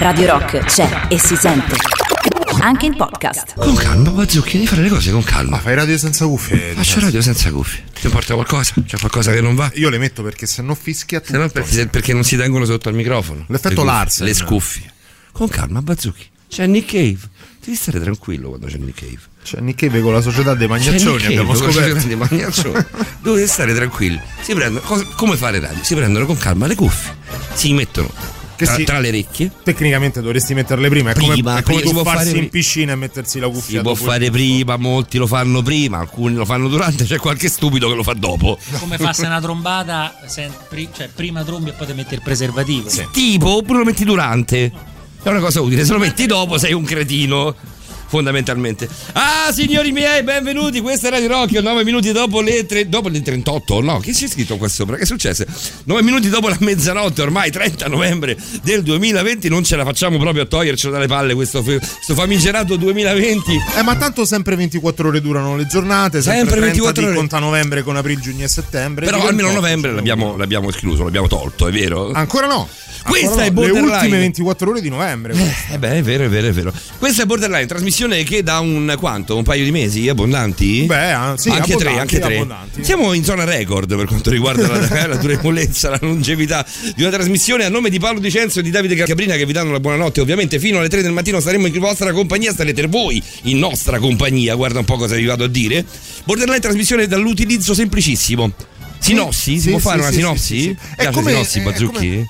Radio Rock c'è e si sente. Anche in podcast. Con calma, Bazzucchi, devi fare le cose con calma. Fai radio senza cuffie? Faccio radio senza cuffie. Ti importa qualcosa? C'è qualcosa che non va? Io le metto perché se no fischia tutto. Se no perché, perché non si tengono sotto al microfono. L'effetto Le cuffie, Larsen. Le scuffie. Con calma, Bazzucchi. C'è Nick Cave. Devi stare tranquillo quando c'è Nick Cave. Cioè, Nick Cave con la società dei C'è magnaccioni abbiamo Cave, con la scoperto. società dei magnaccioni. Dovete stare tranquilli. Si prendono, come fare radio? Si prendono con calma le cuffie. Si mettono Che tra, si- tra le orecchie. Tecnicamente dovresti metterle prima. È come, Prima, è come prima, si può tuffarsi fare- in piscina e mettersi la cuffia. Si può fare prima, molti lo fanno prima, alcuni lo fanno durante, c'è qualche stupido che lo fa dopo. Come farsi una trombata, cioè prima trombi e poi ti metti il preservativo. Tipo, oppure lo metti durante. È una cosa utile, se lo metti dopo sei un cretino. Fondamentalmente. Ah, signori miei, benvenuti. Questa è Radio Rock. 9 minuti dopo le, tre- dopo le 38. No, che c'è scritto qua sopra? Che è successo? 9 minuti dopo la mezzanotte, ormai 30 novembre del 2020. Non ce la facciamo proprio a togliercelo dalle palle questo, questo famigerato 2020. Eh, ma tanto sempre 24 ore durano le giornate. Sempre, Sempre 30 24 di ore. conta novembre con aprile, giugno e settembre. Però Di almeno 28, novembre l'abbiamo, l'abbiamo escluso, l'abbiamo tolto, è vero? Ancora no. Questa Ancora è no. Le Borderline. ultime 24 ore di novembre. Eh beh, è vero, è vero, è vero. Questa è Borderline, trasmissione che da un quanto? Un paio di mesi abbondanti? Beh, ah, sì, anche tre, anche tre. abbondanti. Siamo in zona record per quanto riguarda la, la durevolezza, la longevità di una trasmissione. A nome di Paolo Di Censo e di Davide Caprina che vi danno la buonanotte. Ovviamente fino alle 3 del mattino saremo in vostra compagnia, starete voi in nostra compagnia. Guarda un po' cosa vi vado a dire. Borderline trasmissione dall'utilizzo semplicissimo. Sinossi? si sì, può fare sì, una sì, sinossi? sì, sì, È come- sinossi, è Bazzucchi?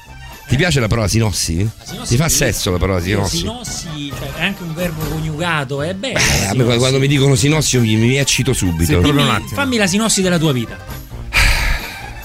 Ti piace la parola sinossi? sinossi Ti fa sesso la parola sinossi? Sinossi, cioè, è anche un verbo coniugato, è bello. Eh, a me quando, mi dicono sinossi mi, mi eccito subito. Sì, un Fammi, fammi la sinossi della tua vita.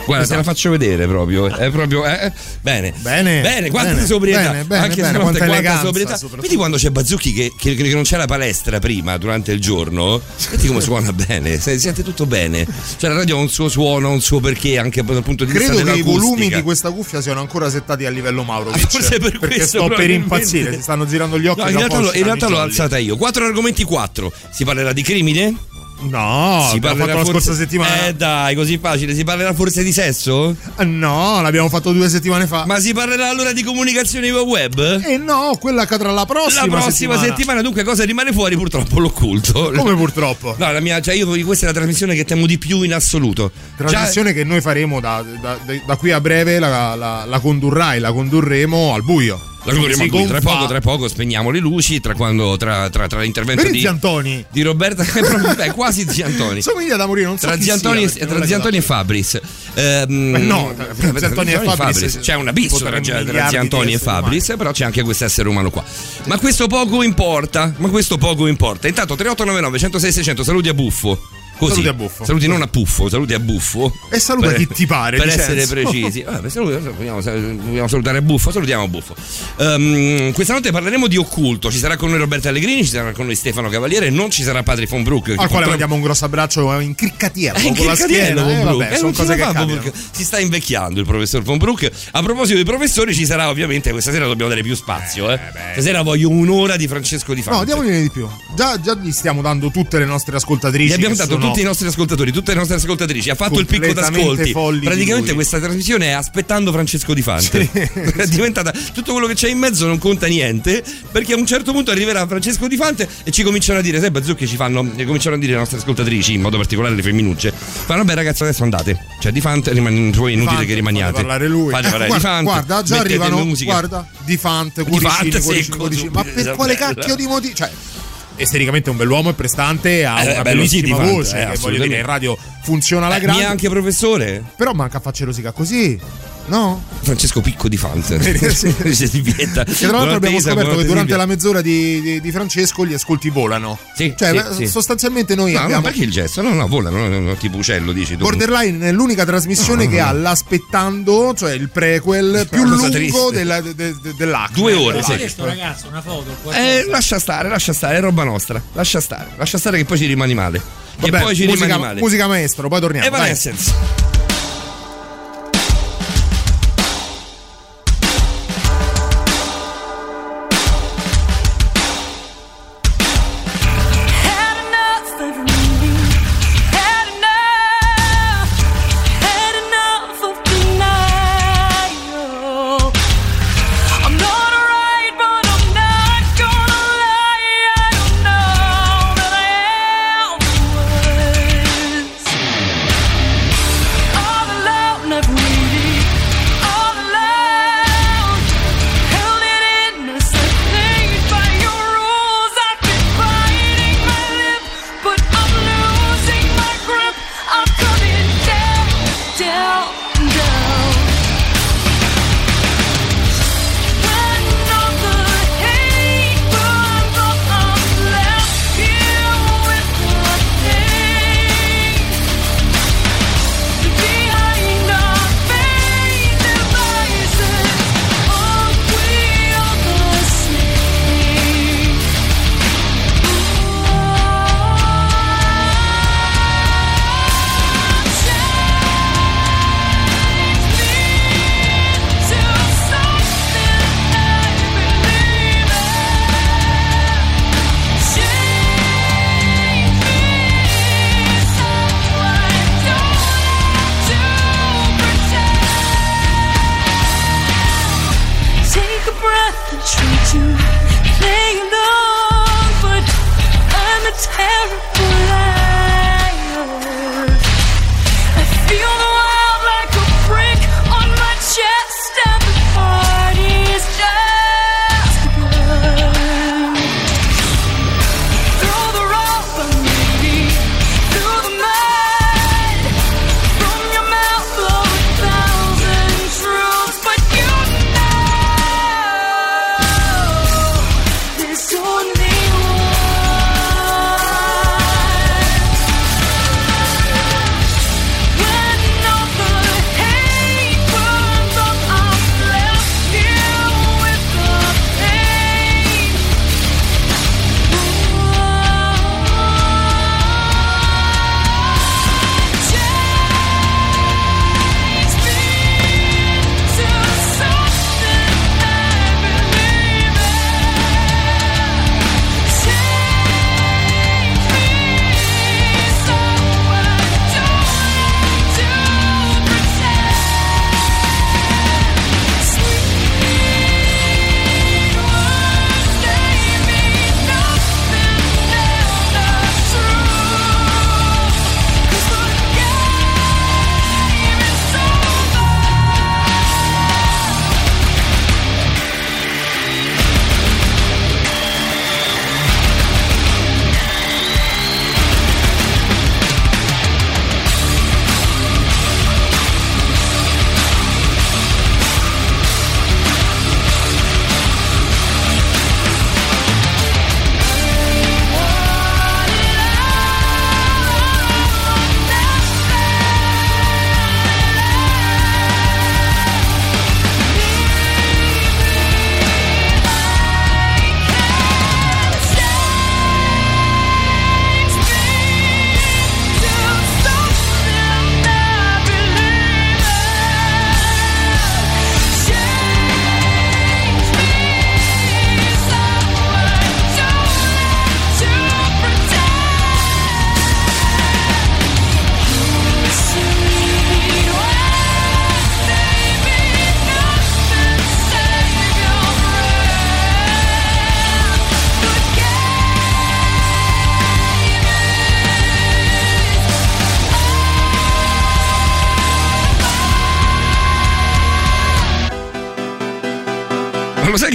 Guarda, te la faccio vedere proprio. È proprio. eh, bene. Bene, Bene, quanta bene, sobrietà. bene, bene, Anche bene, se quanta quanta sobrietà. Vedi quando c'è Bazzucchi che, che- che non c'è la palestra prima, durante il giorno. Vedi come suona bene. Si sente tutto bene. Cioè la radio ha un suo suono, un suo perché, anche dal punto di vista Credo che i dell'acustica. volumi di questa cuffia siano ancora settati a livello Maurovic. Ah, forse per perché questo, sto per impazzire, si stanno girando gli occhi. No, in realtà, in realtà l'ho alzata io. Quattro argomenti, quattro. Si parlerà di crimine? No, si l'abbiamo fatto la forse- scorsa settimana. Eh dai, così facile. Si parlerà forse di sesso? Eh, No, l'abbiamo fatto due settimane fa. Ma si parlerà allora di comunicazioni web? Eh no, quella accadrà la prossima, la prossima settimana. dunque cosa rimane fuori purtroppo l'occulto Come purtroppo? no la mia cioè io questa è la trasmissione che temo di più in assoluto Trasmissione che noi faremo da, da- da- da qui a breve, la, la- la condurrai, la condurremo al buio. La a cui tra poco tra poco spegniamo le luci tra quando tra, tra, tra l'intervento di, Ziantoni? di Roberta beh, quasi Ziantoni Somiglia da morire, non so tra chi Ziantoni, sia, tra non Ziantoni e Fabris. Ehm, no, tra- tra Ziantoni e Fabris c'è un abisso tra, tra Ziantoni di e Fabris però c'è anche questo essere umano qua. Ma questo poco importa ma questo poco importa. Intanto 3899 106 600 saluti a buffo Così. Saluti a buffo. Saluti non a puffo, saluti a buffo. E saluta chi ti pare, Per essere precisi. Vabbè, saluti- vogliamo, vogliamo salutare buffo, salutiamo buffo. Ehm, questa notte parleremo di occulto. Ci sarà con noi Roberta Allegrini, ci sarà con noi Stefano Cavaliere, non ci sarà Patrick von Brook. Al quale mandiamo un grosso abbraccio in criccatiello è in con la Criccatiello, schiena. Von Eh, Brook. vabbè, Eh, sono non ce cose la che si sta invecchiando il professor Von Brook. A proposito dei professori, ci sarà ovviamente questa sera dobbiamo dare più spazio. Eh, Stasera voglio un'ora di Francesco Di Fante. No, diamogliene di più. Già, già gli stiamo dando tutte le nostre ascoltatrici. Gli abbiamo dato tutti i nostri ascoltatori, tutte le nostre ascoltatrici. Ha fatto il picco d'ascolti. di Praticamente questa trasmissione è aspettando Francesco Di Fante. È diventata tutto quello che c'è in mezzo non conta niente. Perché a un certo punto arriverà Francesco Di Fante e ci cominciano a dire: Sai, Bazzucchi ci fanno. E cominciano a dire le nostre ascoltatrici, in modo particolare le femminucce. Fanno, beh, ragazzi, adesso andate. Cioè, Di Fante, rimane, inutile Fante, che rimaniate. parlare lui. Fate Eh, parlare guarda, Di Fante. guarda, già arrivano. musica. Guarda, di Fante, Di cuoricini, Fante, cuoricini, secco, cuoricini. Ma per quale cacchio di motivo? Cioè, esteticamente è un bell'uomo, è prestante, ha Eh, una bellissima Di Fante, voce. eh, che voglio dire, in radio funziona alla Eh, grande. è anche professore. Però manca a farci rosica così. No? Francesco Picco di Fante. Sì. Si divieta. Che tra l'altro abbiamo scoperto che durante la mezz'ora di, di- di Francesco gli ascolti volano. Sì, Cioè, sì, sostanzialmente noi No, abbiamo. no, perché il gesto? No, no, vola, no, no, tipo uccello, dici tu. Borderline è l'unica trasmissione No, che no. ha l'aspettando, cioè il prequel più lungo triste. della, de, de, de- dell'Acme. Due ore, Ma sì. questo ragazzo, una foto. Eh, lascia stare, lascia stare, è roba nostra. Lascia stare, lascia stare che poi ci rimani male. Vabbè, e poi ci musica, rimani male. musica maestro, poi torniamo. dai. Evanescence. Had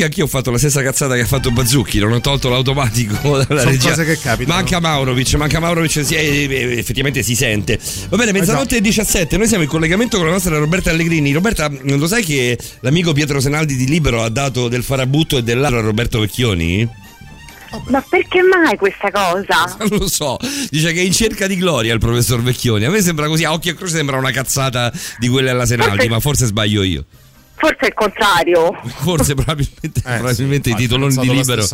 che anch'io ho fatto la stessa cazzata che ha fatto Bazzucchi? Non ho tolto l'automatico dalla Sono regia. cose che capitano. Manca Maurovic, manca Maurovic, sì, eh, eh, effettivamente si sente. Va bene, mezzanotte e 17, noi siamo in collegamento con la nostra Roberta Allegrini. Roberta, lo sai che l'amico Pietro Senaldi di Libero ha dato del farabutto e dell'altro a Roberto Vecchioni? Ma perché mai questa cosa? Non lo so, dice che è in cerca di gloria il professor Vecchioni. A me sembra così, a occhio e croce sembra una cazzata di quelle alla Senaldi, Forse- ma forse sbaglio io. Forse è il contrario. Forse probabilmente, probabilmente sì, i titoloni di libero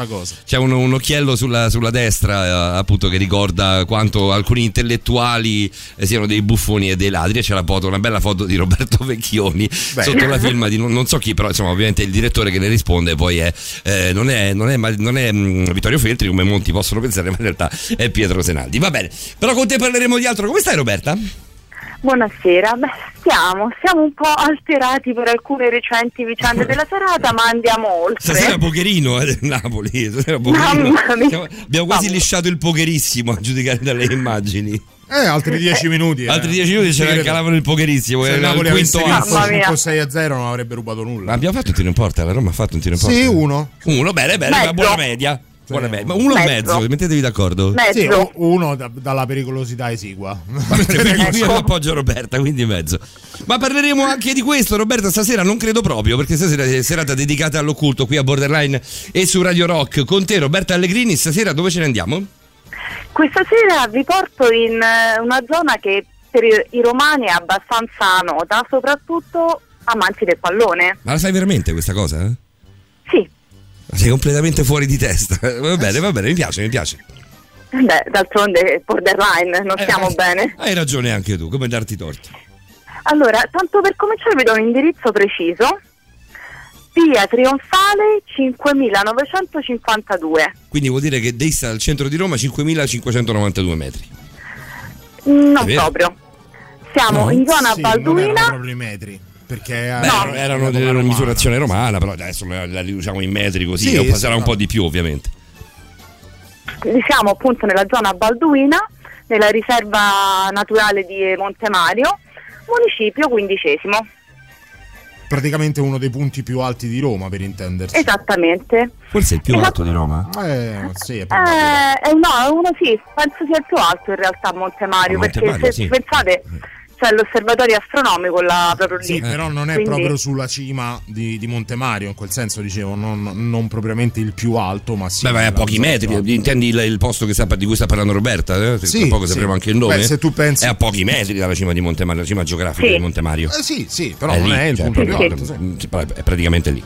c'è un, un occhiello sulla, sulla destra eh, appunto che ricorda quanto alcuni intellettuali eh, siano dei buffoni e dei ladri e c'è la foto, una bella foto di Roberto Vecchioni sotto la firma di non, non so chi però insomma ovviamente il direttore che ne risponde poi è eh, non è, non è, ma- non è, mm, Vittorio Feltri come molti possono pensare ma in realtà è Pietro Senaldi va bene però con te parleremo di altro come stai Roberta? Buonasera, beh, stiamo, siamo un po' alterati per alcune recenti vicende della serata, ma andiamo oltre. Stasera pokerino eh, del Napoli stasera mia. Siamo- abbiamo quasi Mamma. lisciato il pokerissimo a giudicare dalle immagini Eh, altri 10 minuti. eh. Altri 10 minuti c'era il calavano il pokerissimo. Se il Napoli quinto avesse vinto asso. Mamma mia. 6 a 0 non avrebbe rubato Ma nulla. abbiamo fatto un tiro in porta, la Roma ha fatto un tiro in porta. Sì, uno. Uno, bene, bene, Mezzo. ma buona media. Buona media. Ma uno e Mezzo. mezzo, mettetevi d'accordo. Mezzo. Sì, uno da- dalla pericolosità esigua. Io appoggio Roberta, quindi mezzo. Ma parleremo anche di questo, Roberta, stasera non credo proprio, perché stasera è serata dedicata all'occulto qui a Borderline e su Radio Rock. Con te, Roberta Allegrini, stasera dove ce ne andiamo? Questa sera vi porto in eh, una zona che per i, romani è abbastanza nota, soprattutto amanti del pallone. Ma la sai veramente questa cosa? eh? Sì, Sei completamente fuori di testa. Va bene, va bene, mi piace, mi piace. beh, d'altronde borderline, non stiamo Eh, bene. Hai ragione anche tu, come darti torto. Allora, tanto per cominciare vi do un indirizzo preciso. Via Trionfale 5952. Quindi vuol dire che dista al centro di Roma 5592 metri. Non proprio. Siamo No? in zona Sì, non erano Balduina. proprio i metri. Perché Beh, era- erano- della romana. misurazione romana, però adesso la, la riduciamo in metri così, Sì, sarà un no. po' di più ovviamente. Siamo appunto nella zona balduina, nella riserva naturale di Monte Mario, municipio quindicesimo. Praticamente uno dei punti più alti di Roma, per intenderci. Esattamente. Forse è il più Esatto. alto di Roma. Eh, sì, è probabile. Eh, eh, no, uno sì, penso sia il più alto in realtà a Monte Mario, A Monte perché Mario, se sì. pensate c'è l'osservatorio astronomico là proprio lì. Sì, però non è Quindi- proprio sulla cima di, di Monte Mario, in quel senso dicevo, non, non propriamente il più alto, ma sì. Beh, ma è a pochi metri, alta. intendi il, il posto che sta- di cui sta parlando Roberta? Eh? Sì, Tra poco sì. sapremo anche il nome. Beh, se tu pensi- È a pochi metri dalla cima di Monte Mario, la cima geografica Sì. di Monte Mario. Eh, sì, sì, però è non lì, è il cioè, punto più proprio- alto. sì. sì, è praticamente lì.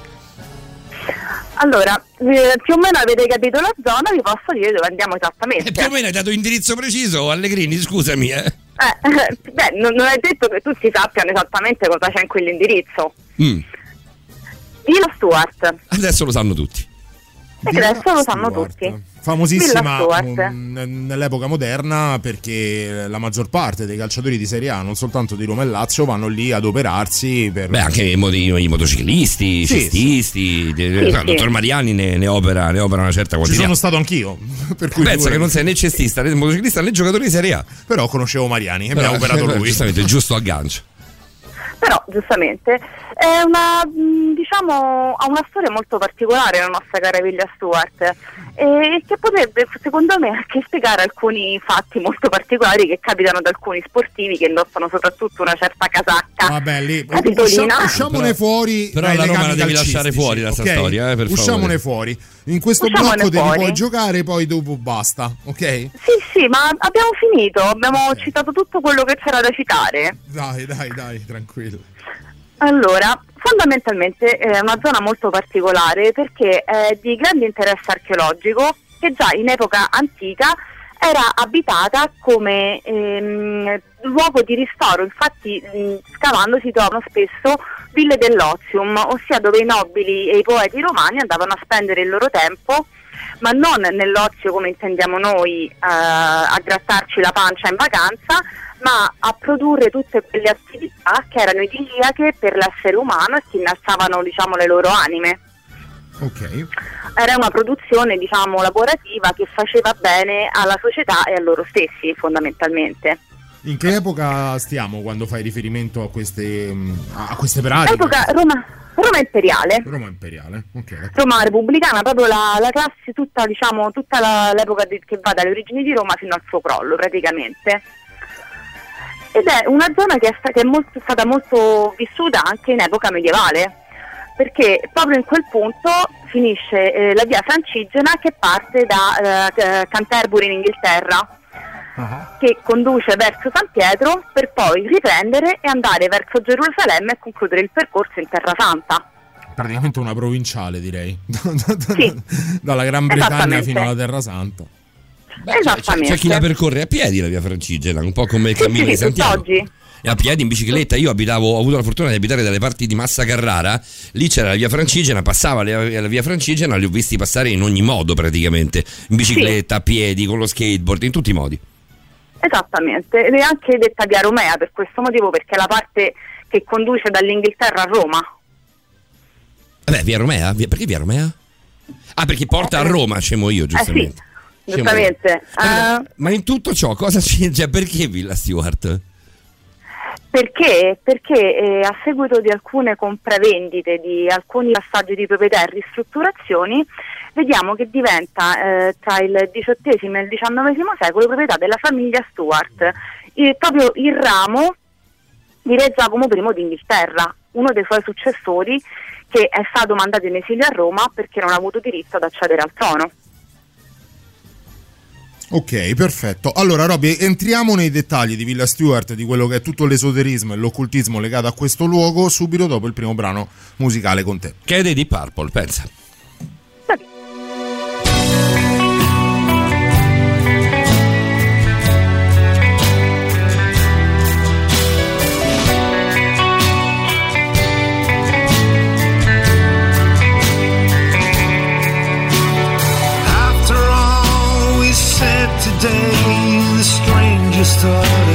Allora, eh, più o meno avete capito la zona, vi posso dire dove andiamo esattamente. E più o meno hai dato indirizzo preciso, Allegrini, scusami. Eh. Eh, beh, non, non è detto che tutti sappiano esattamente cosa c'è in quell'indirizzo. Mm, Villa Stuart. Adesso lo sanno tutti. E adesso lo sanno Stuart. tutti. Famosissima mm, nell'epoca moderna perché la maggior parte dei calciatori di Serie A, non soltanto di Roma e Lazio, vanno lì ad operarsi per... Beh, anche i, mo- i motociclisti, i Sì, cestisti. Sì, no, sì. dottor Mariani ne, ne opera, ne opera una certa Ci quantità. sono stato anch'io, per cui Pensa che non sei né cestista né motociclista né giocatore di Serie A. Però conoscevo Mariani e mi Però- ha operato eh, lui. Giustamente, giusto aggancio. Però, giustamente, è una, mh, diciamo, ha una storia molto particolare la nostra cara Villa Stuart e che potrebbe, secondo me, anche spiegare alcuni fatti molto particolari che capitano ad alcuni sportivi che indossano soprattutto una certa casacca Vabbè, lì capitolina. usciamo- usciamone Però- fuori. però la Roma la devi lasciare fuori da sta ok? storia, eh, per favore. Usciamone fuori. In questo blocco devi fuori. poi giocare, poi dopo basta, ok? Sì, sì, ma abbiamo finito, abbiamo citato tutto quello che c'era da citare. Dai, dai, dai, tranquillo. Allora, fondamentalmente è una zona molto particolare perché è di grande interesse archeologico che già in epoca antica era abitata come ehm, luogo di ristoro, infatti scavando si trovano spesso ville dell'ozium, ossia dove i nobili e i poeti romani andavano a spendere il loro tempo, ma non nell'ozio come intendiamo noi, eh, a grattarci la pancia in vacanza, ma a produrre tutte quelle attività che erano idilliache per l'essere umano e che innalzavano diciamo, le loro anime. Ok. Era una produzione diciamo, lavorativa che faceva bene alla società e a loro stessi fondamentalmente. In che epoca stiamo quando fai riferimento a queste, mm, a queste pratiche? Epoca Roma, Roma imperiale. Roma imperiale. Ok. Roma repubblicana, proprio la, la classe, tutta, diciamo, tutta la- l'epoca di- che va dalle origini di Roma fino al suo crollo praticamente. Ed è una zona che è, sta- che è molto- è stata molto vissuta anche in epoca medievale, perché proprio in quel punto finisce eh, la via francigena che parte da eh, Canterbury in Inghilterra, che conduce verso San Pietro per poi riprendere e andare verso Gerusalemme e concludere il percorso in Terra Santa. Praticamente una provinciale, direi. Sì. Dalla Gran Bretagna Esattamente. fino alla Terra Santa. Beh, c'è- c'è, Esattamente. c'è chi la percorre a piedi la via Francigena, un po' come il Sì, cammino sì, di Santiago. tutt'oggi. A piedi in bicicletta, io abitavo, ho avuto la fortuna di abitare dalle parti di Massa Carrara, lì c'era la via Francigena, passava la, via Francigena, li ho visti passare in ogni modo praticamente, in bicicletta, a piedi, con lo skateboard, in tutti i modi. Esattamente, ed è anche detta via Romea per questo motivo, perché è la parte che conduce dall'Inghilterra a Roma. Vabbè, via Romea? Via- perché via Romea? Ah, perché porta a Roma, scemo io, giustamente. Eh sì, giustamente. Ma, Eh, ma in tutto ciò cosa c'è? Cioè, perché Villa Stewart? Perché? Perché eh, a seguito di alcune compravendite, di alcuni passaggi di proprietà e ristrutturazioni, vediamo che diventa eh, tra il XVIII e il XIX secolo proprietà della famiglia Stuart, Il- proprio il ramo di Re Giacomo I d'Inghilterra, uno dei suoi successori che è stato mandato in esilio a Roma perché non ha avuto diritto ad accedere al trono. Ok, perfetto. Allora, Robby, entriamo nei dettagli di Villa Stewart, di quello che è tutto l'esoterismo e l'occultismo legato a questo luogo, subito dopo il primo brano musicale con te. Che è dei Deep Purple, pensa. Today, the strangest thought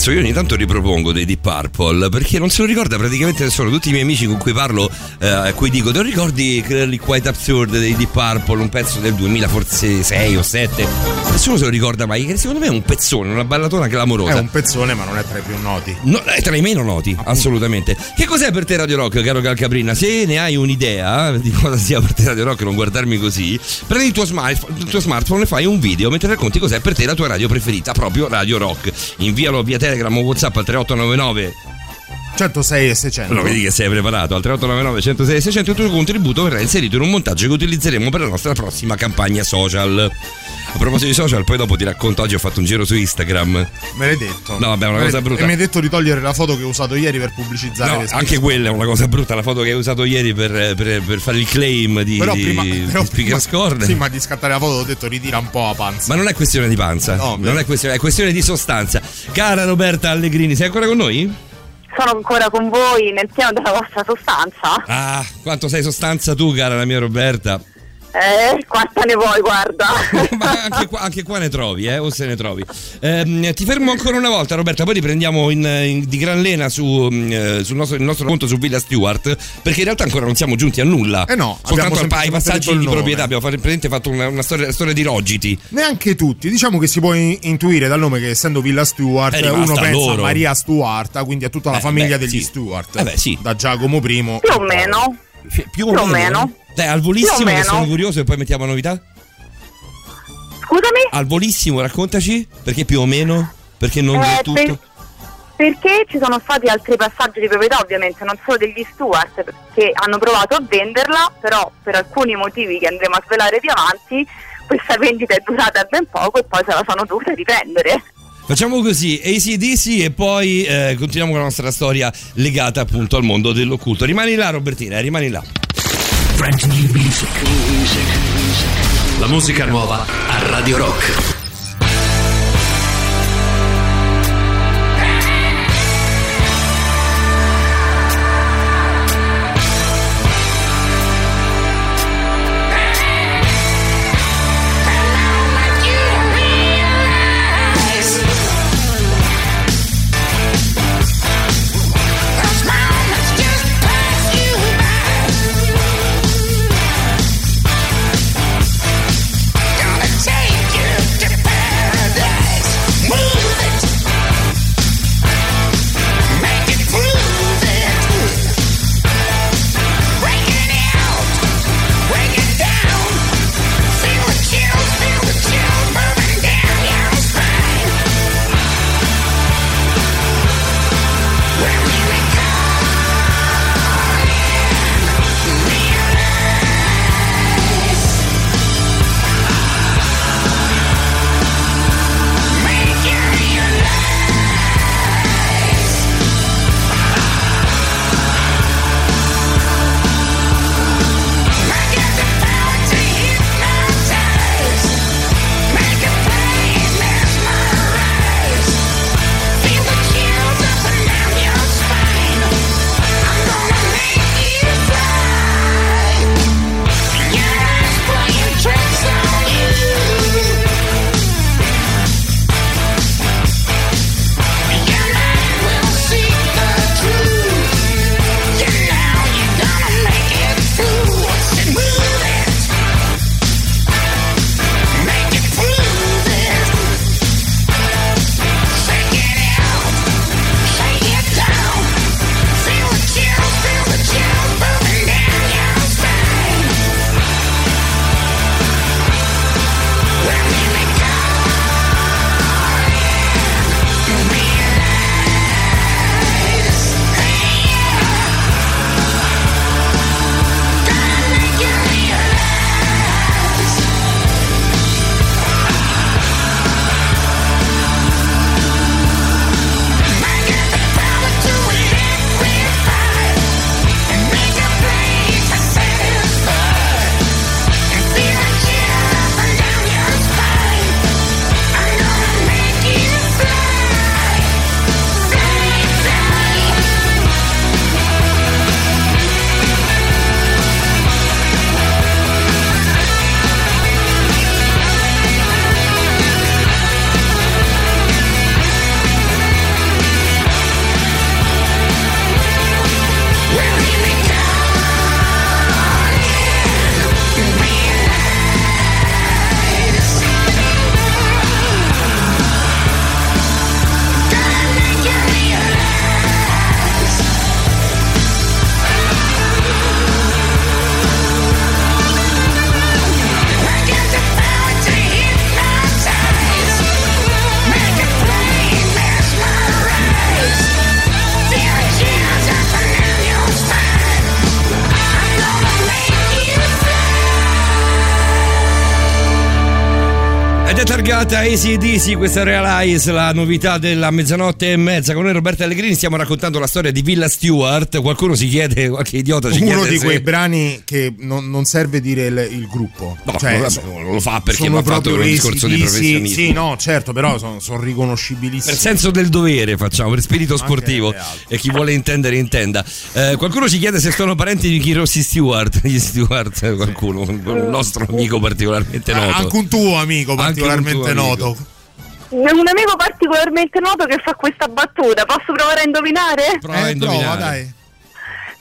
pezzo io ogni tanto ripropongo dei Deep Purple perché non se lo ricorda praticamente nessuno. Tutti i miei amici con cui parlo, eh, a cui dico, te lo ricordi Quite Absurd dei Deep Purple, un pezzo del 2000, forse 6 o 7? Nessuno se lo ricorda mai, che secondo me è un pezzone, una ballatona clamorosa. È un pezzone, ma non è tra i più noti. No, è tra i meno noti, assolutamente. Che cos'è per te Radio Rock, caro Calcabrina? Se ne hai un'idea di cosa sia per te Radio Rock, non guardarmi così, prendi il tuo, smartphone, il tuo smartphone e fai un video mentre racconti cos'è per te la tua radio preferita, proprio Radio Rock. Invialo via Telegram o WhatsApp al 3899 106 e 600. lo vedi che sei preparato al 3899 106 600 il tuo contributo verrà inserito in un montaggio che utilizzeremo per la nostra prossima campagna social. A proposito di social, poi dopo ti racconto, oggi ho fatto un giro su Instagram. Me l'hai detto. No, vabbè, è una Me cosa l'hai- brutta. E mi hai detto di togliere la foto che ho usato ieri per pubblicizzare No, anche quella è una cosa brutta, la foto che hai usato ieri per, per- per fare il claim di, Però di, prima, di però Speaker prima- Score. Sì, ma di scattare la foto ho detto ritira un po' la panza. Ma non è questione di panza, No, non è questione, è questione di sostanza. Cara Roberta Allegrini, sei ancora con noi? Sono ancora con voi nel pieno della vostra sostanza. Ah, quanto sei sostanza tu, cara la mia Roberta. Eh, quanta ne vuoi, guarda. Ma anche qua, anche qua ne trovi, eh, o se ne trovi. Ehm, ti fermo ancora una volta, Roberta, poi riprendiamo in, in- di gran lena su, mm, eh, sul nostro, il nostro conto su Villa Stewart, perché in realtà ancora non siamo giunti a nulla. Eh no, soltanto abbiamo ai passaggi di proprietà. Abbiamo fatto, praticamente fatto una, una storia, storia di Rogiti. Neanche tutti, diciamo che si può in- intuire dal nome che essendo Villa Stewart uno pensa loro. a Maria Stuart, quindi a tutta la Eh, famiglia beh, degli sì. Stewart. Eh beh, sì. Da Giacomo I. Più o meno. Più, più Più o meno. Dai, al volissimo che sono curioso e poi mettiamo novità. Scusami? Al volissimo, raccontaci, perché più o meno? Perché non Eh, tutto? per- perché ci sono stati altri passaggi di proprietà, ovviamente, non solo degli Stewart, che hanno provato a venderla, però per alcuni motivi che andremo a svelare più avanti, questa vendita è durata ben poco e poi se la sono dovuta riprendere. Facciamo così, ACDC e poi eh, continuiamo con la nostra storia legata appunto al mondo dell'occulto. Rimani là Robertina, eh, rimani là. La musica nuova a Radio Rock. Dedicata a ACDC, questa è Realize, la novità della mezzanotte e mezza. Con noi Roberta Allegrini stiamo raccontando la storia di Villa Stewart. Qualcuno si chiede, qualche idiota ci Uno chiede di se- quei brani che non, non serve dire il, il gruppo. No, Cioè, non lo fa perché va fatto un discorso di professionismo. Sì, no, certo, però sono, sono riconoscibilissimi. Per senso del dovere facciamo, per spirito sportivo. E chi vuole intendere intenda. Eh, qualcuno ci chiede se sono parenti di chi Rossi Stewart. Gli Stewart, qualcuno, un nostro amico particolarmente Ah, noto. Anche un tuo amico particolarmente amico. Noto. Un amico particolarmente noto che fa questa battuta, posso provare a indovinare? Prova a Eh, indovinare. prova, dai.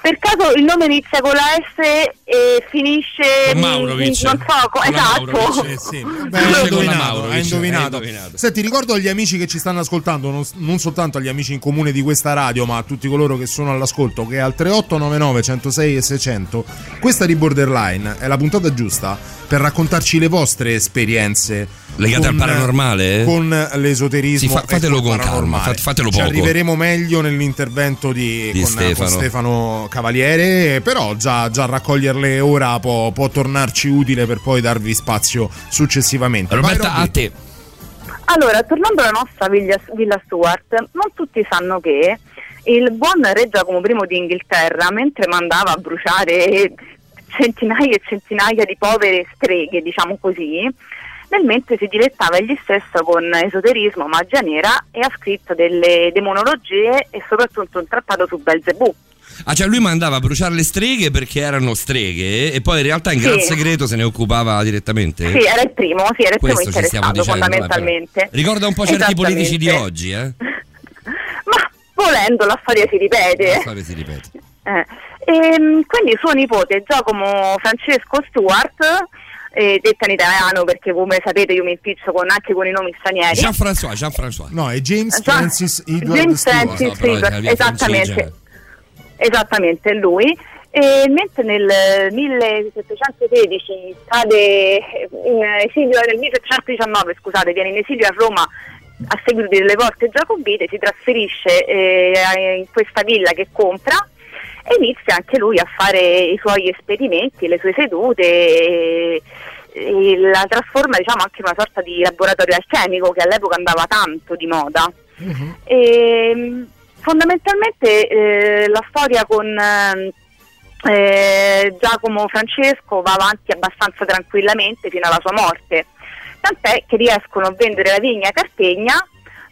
Per caso il nome inizia con la S e finisce Con Maurovic. non so, co- Con esatto. Maurovic, Eh sì. Beh, hai indovinato, hai indovinato. hai indovinato. Senti, ricordo agli amici che ci stanno ascoltando, non, non soltanto agli amici in comune di questa radio, ma a tutti coloro che sono all'ascolto, che al 3899 106 e 600, questa di Borderline è la puntata giusta per raccontarci le vostre esperienze Legate al paranormale? con l'esoterismo. Sì, fa- fatelo con calma, paranormale. fat- fatelo Ci poco. arriveremo meglio nell'intervento di, Di con, Stefano. con Stefano Cavaliere, però già, già raccoglierle ora può, può tornarci utile per poi darvi spazio successivamente. Vai, Roberta, Robby. a te. Allora, tornando alla nostra Villa, Villa Stuart, non tutti sanno che il buon re Giacomo I d'Inghilterra, mentre mandava a bruciare centinaia e centinaia di povere streghe, diciamo così, nel mentre si dilettava egli stesso con esoterismo, magia nera e ha scritto delle demonologie e soprattutto un trattato su Belzebù. Ah, cioè lui mandava a bruciare le streghe perché erano streghe e poi in realtà in Sì. gran segreto se ne occupava direttamente? Sì, era il primo, sì, era il primo Questo interessato dicendo. fondamentalmente. vabbè. Ricorda un po' certi politici di oggi, eh? Ma volendo la storia si ripete. La storia si ripete. Eh, ehm, quindi suo nipote Giacomo Francesco Stuart, eh, detta in italiano perché come sapete io mi impiccio con- anche con i nomi stranieri. Jean-François, Jean-François. No, è James Gian- Francis Edward James Stewart. Francis No, Edward, esattamente, francese. esattamente lui. E mentre nel 1716 cade in esilio, nel 1719 scusate, viene in esilio a Roma a seguito delle porte giacobite, si trasferisce eh, in questa villa che compra e inizia anche lui a fare i suoi esperimenti, le sue sedute e, e la trasforma diciamo anche in una sorta di laboratorio alchemico che all'epoca andava tanto di moda. E, fondamentalmente eh, la storia con eh, Giacomo Francesco va avanti abbastanza tranquillamente fino alla sua morte, tant'è che riescono a vendere la vigna a Cartegna,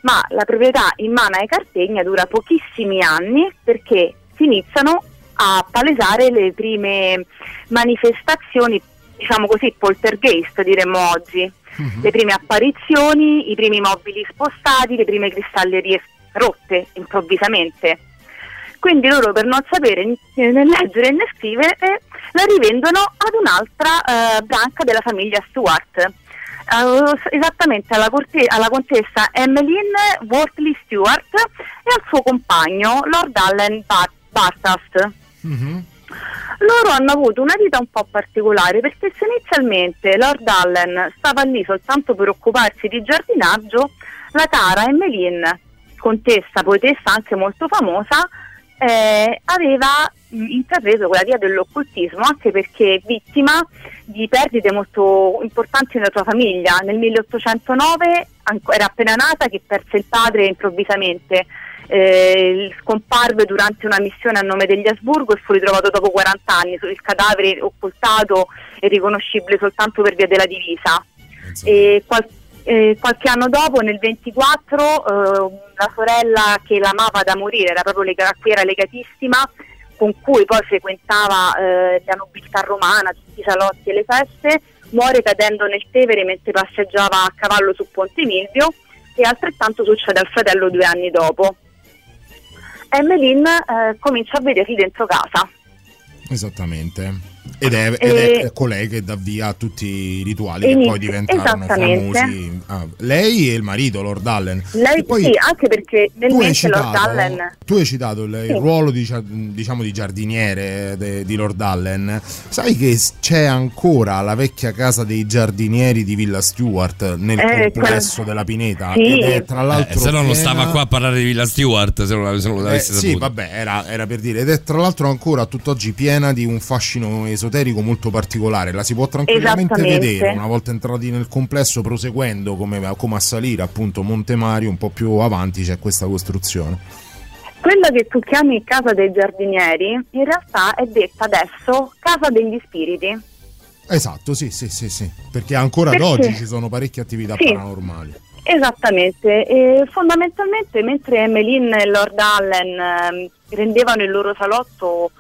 ma la proprietà in mano ai Cartegna dura pochissimi anni perché si iniziano a palesare le prime manifestazioni, diciamo così, poltergeist diremmo oggi, le prime apparizioni, i primi mobili spostati, le prime cristallerie rotte improvvisamente. Quindi loro per non sapere né leggere né scrivere eh, la rivendono ad un'altra eh, branca della famiglia Stuart. eh, esattamente alla, corte- alla contessa Emmeline Wortley Stuart e al suo compagno Lord Allen Bar- Bathurst. Mhm. Loro hanno avuto una vita un po' particolare perché se inizialmente Lord Allen stava lì soltanto per occuparsi di giardinaggio, la cara Emmeline, contessa, poetessa anche molto famosa, eh, aveva intrapreso quella via dell'occultismo anche perché vittima di perdite molto importanti nella sua famiglia. Nel 1809 anco- era appena nata che perse il padre improvvisamente, eh, scomparve durante una missione a nome degli Asburgo e fu ritrovato dopo 40 anni, il cadavere occultato e riconoscibile soltanto per via della divisa. Qual- eh, qualche anno dopo, nel 24, eh, la sorella che l'amava da morire, era proprio lega- a cui era legatissima, con cui poi frequentava eh, la nobiltà romana, tutti i salotti e le feste, muore cadendo nel Tevere mentre passeggiava a cavallo su Ponte Milvio e altrettanto succede al fratello due anni dopo. Emmeline eh, comincia a vederli dentro casa. Esattamente. Ed è, ed E- è colei che dà via a tutti i rituali E che inizia- poi diventarono esattamente. famosi. Ah, lei e il marito, Lord Allen. Lei E poi sì, anche perché nel tu hai mentre Lord citato, Allen tu hai citato il, il Sì. ruolo di, diciamo, di giardiniere de- di Lord Allen. Sai che c'è ancora la vecchia casa dei giardinieri di Villa Stewart nel Eh, complesso quella- della Pineta? Sì. Ed è tra l'altro Eh, se no non stava qua a parlare di Villa Stewart se non, se non Eh, l'avesse sì, saputo. vabbè, era, era per dire. Ed è tra l'altro ancora a tutt'oggi piena di un fascino esoterico molto particolare, la si può tranquillamente vedere una volta entrati nel complesso, proseguendo come, come a salire appunto Monte Mario, un po' più avanti c'è questa costruzione. Quella che tu chiami Casa dei Giardinieri in realtà è detta adesso Casa degli Spiriti. Esatto, sì, sì, sì, sì, perché ancora ad Perché? oggi ci sono parecchie attività Sì. paranormali. Esattamente, e fondamentalmente mentre Emmeline e Lord Allen ehm, rendevano il loro salotto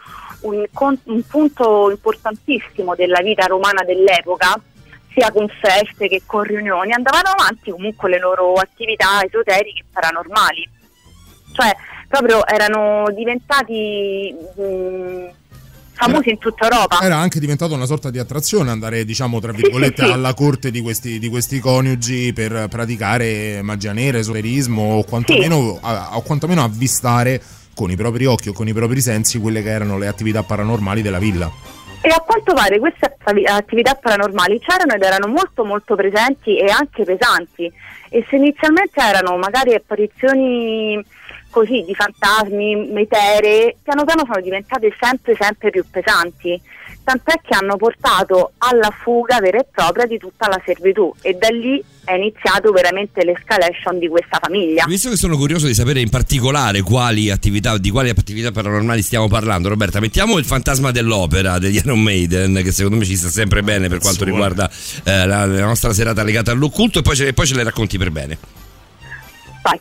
un, un punto importantissimo della vita romana dell'epoca, sia con feste che con riunioni, andavano avanti comunque le loro attività esoteriche e paranormali. Cioè, proprio erano diventati mh, famosi in tutta Europa. Era anche diventato una sorta di attrazione andare, diciamo, tra virgolette, sì, sì. alla corte di questi, di questi coniugi per praticare magia nera, esoterismo o quantomeno, a, o quantomeno avvistare con i propri occhi o con i propri sensi quelle che erano le attività paranormali della villa. E a quanto pare queste attività paranormali c'erano ed erano molto molto presenti e anche pesanti. E se inizialmente erano magari apparizioni così di fantasmi, metere, piano piano sono diventate sempre sempre più pesanti. Tant'è che hanno portato alla fuga vera e propria di tutta la servitù e da lì è iniziato veramente l'escalation di questa famiglia. Visto che sono curioso di sapere in particolare quali attività, di quali attività paranormali stiamo parlando, Roberta, mettiamo il fantasma dell'opera degli Iron Maiden, che secondo me ci sta sempre bene per quanto riguarda eh, la, la nostra serata legata all'occulto, e poi, ce, e poi ce le racconti per bene. Vai.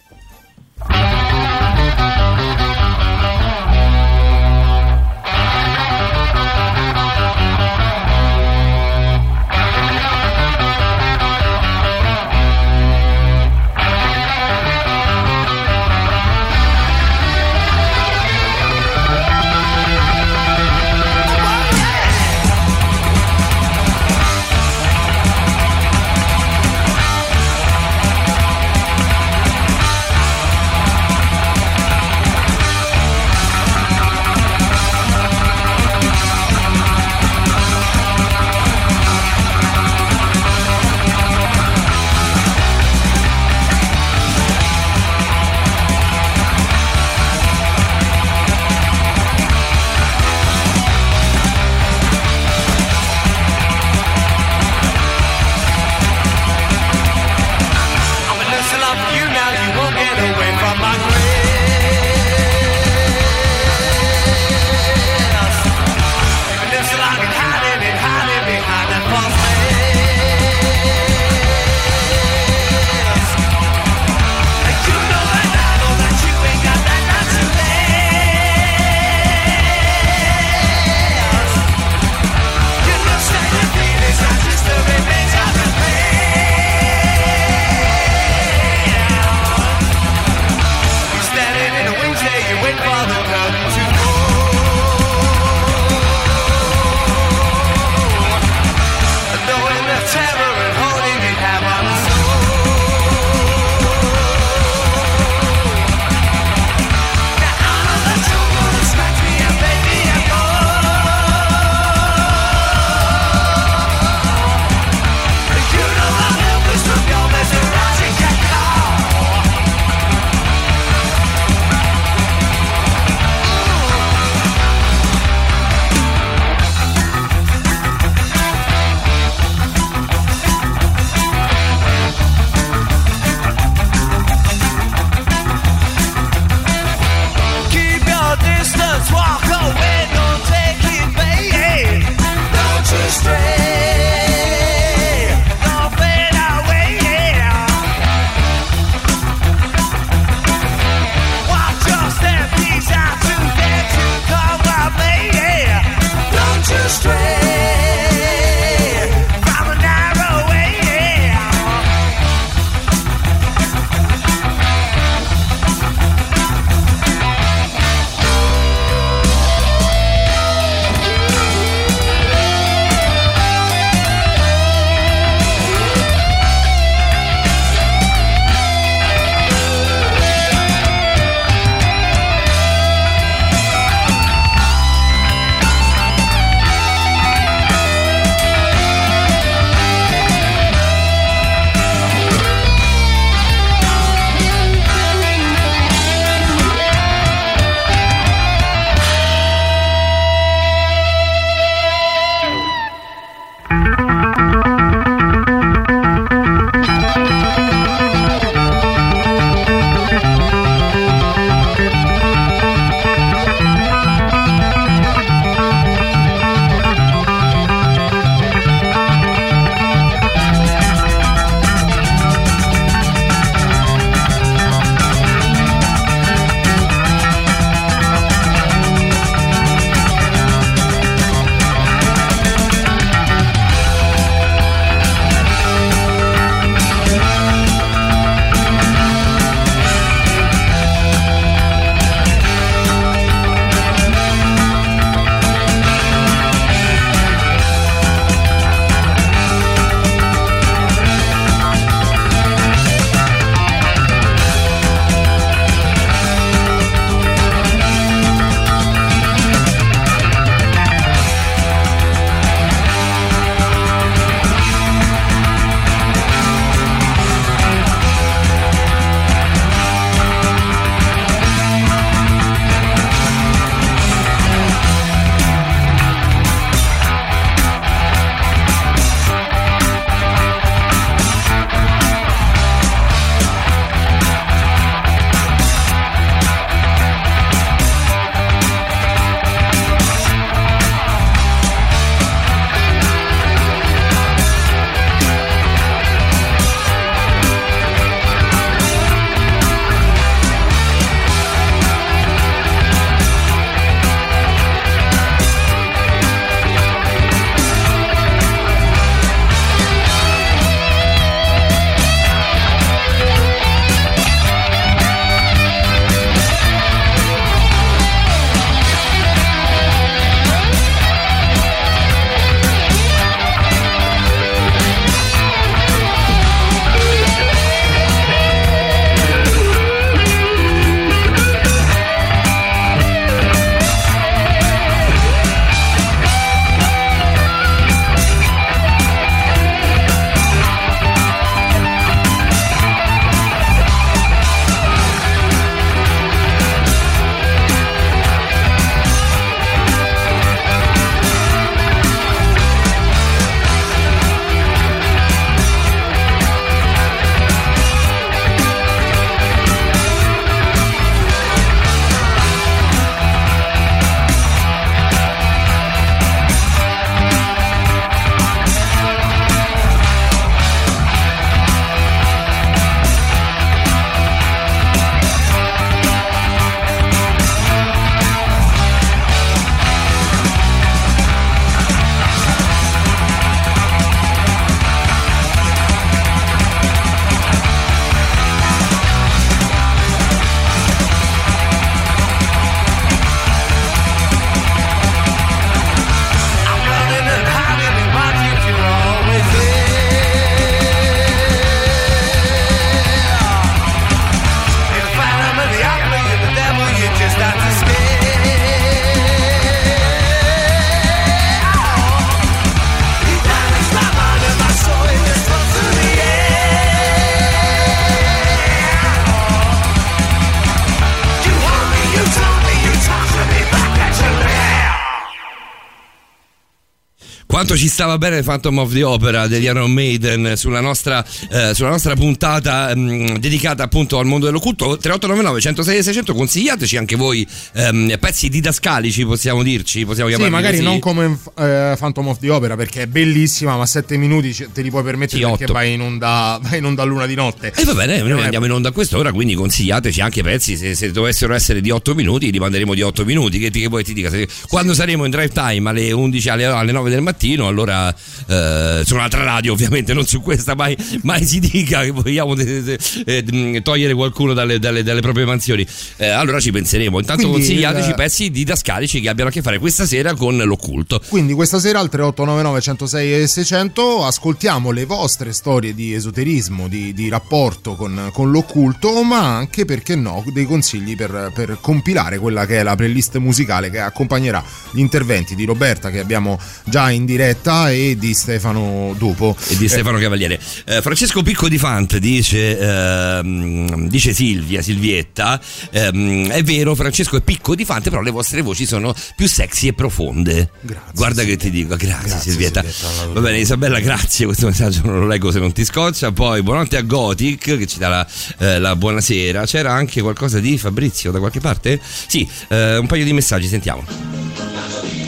Quanto ci stava bene Phantom of the Opera degli Iron Maiden sulla nostra, eh, sulla nostra puntata mh, dedicata appunto al mondo dell'occulto 3899 106 e 600 consigliateci anche voi ehm, pezzi didascalici possiamo dirci possiamo Sì, chiamarli magari così. non come eh, Phantom of the Opera perché è bellissima, ma sette minuti ce- te li puoi permettere Sì, perché vai in onda, vai in onda luna di notte. E va bene, noi Eh, andiamo in onda a quest'ora, quindi consigliateci anche pezzi. Se, se dovessero essere di 8 minuti, li manderemo di 8 minuti. Che, che vuoi ti dica? Se- quando saremo in drive time alle 11, alle, alle 9 del mattino, allora eh, su un'altra radio, ovviamente, non su questa, mai, mai si dica che vogliamo de- de- eh, mh, togliere qualcuno dalle, dalle- dalle proprie mansioni. Eh, allora ci penseremo. Intanto Quindi consigliateci il- pezzi didascalici che abbiano a che fare questa sera con l'occulto. Quindi questa sera al 3899 106 e 600 ascoltiamo le vostre storie di esoterismo, di, di rapporto con, con l'occulto, ma anche, perché no, dei consigli per, per compilare quella che è la playlist musicale che accompagnerà gli interventi di Roberta che abbiamo già in diretta e di Stefano dopo. e di Stefano Cavaliere. Eh, Francesco Picco di Fant dice, ehm, dice Silvia, Silvietta, ehm, è vero Francesco è Picco di Fante, però le vostre voci sono più sexy e profonde. Grazie, Guarda che ti dico, grazie, Grazie, Silvietta. Silvietta, Va bene Isabella, grazie, questo messaggio non lo leggo se non ti scoccia. Poi buonanotte a Gothic che ci dà la, eh, la buonasera. C'era anche qualcosa di Fabrizio da qualche parte? Sì, eh, un paio di messaggi, sentiamo.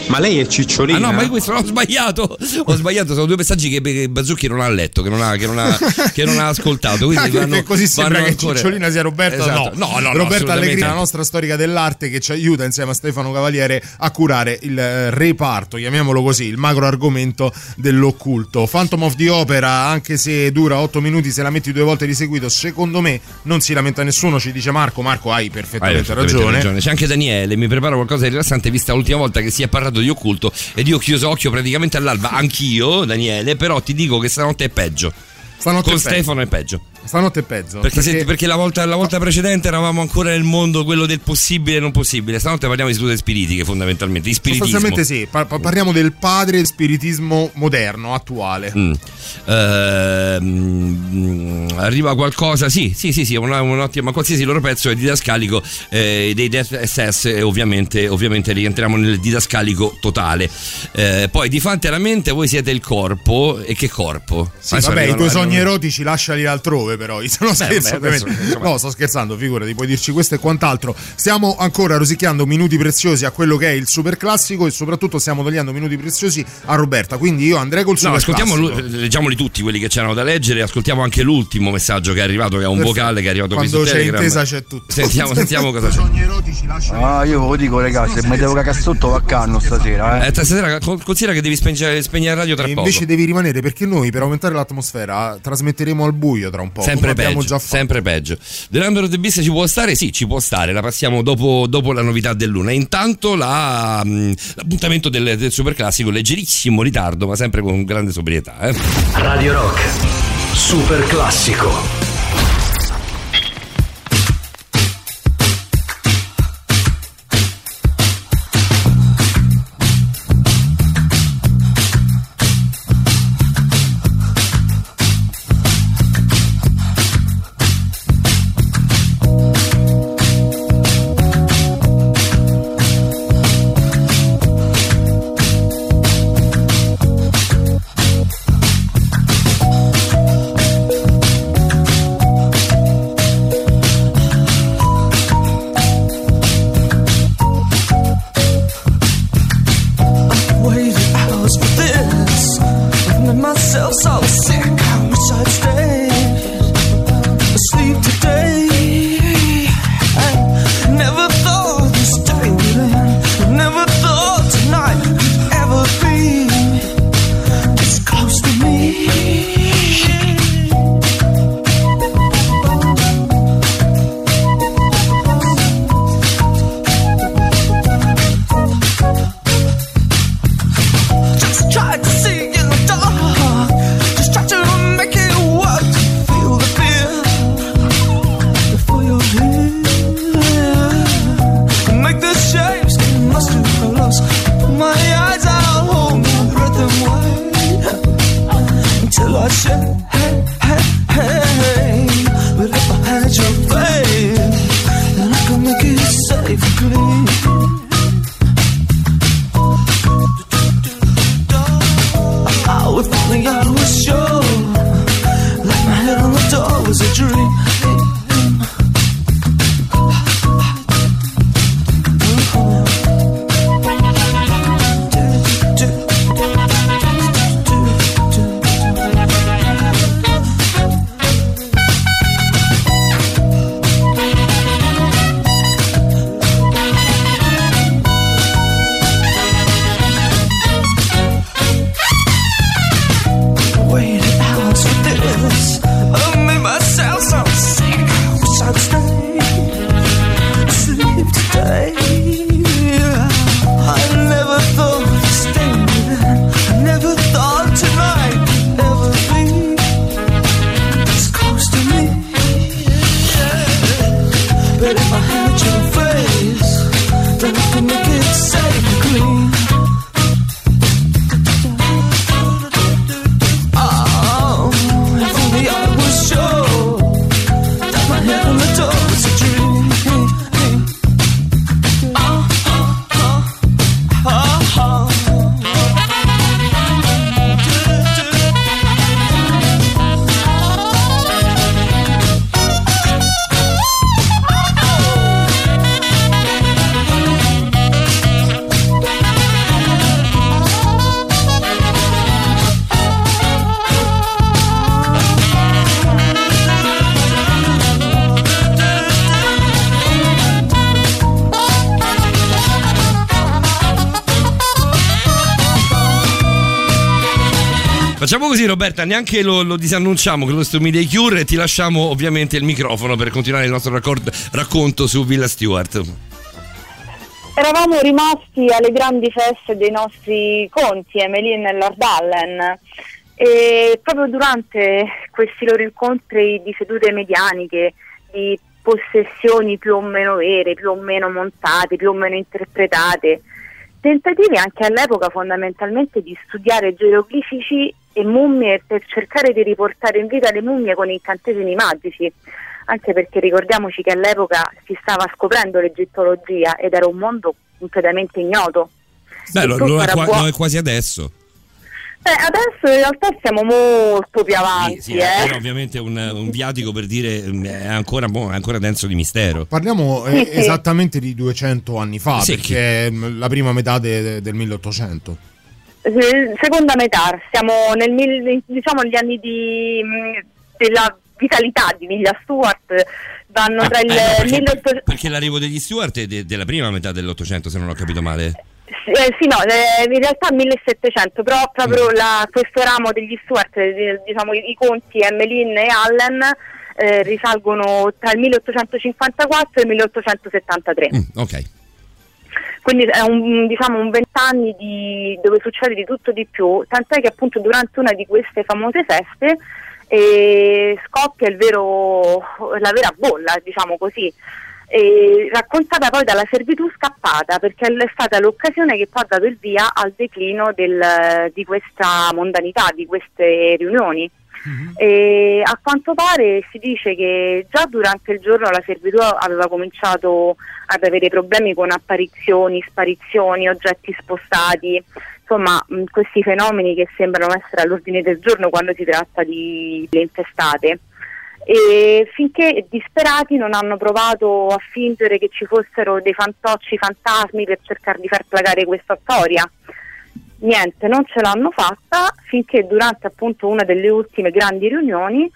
Ma lei è cicciolina? Ah no, ma io questo l'ho sbagliato. Ho sbagliato, sono due messaggi che, Bazzucchi non ha letto, che non ha, che non ha, che non ha ascoltato. Quindi Anche vanno- così sembra che ancora- Cicciolina sia Roberta. Esatto. No, no, no, Roberta Allegri, la no. nostra storica dell'arte, che ci aiuta insieme a Stefano Cavaliere a curare il eh, reparto, chiamiamolo così, il macro argomento dell'occulto. Phantom of the Opera, anche se dura 8 minuti, se la metti due volte di seguito, secondo me non si lamenta nessuno, ci dice Marco. Marco, hai Hai perfettamente perfettamente ragione. C'è anche Daniele, mi preparo qualcosa di rilassante vista l'ultima volta che si è parlato di occulto ed io ho chiuso occhio praticamente all'alba, anch'io Daniele, però ti dico che stanotte è peggio. Stanotte Con è peggio. Stefano è peggio. Stanotte è peggio. Perché, se- perché la, volta, la volta precedente eravamo ancora nel mondo quello del possibile e non possibile. Stanotte parliamo di sedute spiritiche fondamentalmente, di spiritismo. Sostanzialmente sì, pa- pa- parliamo del padre del spiritismo moderno, attuale. Mm. Ehm, arriva qualcosa, sì, sì, sì, sì, una, un'ottima, qualsiasi loro pezzo è didascalico eh, dei Death SS e ovviamente, ovviamente rientriamo nel didascalico totale. Eh, poi di fronte alla mente voi siete il corpo e che corpo? Sì, vabbè, i tuoi sogni erotici lasciali altrove, però. Non scherzo, vabbè, adesso. No, sto scherzando, figurati, puoi dirci questo e quant'altro. Stiamo ancora rosicchiando minuti preziosi a quello che è il super classico e soprattutto stiamo togliendo minuti preziosi a Roberta. Quindi io andrei col No, super ascoltiamo, classico. lu- leggiamoli tutti quelli che c'erano da leggere, ascoltiamo anche l'ultimo messaggio che è arrivato, che è un Perfetto. vocale che è arrivato qui Quando su c'è Telegram. intesa c'è tutto. Sentiamo, sentiamo cosa c'è. Ah, io ve lo dico, ragazzi, se mi devo cagare sotto va canno stasera, eh. Eh, stasera con- considera che devi spengere, spegnere la radio tra E poco. invece devi rimanere perché noi per aumentare l'atmosfera trasmetteremo al buio tra un po'. Sempre peggio, già fatto. sempre peggio. The Number of the Beast ci può stare? Sì, ci può stare. La passiamo dopo, dopo la novità del luna. Intanto la, mh, l'appuntamento del, del super classico, leggerissimo ritardo, ma sempre con grande sobrietà. eh. Radio Rock. Super classico. Roberta, neanche lo, lo disannunciamo che lo stumi dei Cure e ti lasciamo ovviamente il microfono per continuare il nostro raccord- racconto su Villa Stewart. Eravamo rimasti alle grandi feste dei nostri conti, Emeline e Lord Allen, e proprio durante questi loro incontri di sedute medianiche, di possessioni più o meno vere, più o meno montate, più o meno interpretate, tentativi anche all'epoca fondamentalmente di studiare geroglifici e mummie per cercare di riportare in vita le mummie con incantesimi magici, anche perché ricordiamoci che all'epoca si stava scoprendo l'egittologia ed era un mondo completamente ignoto. Beh, lo, lo è qua- lo è quasi adesso. Beh, adesso in realtà siamo molto più avanti, Sì, eh. era ovviamente un, un viatico per dire mm, è ancora, boh, è ancora denso di mistero. Parliamo eh, Sì, sì. esattamente di 200 anni fa, Sì. perché è mm, la prima metà de- del 1800. Se- Seconda metà, siamo nel diciamo negli anni di, mh, della vitalità di Villa Stewart, vanno tra il Eh, no, perché, 1800 perché l'arrivo degli Stuart è de- della prima metà dell'Ottocento, se non ho capito male. Sì, eh, sì, no, eh, in realtà 1700, però Mm. proprio la- questo ramo degli Stuart, eh, diciamo i, i conti Emmeline e Allen, eh, risalgono tra il 1854 e il 1873. Mm, ok. Quindi è un, diciamo, un vent'anni di- dove succede di tutto di più, tant'è che appunto durante una di queste famose feste eh, scoppia il vero, la vera bolla, diciamo così, eh, raccontata poi dalla servitù scappata, perché è stata l'occasione che poi ha dato il via al declino del- di questa mondanità, di queste riunioni. E a quanto pare si dice che già durante il giorno la servitù aveva cominciato ad avere problemi con apparizioni, sparizioni, oggetti spostati, insomma mh, questi fenomeni che sembrano essere all'ordine del giorno quando si tratta di le infestate. E finché disperati non hanno provato a fingere che ci fossero dei fantocci fantasmi per cercare di far placare questa storia niente, non ce l'hanno fatta finché durante appunto una delle ultime grandi riunioni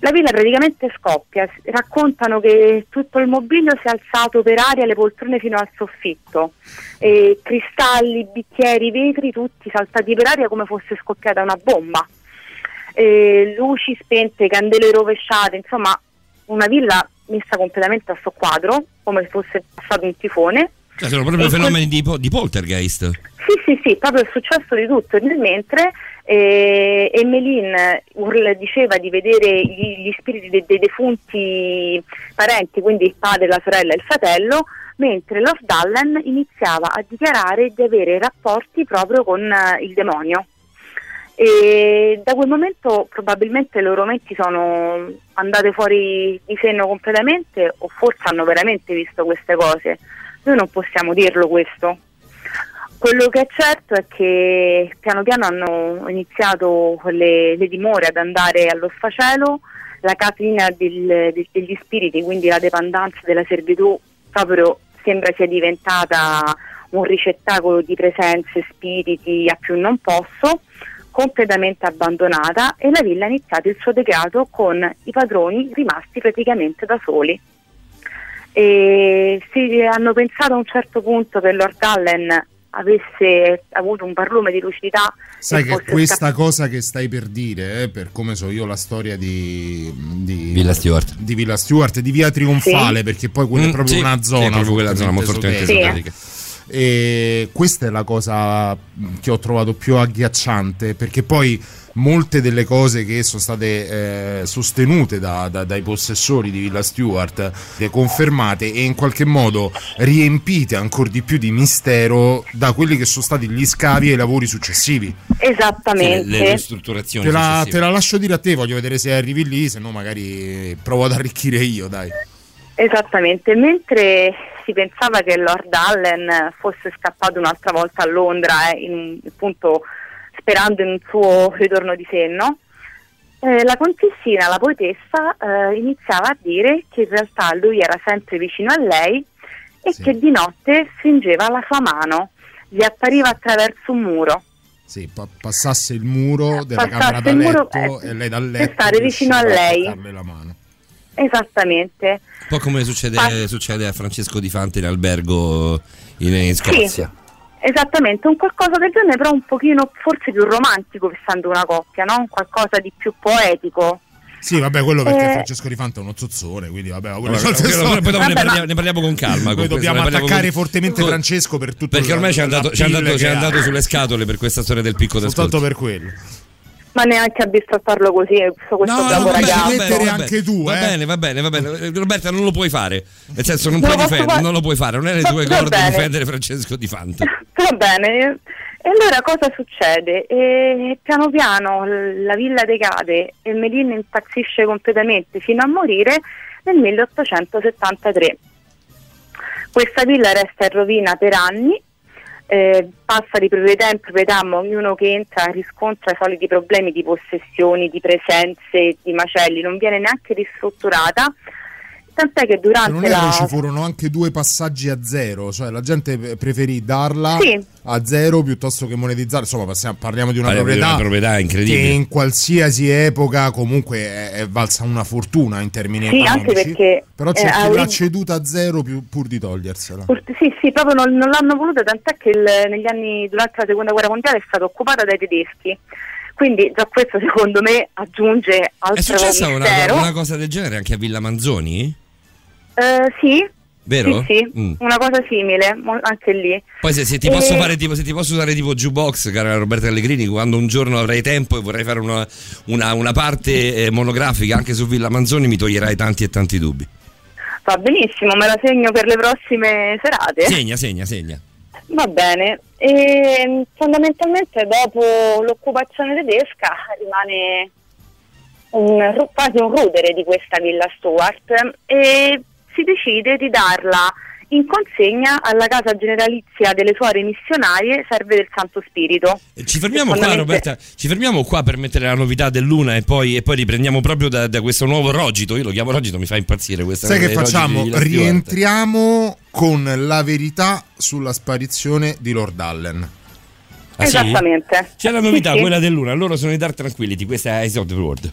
la villa praticamente scoppia. Raccontano che tutto il mobilio si è alzato per aria, le poltrone fino al soffitto, e cristalli, bicchieri, vetri, tutti saltati per aria come fosse scoppiata una bomba. E luci spente, candele rovesciate, insomma una villa messa completamente a soqquadro, come se fosse passato un tifone. Cioè, sono proprio E quel- fenomeni di, po- di poltergeist. sì, sì, sì, proprio è successo di tutto. E Nel mentre eh, Emelin urla- diceva di vedere gli, gli spiriti dei, dei defunti parenti, quindi il padre, la sorella e il fratello, mentre Lord Allen iniziava a dichiarare di avere rapporti proprio con eh, il demonio. E da quel momento probabilmente le loro menti sono andate fuori di senno completamente o forse hanno veramente visto queste cose. Noi non possiamo dirlo questo. Quello che è certo è che piano piano hanno iniziato le, le dimore ad andare allo sfacelo, la catina del- del- degli spiriti, quindi la dependenza della servitù, proprio sembra sia diventata un ricettacolo di presenze, spiriti a più non posso, completamente abbandonata e la villa ha iniziato il suo degrado con i padroni rimasti praticamente da soli. E si hanno pensato a un certo punto che Lord Allen avesse avuto un barlume di lucidità Sai che questa scappato. cosa che stai per dire, eh, per come so io la storia di, di Villa Stewart. di Villa Stewart, di Via Trionfale, Sì. perché poi quella Mm, è proprio sì, una sì, zona. è proprio quella zona molto fortemente esoterica. esoterica. E questa è la cosa che ho trovato più agghiacciante perché poi molte delle cose che sono state eh, sostenute da- da- dai possessori di Villa Stewart eh, confermate e in qualche modo riempite ancora di più di mistero da quelli che sono stati gli scavi e i lavori successivi. Esattamente. le, le ristrutturazioni. Te la, te la lascio dire a te, voglio vedere se arrivi lì, se no magari provo ad arricchire io, dai. Esattamente, mentre si pensava che Lord Allen fosse scappato un'altra volta a Londra, eh, in un- appunto sperando in un suo ritorno di senno, eh, la contessina, la poetessa, eh, iniziava a dire che in realtà lui era sempre vicino a lei e che di notte stringeva la sua mano, gli appariva attraverso un muro. Sì, pa- passasse il muro della Passasse camera da il muro, letto eh, e lei dal per letto stare vicino a lei. toccarle la mano. Esattamente. Un po' come succede, succede a Francesco Di Fante in albergo in, in Scozia. Esattamente, un qualcosa del genere, però un pochino forse più romantico, essendo una coppia, no? Un qualcosa di più poetico. Sì, vabbè, quello perché Eh. Francesco Di Fante è uno zozzone, quindi vabbè, quello altre quello- storie. poi dopo ne, Vabbè, parliamo, ma- ne parliamo con calma. questo, dobbiamo ne attaccare con- fortemente con- Francesco per tutto Perché la- ormai ci è andato, ci è pill andato- ci è che ha. andato sulle scatole per questa storia del picco d'ascolto. Soltanto per quello. Ma neanche a distrarlo così, su questo No, bravo no, vabbè, ragazzo. vabbè, mettere anche tu, Va eh. bene, va bene, va bene. Eh, Roberta, non lo puoi fare. Nel senso, non, Non puoi difendere, fare. non lo puoi fare. Non è le tue corde difendere Francesco Di Fante. Va bene. E allora cosa succede? E piano piano la villa decade e Melin impazzisce completamente fino a morire nel 1873. Questa villa resta in rovina per anni, eh, passa di proprietà in proprietà, ma ognuno che entra riscontra i soliti problemi di possessioni, di presenze, di macelli, non viene neanche ristrutturata. Tant'è che Se durante non erro la... ci furono anche due passaggi a zero, cioè la gente preferì darla Sì. a zero piuttosto che monetizzare. Insomma, passiamo- parliamo di una Parliamo di proprietà, una proprietà incredibile. che in qualsiasi epoca comunque è, è valsa una fortuna in termini Sì, anche economici. perché, Però c'è eh, chi l'ha ceduta a zero più- pur di togliersela. Pur- Sì, sì, proprio non, non l'hanno voluta, tant'è che il- negli anni durante la seconda guerra mondiale è stata occupata dai tedeschi. Quindi già questo secondo me aggiunge È altro successa una, una cosa del genere anche a Villa Manzoni? Eh, sì, Vero? sì, sì, Mm. una cosa simile, anche lì. Poi se, se ti E- posso fare tipo, se ti posso usare tipo jukebox, cara Roberta Allegrini, quando un giorno avrai tempo e vorrei fare una, una- una parte eh, monografica anche su Villa Manzoni, mi toglierai tanti e tanti dubbi. Va benissimo, me la segno per le prossime serate. Segna, segna, segna. Va bene. E, mh, fondamentalmente dopo l'occupazione tedesca rimane un, quasi un rudere di questa villa Stuart e si decide di darla in consegna alla casa generalizia delle suore missionarie Serve del Santo Spirito. Ci fermiamo qua, Roberta. Ci fermiamo qua per mettere la novità dell'una e poi, e poi riprendiamo proprio da, da questo nuovo Rogito. Io lo chiamo Rogito, mi fa impazzire questa Sai che facciamo? Rientriamo con la verità sulla sparizione di Lord Allen. Ah, sì? Esattamente. C'è la novità, Sì, sì. quella dell'una. Loro sono i Dark Tranquility, questa è Eyes of the World.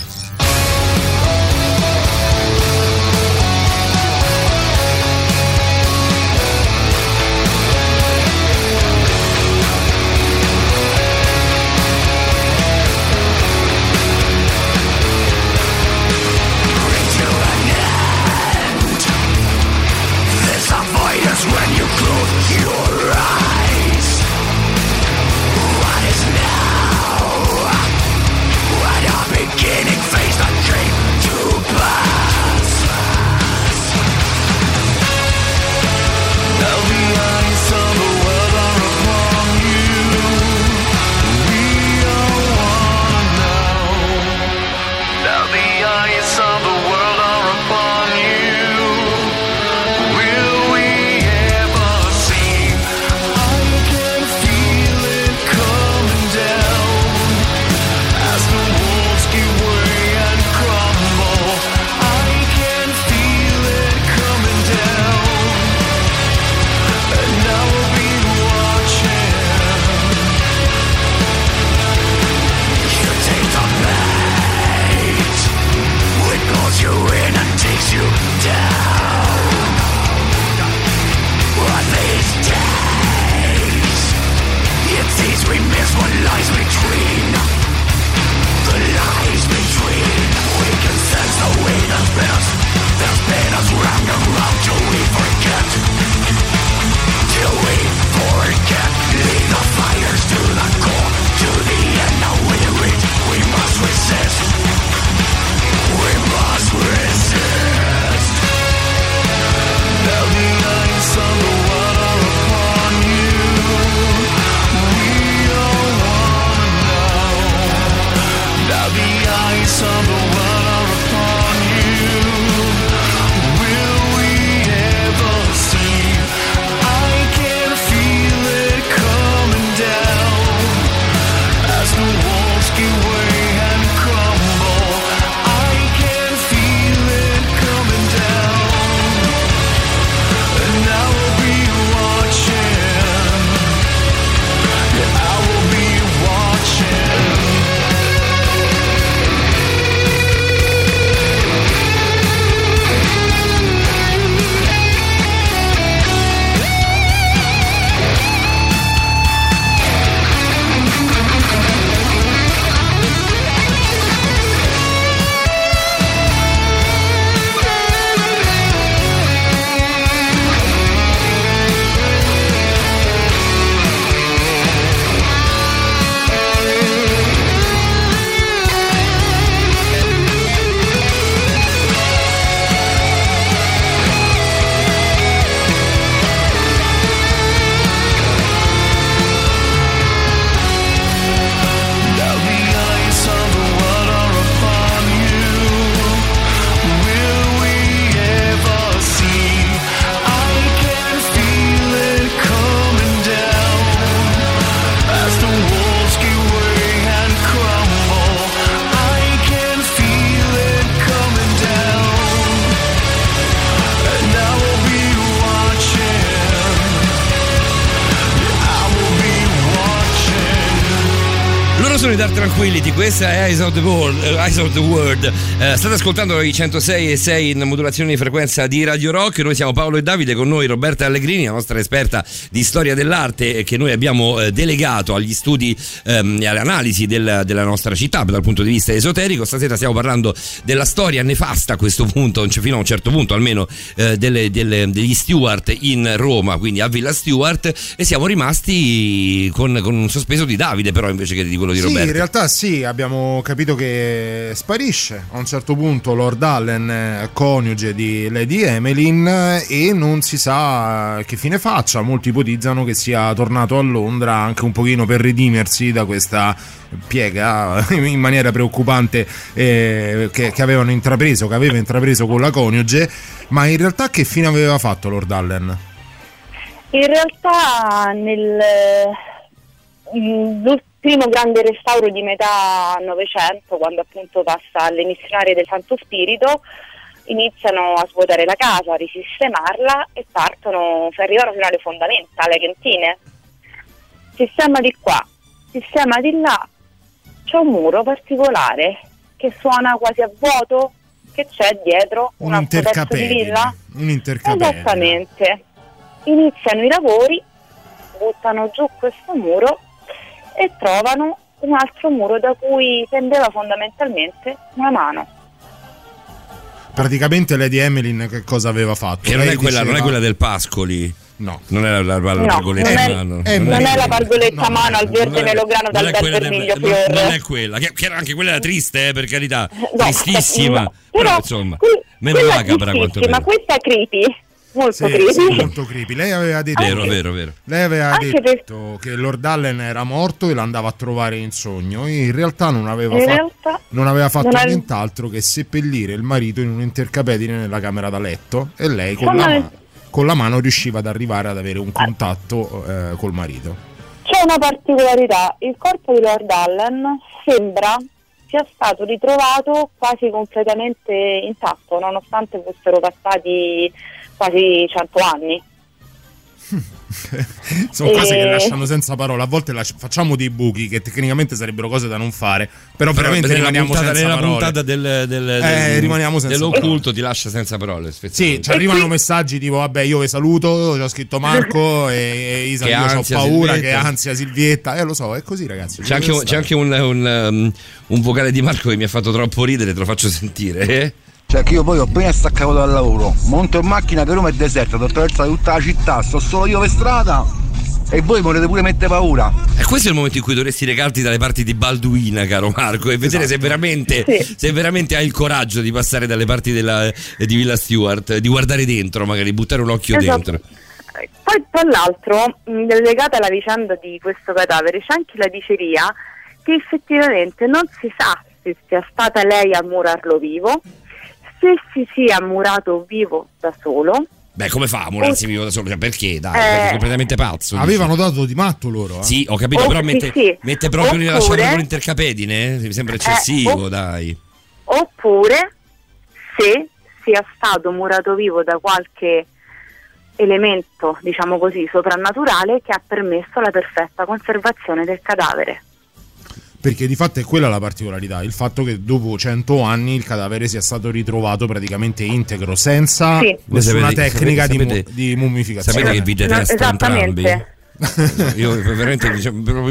Tranquillity, questa è Eyes of the World. eh, Eyes of the World. Eh, state ascoltando i 106 e 6 in modulazione di frequenza di Radio Rock. Noi siamo Paolo e Davide, con noi Roberta Allegrini, la nostra esperta di storia dell'arte eh, che noi abbiamo eh, delegato agli studi ehm, e alle analisi del- della nostra città dal punto di vista esoterico. Stasera stiamo parlando della storia nefasta a questo punto, cioè fino a un certo punto almeno, eh, delle- delle- degli Stewart in Roma, quindi a Villa Stewart, e siamo rimasti con, con un sospeso di Davide, però invece che di quello di Sì, Roberta. in realtà sì, abbiamo capito che sparisce a un certo punto Lord Allen, eh, coniuge di Lady Emmeline, eh, e non si sa che fine faccia. Molti ipotizzano che sia tornato a Londra anche un pochino per redimersi da questa piega in maniera preoccupante eh, che, che avevano intrapreso, che aveva intrapreso con la coniuge. Ma in realtà che fine aveva fatto Lord Allen? In realtà nel l'ultimo grande restauro di metà Novecento, quando appunto passa alle missionarie del Santo Spirito, iniziano a svuotare la casa, a risistemarla e partono, arrivano fino alle fondamenta, alle cantine. Sistema di qua, sistema di là, c'è un muro particolare che suona quasi a vuoto, che c'è dietro Un un pezzo di villa. Un intercapedine. Esattamente. Iniziano i lavori, buttano giù questo muro e trovano un altro muro da cui pendeva fondamentalmente una mano. Praticamente Lady Emmeline che cosa aveva fatto? Che non è, quella, non è diceva- quella del Pascoli. No. Non è la, pargoletta non è- a mano. non è la pargoletta a mano al verde melograno non dal bel quella del- vermiglio non- fiore. Non è quella, che, che era anche quella triste, eh, per carità. No, Tristissima. no, però, però insomma, que- meno quella macabra quanto tristissima, meno. questa è creepy, molto Sì, creepy. sì, molto creepy. Lei aveva detto, Vero, vero, vero. lei aveva detto che Lord Allen era morto e l'andava a trovare in sogno. E in realtà non aveva, In fa- realtà non aveva fatto non nient'altro che seppellire il marito in un intercapedine nella camera da letto e lei con la, ma- con la mano riusciva ad arrivare ad avere un contatto eh, col marito. C'è una particolarità, il corpo di Lord Allen sembra sia stato ritrovato quasi completamente intatto, nonostante fossero passati quasi 100 anni. Sono cose che E- lasciano senza parole. A volte lasci- facciamo dei buchi che tecnicamente sarebbero cose da non fare, però, Però veramente rimaniamo puntata, senza parole. puntata del, del, del- Eh, rimaniamo senza dell'occulto ti lascia senza parole. Sì, ci arrivano messaggi tipo vabbè io vi saluto, ci ho scritto Marco e, e Isa, Che io ho ansia, paura, Silvietta. che ansia Silvietta, eh lo so, è così ragazzi. C'è anche, un, c'è anche un, un, um, un vocale di Marco che mi ha fatto troppo ridere, te lo faccio sentire. Cioè che io poi ho appena staccato dal lavoro, monto in macchina che Roma è deserta, devo attraversare tutta la città, sto solo io per strada e voi volete pure mettere paura. E questo è il momento in cui dovresti recarti dalle parti di Balduina, caro Marco, e vedere se, veramente, Sì. se veramente hai il coraggio di passare dalle parti della- eh, di Villa Stewart, di guardare dentro, magari buttare un occhio Esatto. dentro. Poi tra l'altro, mh, legata alla vicenda di questo cadavere, c'è anche la diceria che effettivamente non si sa se sia stata lei a murarlo vivo, se si sia murato vivo da solo. Beh, come fa a murarsi vivo da solo? Cioè, perché? Dai, Eh, è completamente pazzo. Avevano dato di matto loro. eh. Sì, ho capito, Oh, però sì, mette, sì. mette proprio Oppure- rilasciato con l'intercapedine? eh? Mi sembra eccessivo, oh. dai. oppure se sia stato murato vivo da qualche elemento, diciamo così, soprannaturale che ha permesso la perfetta conservazione del cadavere. Perché di fatto è quella la particolarità, il fatto che dopo 100 anni il cadavere sia stato ritrovato praticamente integro, senza Sì. nessuna Sapete- tecnica di, sapete- di mummificazione. Sapete che vide No, testa entrambi? esattamente. Io veramente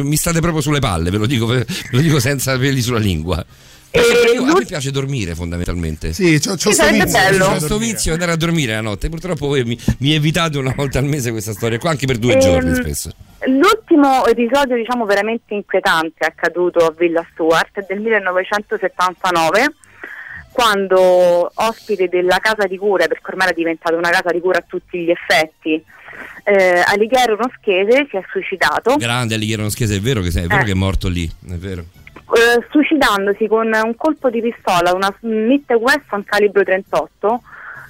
mi state proprio sulle palle, ve lo dico, ve lo dico senza peli sulla lingua. Perché E io- a me piace dormire fondamentalmente. Sì, c'ho, c'ho Sì, sto sarebbe vizio, andare a dormire la notte. Purtroppo voi mi, mi evitate una volta al mese questa storia qua, anche per due Ehm, giorni spesso. L'ultimo episodio, diciamo, veramente inquietante accaduto a Villa Stuart è del 1979, quando ospite della casa di cura, perché ormai era diventata una casa di cura a tutti gli effetti, eh, Alighiero Noschese si è suicidato, Grande Alighiero Noschese, è vero, che, è vero Eh. che è morto lì, è vero. eh, suicidandosi con un colpo di pistola, una Smith Wesson calibro 38,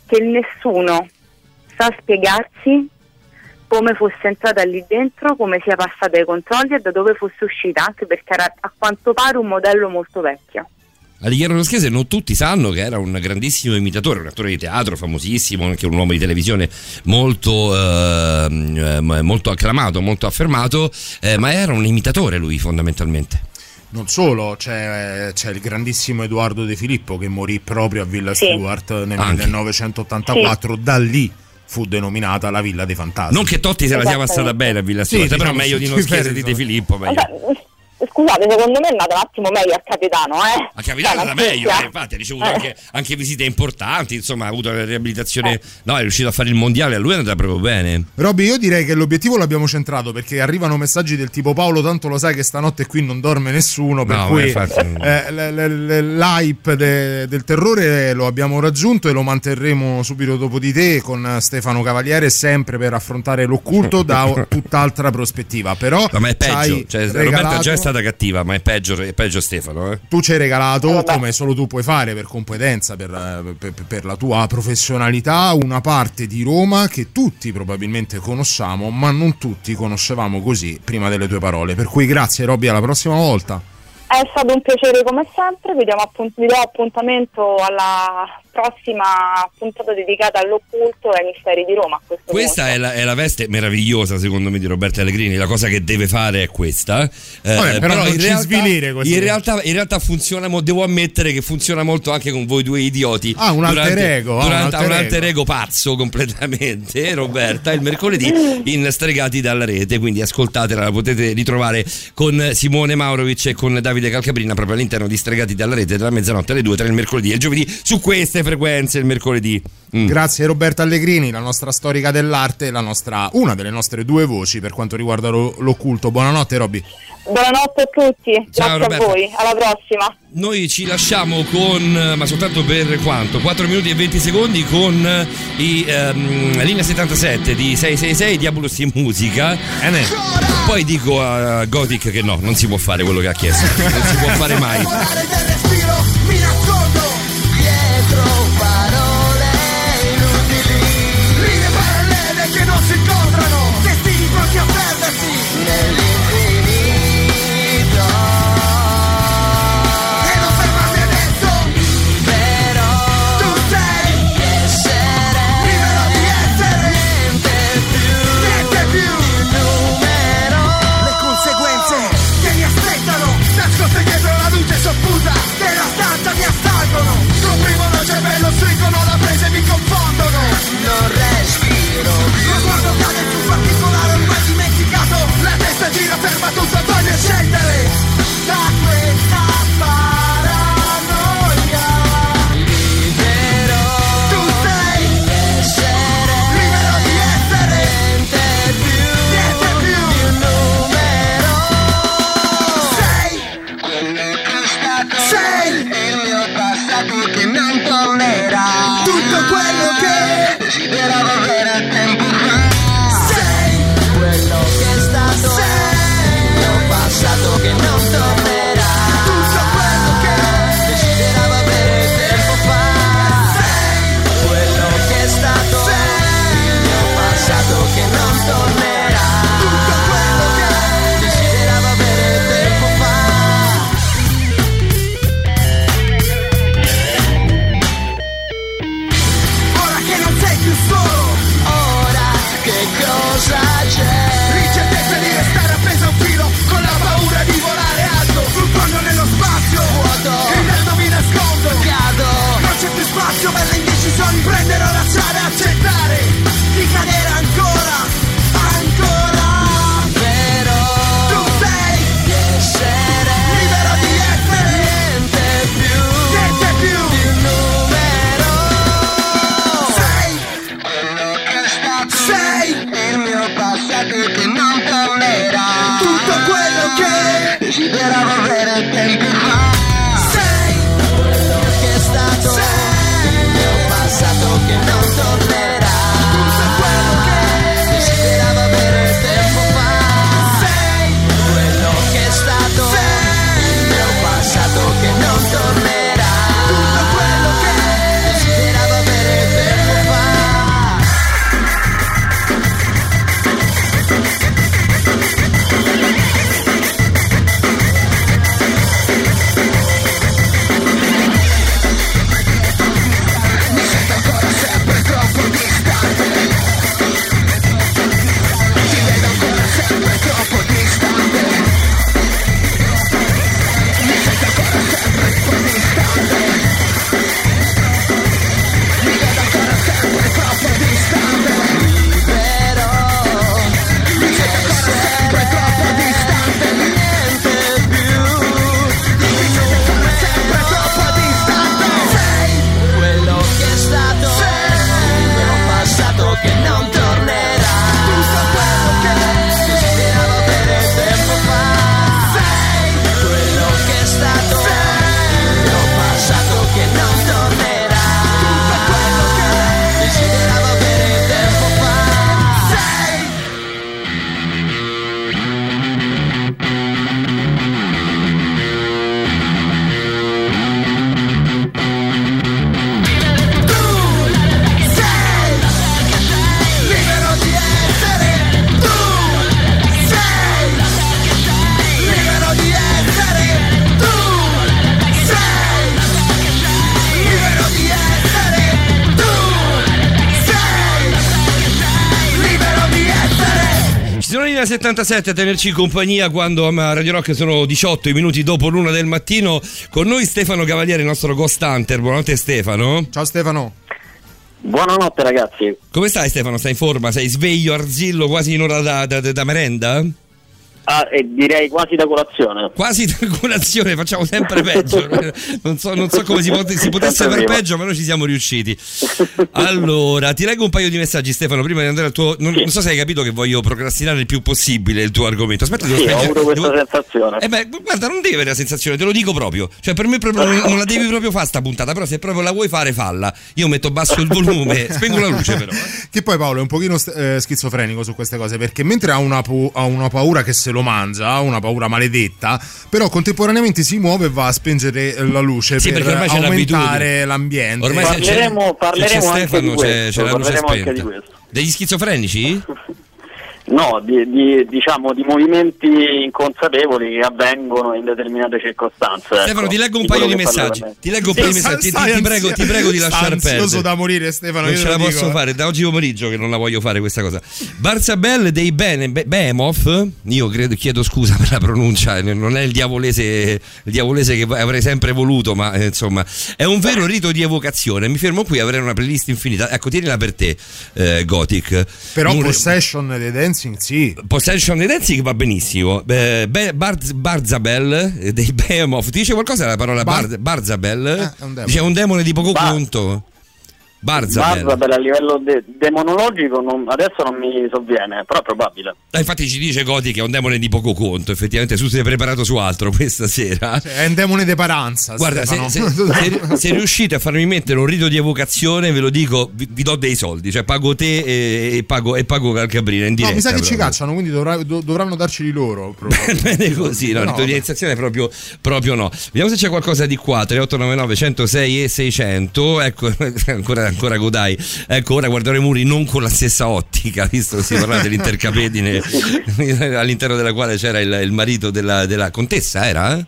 che nessuno sa spiegarsi come fosse entrata lì dentro, come sia passata ai controlli e da dove fosse uscita, anche perché era a quanto pare un modello molto vecchio. Alighiero Noschese non tutti sanno che era un grandissimo imitatore, un attore di teatro famosissimo, anche un uomo di televisione molto, ehm, eh, molto acclamato, molto affermato, eh, ma era un imitatore lui fondamentalmente. Non solo, c'è, c'è il grandissimo Edoardo De Filippo che morì proprio a Villa Sì. Stewart nel Anche. 1984, da lì fu denominata la Villa dei Fantasmi. Non che Totti se la sia passata bene a Villa Sì, Stewart, però diciamo, meglio di sì, non sì, sì, di sì. De Filippo. Meglio. Scusate, secondo me è andata un attimo meglio al capitano, eh? A capitano Cioè, da la meglio, eh, infatti ha ricevuto Eh. anche, anche visite importanti, insomma ha avuto una riabilitazione, no è riuscito a fare il mondiale, a lui è andata proprio bene. Robby, io direi che l'obiettivo l'abbiamo centrato perché arrivano messaggi del tipo Paolo, tanto lo sai che stanotte qui non dorme nessuno, per No, cui ma infatti- eh, l- l- l- l'hype de- del terrore lo abbiamo raggiunto e lo manterremo subito dopo di te con Stefano Cavaliere sempre per affrontare l'occulto da tutt'altra prospettiva. Però ma è peggio, cioè, regalato- già è stata cattiva, ma è peggio, è peggio Stefano. Eh. tu ci hai regalato, Vabbè. come solo tu puoi fare per competenza, per, eh, per- per la tua professionalità, una parte di Roma che tutti probabilmente conosciamo, ma non tutti conoscevamo così prima delle tue parole. Per cui grazie Robby, alla prossima volta. È stato un piacere come sempre, vi, diamo appunt- vi do appuntamento alla prossima puntata dedicata all'occulto e ai misteri di Roma. Questa è la, è la veste meravigliosa secondo me di Roberta Allegrini, la cosa che deve fare è questa. Eh, Vabbè, però non ci svilire così. in realtà, in realtà funziona, mo- devo ammettere che funziona molto anche con voi due idioti. Ah, un alter Durante- ego, ah, un durante- alter un alter ego. ego pazzo completamente, Roberta, il mercoledì in Stregati dalla rete, quindi ascoltatela, la potete ritrovare con Simone Maurovic e con Davide Calcabrina proprio all'interno di Stregati dalla rete dalla mezzanotte alle due tra il mercoledì e il giovedì su queste frequenze il mercoledì. Mm. Grazie Roberta Allegrini, la nostra storica dell'arte, la nostra, una delle nostre due voci per quanto riguarda lo- l'occulto. Buonanotte Robby. Buonanotte a tutti, Ciao, grazie Roberta. a voi, alla prossima. Noi ci lasciamo con, ma soltanto per quanto? 4 minuti e 20 secondi con eh, i ehm, linea 77 di 666 Diabolos in musica. Poi dico a Gothic che no, non si può fare quello che ha chiesto. Non si può fare mai. 2077 a tenerci compagnia quando a Radio Rock sono 18 minuti dopo l'una del mattino. Con noi Stefano Cavaliere, il nostro ghost hunter. Buonanotte Stefano. Ciao Stefano. Buonanotte ragazzi. Come stai Stefano? Stai in forma? Sei sveglio, arzillo, quasi in ora da, da- da merenda? Ah, e direi quasi da colazione. Quasi da colazione, facciamo sempre peggio. Non so, non so come si, pot- si potesse fare peggio, ma noi ci siamo riusciti. Allora, ti leggo un paio di messaggi, Stefano. Prima di andare al tuo. Non, non so se hai capito che voglio procrastinare il più possibile il tuo argomento. Aspetta, devo Sì, ho spegnere- avuto questa devo- sensazione. Eh beh, guarda, non devi avere la sensazione, te lo dico proprio. Cioè, per me proprio non, non la devi proprio fare sta puntata. Però, se proprio la vuoi fare, falla. Io metto basso il volume, spengo la luce, però. Che poi Paolo è un pochino st- eh, schizofrenico su queste cose perché mentre ha una, pu- ha una paura che se lo mangia, ha una paura maledetta, però contemporaneamente si muove e va a spengere eh, la luce Sì, perché per aumentare l'ambiente. Ormai se- Parleremo- se parleremo c'è anche Stefano, di c'è, questo, c'è la luce parleremo anche spenta. di questo. Degli schizofrenici? No, di, di- diciamo di movimenti inconsapevoli che avvengono in determinate circostanze. Stefano, ecco, ti leggo un di paio di messaggi. Ti leggo un paio di messaggi. Ti, ti- prego, ti prego di lasciare ansioso perdere. da morire Stefano, Non io ce la lo posso dico. fare, da oggi pomeriggio che non la voglio fare questa cosa. Barzabel dei Bene, Be- Behemoth, io credo, chiedo scusa per la pronuncia, eh, non è il diavolese, il diavolese che avrei sempre voluto, ma eh, insomma è un vero rito di evocazione. Mi fermo qui, avrei una playlist infinita. Ecco, tienila per te, eh, Gothic. Però Un- Possession dei Dancing sì. Possession dei Dancing va benissimo. Eh, Be- Barz- Barzabel eh, dei Behemoth. Ti dice qualcosa la parola Bar- Bar- Barzabel? Eh, è un demone. Dice un demone di poco Bar- conto. Barzabel. Barzabel a livello de- demonologico non- adesso non mi sovviene, però è probabile. Ah, infatti ci dice Goti che è un demone di poco conto. Effettivamente tu sei preparato su altro questa sera. È un demone de paranza. Guarda, se, se- se- se riuscite a farmi mettere un rito di evocazione, ve lo dico, vi, vi do dei soldi. Cioè, pago te e, e pago, e pago Calcabrina in No, diretta. mi sa che ci proprio. cacciano, quindi dovra- do- dovranno darceli loro. proprio. Bene così, no, No, il rito di proprio, proprio no. Vediamo se c'è qualcosa di qua. 3899 106 e 600. Ecco, ancora, ancora Godai. Ecco, ora guardare i muri non con la stessa ottica, visto che si parla dell'intercapedine all'interno della quale c'era il, il marito della, della contessa, era? eh?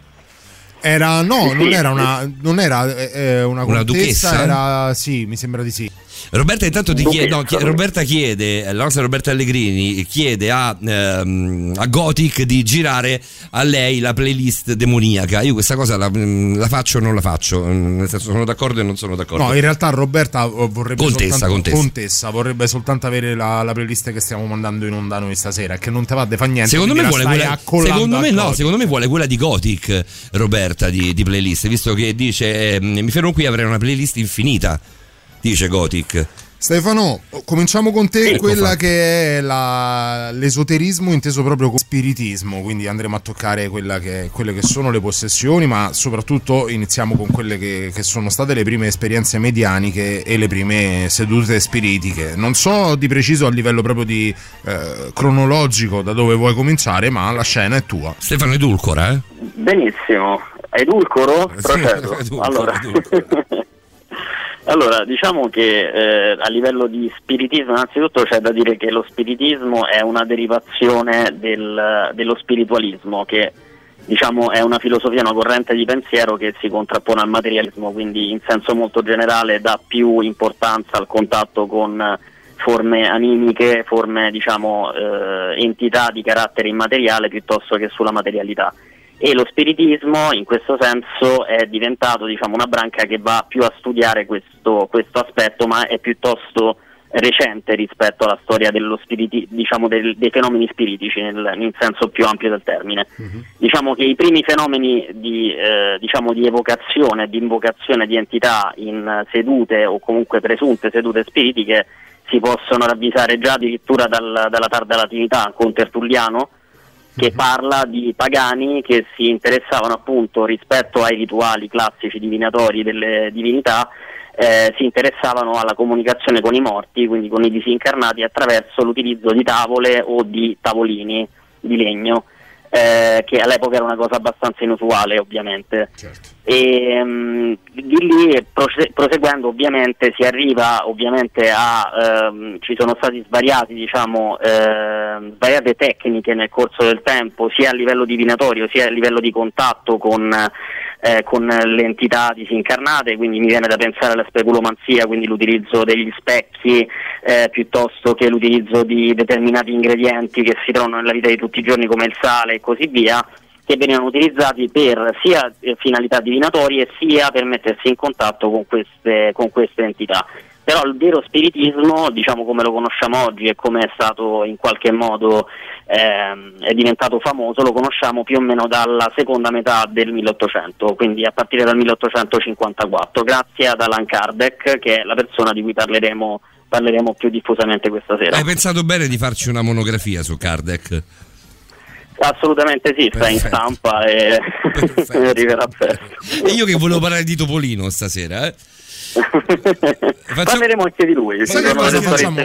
Era, no, non era una, non era eh, eh, una Una contessa, duchessa? era, sì, mi sembra di sì. Roberta intanto ti chiede, no, Duchessa. chi- Roberta chiede, la nostra Roberta Allegrini chiede a, ehm, a Gothic di girare a lei la playlist demoniaca. Io questa cosa la, mm, la faccio o non la faccio, Mm, nel senso sono d'accordo e non sono d'accordo. No, in realtà Roberta eh, vorrebbe Contessa, soltanto, contessa. vorrebbe soltanto avere la, la playlist che stiamo mandando in onda noi stasera, che non te va a fa niente. Secondo me, vuole quella, secondo, me no, Gothic. secondo me vuole quella di Gothic, Roberta, di, di playlist, visto che dice ehm, mi fermo qui avrei una playlist infinita, dice Gothic. Stefano, cominciamo con te Ecco quella fatto. che è la- l'esoterismo inteso proprio come spiritismo, quindi andremo a toccare quella che- quelle che sono le possessioni, ma soprattutto iniziamo con quelle che, che sono state le prime esperienze medianiche e le prime sedute spiritiche. Non so di preciso a livello proprio di eh, cronologico da dove vuoi cominciare, ma la scena è tua. Stefano Edulcora, eh? Benissimo, edulcoro? Sì, Procedo. edulcoro, allora. edulcoro. Allora, diciamo che eh, a livello di spiritismo, innanzitutto c'è da dire che lo spiritismo è una derivazione del- dello spiritualismo, che diciamo è una filosofia, una corrente di pensiero che si contrappone al materialismo, quindi in senso molto generale dà più importanza al contatto con forme animiche, forme diciamo eh, entità di carattere immateriale piuttosto che sulla materialità e lo spiritismo in questo senso è diventato diciamo, una branca che va più a studiare questo, questo aspetto ma è piuttosto recente rispetto alla storia dello spiriti- diciamo, del- dei fenomeni spiritici nel, in senso più ampio del termine. Diciamo che i primi fenomeni di, eh, diciamo, di evocazione, di invocazione di entità in sedute o comunque presunte sedute spiritiche si possono ravvisare già addirittura dal- dalla tarda latinità con Tertulliano che parla di pagani che si interessavano appunto rispetto ai rituali classici divinatori delle divinità, eh, si interessavano alla comunicazione con i morti, quindi con i disincarnati, attraverso l'utilizzo di tavole o di tavolini di legno, eh, che all'epoca era una cosa abbastanza inusuale ovviamente. E mm, di lì prose- proseguendo ovviamente si arriva ovviamente a ehm, ci sono stati svariati diciamo ehm, svariate tecniche nel corso del tempo sia a livello divinatorio sia a livello di contatto con eh, con le entità disincarnate, quindi mi viene da pensare alla speculomanzia, quindi l'utilizzo degli specchi, eh, piuttosto che l'utilizzo di determinati ingredienti che si trovano nella vita di tutti i giorni come il sale e così via, che venivano utilizzati per sia eh, finalità divinatorie sia per mettersi in contatto con queste, con queste entità. Però il vero spiritismo, diciamo come lo conosciamo oggi e come è stato in qualche modo ehm, è diventato famoso, lo conosciamo più o meno dalla seconda metà del 1800, quindi a partire dal 1854, grazie ad Allan Kardec, che è la persona di cui parleremo, parleremo più diffusamente questa sera. Hai pensato bene di farci una monografia su Kardec? Assolutamente sì, sta in stampa e arriverà presto. E io che volevo parlare di Topolino stasera, eh? Parleremo anche di lui, Sai che cosa facciamo?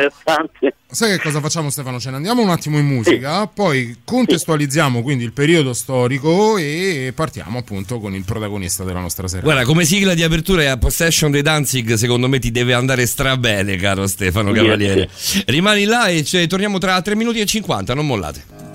Sai che cosa facciamo Stefano? Ce ne andiamo un attimo in musica, poi contestualizziamo quindi il periodo storico e partiamo appunto con il protagonista della nostra serata. Guarda, come sigla di apertura è a Possession dei Danzig, secondo me ti deve andare stra bene, caro Stefano. Cavaliere. Rimani là e ci torniamo tra 3 minuti e 50, non mollate.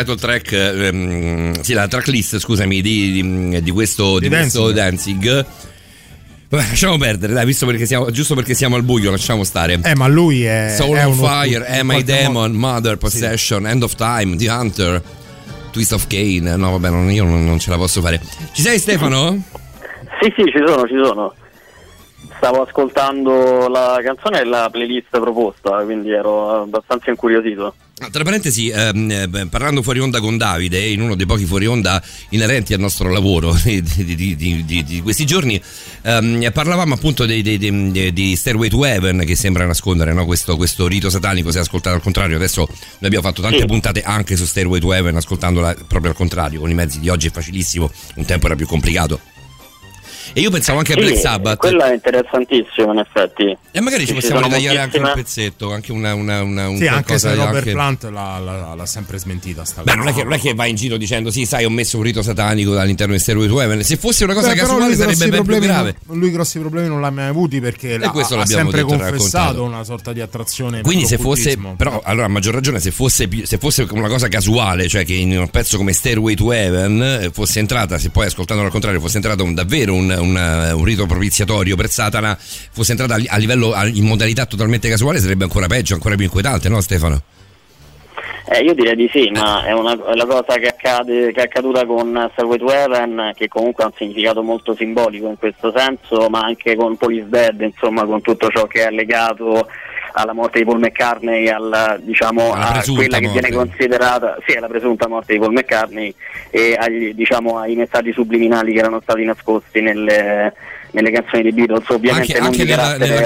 Title track, ehm, sì, la tracklist, scusami, di, di- di questo, di Di questo Danzig. Vabbè, lasciamo perdere, dai, visto perché siamo, giusto perché siamo al buio, lasciamo stare. Eh, ma lui è. Soul è on Fire, Am I Demon, Mother, Possession, End of Time, The Hunter, Twist of Kane. No, vabbè, non- io non, non ce la posso fare. Ci sei, Stefano? Sì, sì, ci sono, ci sono. Stavo ascoltando la canzone e la playlist proposta, quindi ero abbastanza incuriosito. Tra parentesi, ehm, eh, parlando fuori onda con Davide, in uno dei pochi fuori onda inerenti al nostro lavoro di, di- di- di- questi giorni, ehm, parlavamo appunto di Stairway to Heaven che sembra nascondere no? questo, questo rito satanico, se ascoltato al contrario. Adesso noi abbiamo fatto tante Sì. puntate anche su Stairway to Heaven, ascoltandola proprio al contrario, con i mezzi di oggi è facilissimo, un tempo era più complicato. E io pensavo anche a Sì, Black Sabbath. Quello è interessantissimo, in effetti. E magari ci Ci possiamo ritagliare anche un pezzetto, anche una, una, una, un Sì, anche se Robert anche- Plant l'ha, l'ha- l'ha sempre smentita sta Beh, non è, che, non è che va in giro dicendo sì, sai, ho messo un rito satanico all'interno di Stairway to Heaven. Se fosse una cosa Beh, casuale lui sarebbe ben più grave. non- lui grossi problemi non l'ha mai avuti perché l'ha, questo ha l'abbiamo sempre detto confessato raccontato. una sorta di attrazione Quindi se fosse, però allora a maggior ragione se fosse, se fosse una cosa casuale, cioè che in un pezzo come Stairway to Heaven eh, fosse entrata, se poi ascoltandolo al contrario fosse entrato un, davvero un, un- un rito propiziatorio per Satana, fosse entrata a, li- a livello, a- in modalità totalmente casuale sarebbe ancora peggio, ancora più inquietante, no Stefano? Eh, io direi di sì, ma è una, è la cosa che, accade, che è accaduta con Stairway to Heaven, che comunque ha un significato molto simbolico in questo senso, ma anche con Police Dead, insomma, con tutto ciò che è legato alla morte di Paul McCartney, alla, diciamo, Alla a presunta quella che viene morte. considerata, sì, alla presunta morte di Paul McCartney e agli, diciamo, ai messaggi subliminali che erano stati nascosti nelle, nelle canzoni dei Beatles, ovviamente Anche, anche di nella, nella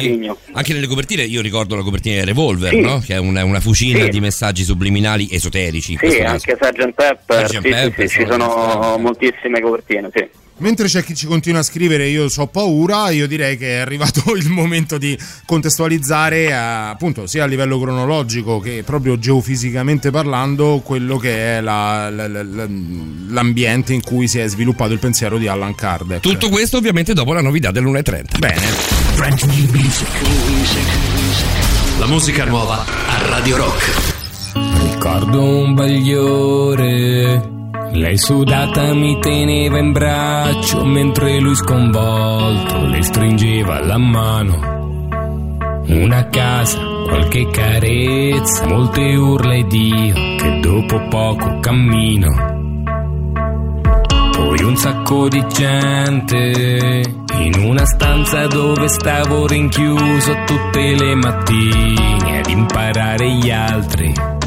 di- anche nelle copertine, io ricordo la copertina di Revolver, Sì. no? che è una, una fucina Sì. di messaggi subliminali esoterici. Sì, anche Sgt. Pepper, Sgt. Pepper, sì, ci sono moltissime copertine, sì. Mentre c'è chi ci continua a scrivere io so paura, io direi che è arrivato il momento di contestualizzare eh, appunto sia a livello cronologico che proprio geofisicamente parlando quello che è la- la- la- la- l'ambiente in cui si è sviluppato il pensiero di Allan Kardec. Tutto questo ovviamente dopo la novità dell'1.30. Bene. La musica nuova a Radio Rock. Ricordo un bagliore. Lei sudata mi teneva in braccio mentre lui sconvolto le stringeva la mano. Una casa, qualche carezza, molte urla ed io che dopo poco cammino. Poi un sacco di gente in una stanza dove stavo rinchiuso tutte le mattine ad imparare gli altri.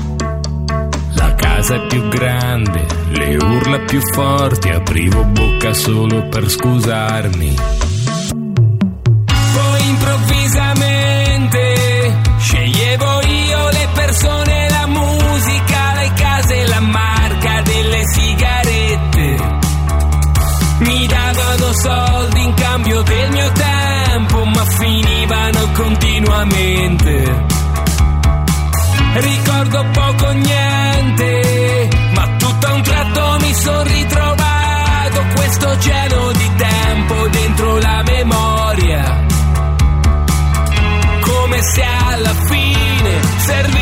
Casa più grande, le urla più forti, aprivo bocca solo per scusarmi. Poi improvvisamente sceglievo io le persone, la musica, le case, la marca delle sigarette. Mi davano soldi in cambio del mio tempo, ma finivano continuamente. Ricordo poco niente, ma tutto a un tratto mi sono ritrovato questo oceano di tempo dentro la memoria. Come se alla fine servisse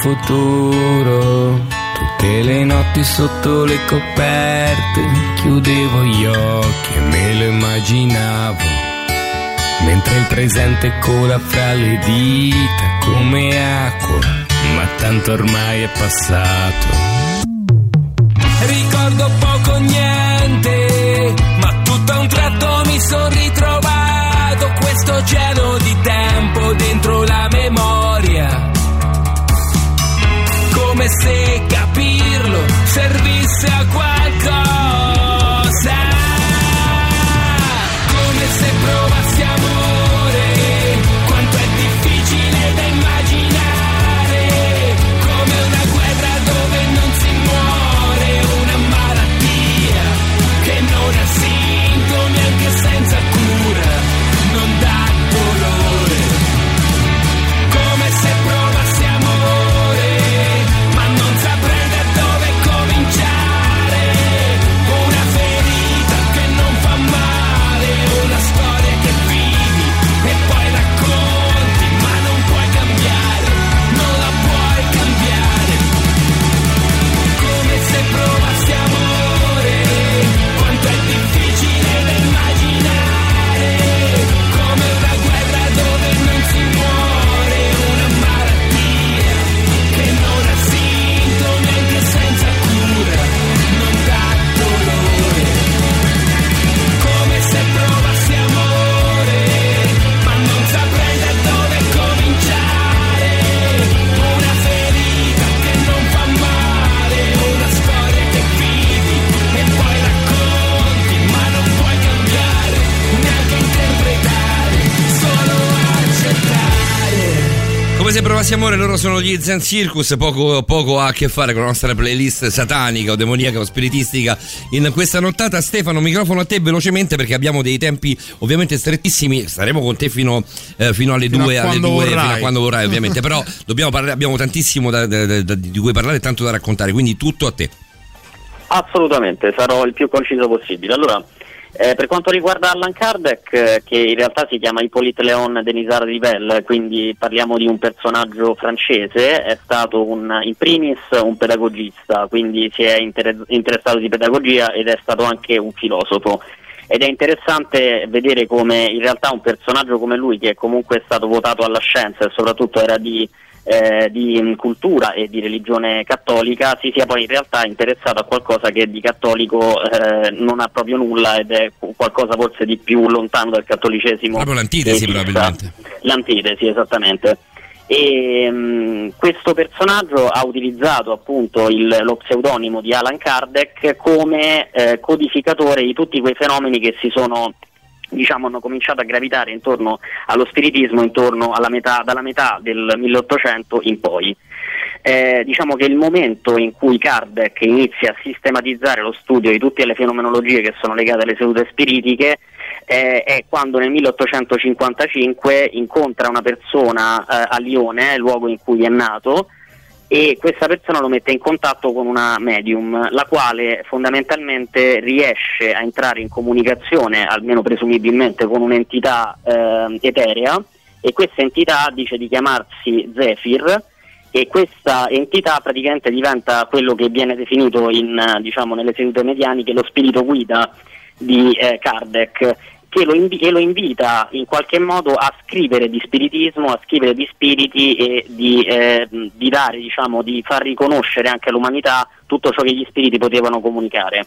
futuro, tutte le notti sotto le coperte, chiudevo gli occhi e me lo immaginavo, mentre il presente cola fra le dita come acqua ma tanto ormai è passato. Ricordo poco niente, ma tutto a un tratto mi sono ritrovato questo oceano di tempo dentro la memoria. Come se capirlo servisse a qualcosa. Provassi amore, loro sono gli Zen Circus, poco, poco ha a che fare con la nostra playlist satanica o demoniaca o spiritistica. In questa nottata, Stefano, microfono a te velocemente perché abbiamo dei tempi ovviamente strettissimi. Staremo con te fino, eh, fino alle Fino a 2, alle quando 2, vorrai. fino a quando vorrai, ovviamente. Però dobbiamo parlare, abbiamo tantissimo da- da- da- di cui parlare e tanto da raccontare, quindi tutto a te. Assolutamente, sarò il più conciso possibile. Allora, eh, per quanto riguarda Allan Kardec, eh, che in realtà si chiama Hippolyte Léon Denisard Rivel, quindi parliamo di un personaggio francese, è stato un, in primis un pedagogista, quindi si è inter- interessato di pedagogia ed è stato anche un filosofo. Ed è interessante vedere come in realtà un personaggio come lui, che comunque è stato votato alla scienza e soprattutto era di eh, di cultura e di religione cattolica si sia poi in realtà interessato a qualcosa che di cattolico eh, non ha proprio nulla ed è qualcosa forse di più lontano dal cattolicesimo. Proprio l'antitesi, probabilmente. L'antitesi, esattamente. E mm, questo personaggio ha utilizzato appunto il- lo pseudonimo di Alan Kardec come eh, codificatore di tutti quei fenomeni che si sono diciamo, hanno cominciato a gravitare intorno allo spiritismo intorno metà, dalla metà del 1800 in poi. Eh, diciamo che il momento in cui Kardec inizia a sistematizzare lo studio di tutte le fenomenologie che sono legate alle sedute spiritiche eh, è quando nel 1855 incontra una persona eh, a Lione, luogo in cui è nato, e questa persona lo mette in contatto con una medium, la quale fondamentalmente riesce a entrare in comunicazione, almeno presumibilmente, con un'entità eh, eterea. E questa entità dice di chiamarsi Zephyr. E questa entità praticamente diventa quello che viene definito in, diciamo, nelle sedute medianiche lo spirito guida di eh, Kardec che lo, invi- lo invita in qualche modo a scrivere di spiritismo, a scrivere di spiriti e di, eh, di dare, diciamo, di far riconoscere anche all'umanità tutto ciò che gli spiriti potevano comunicare.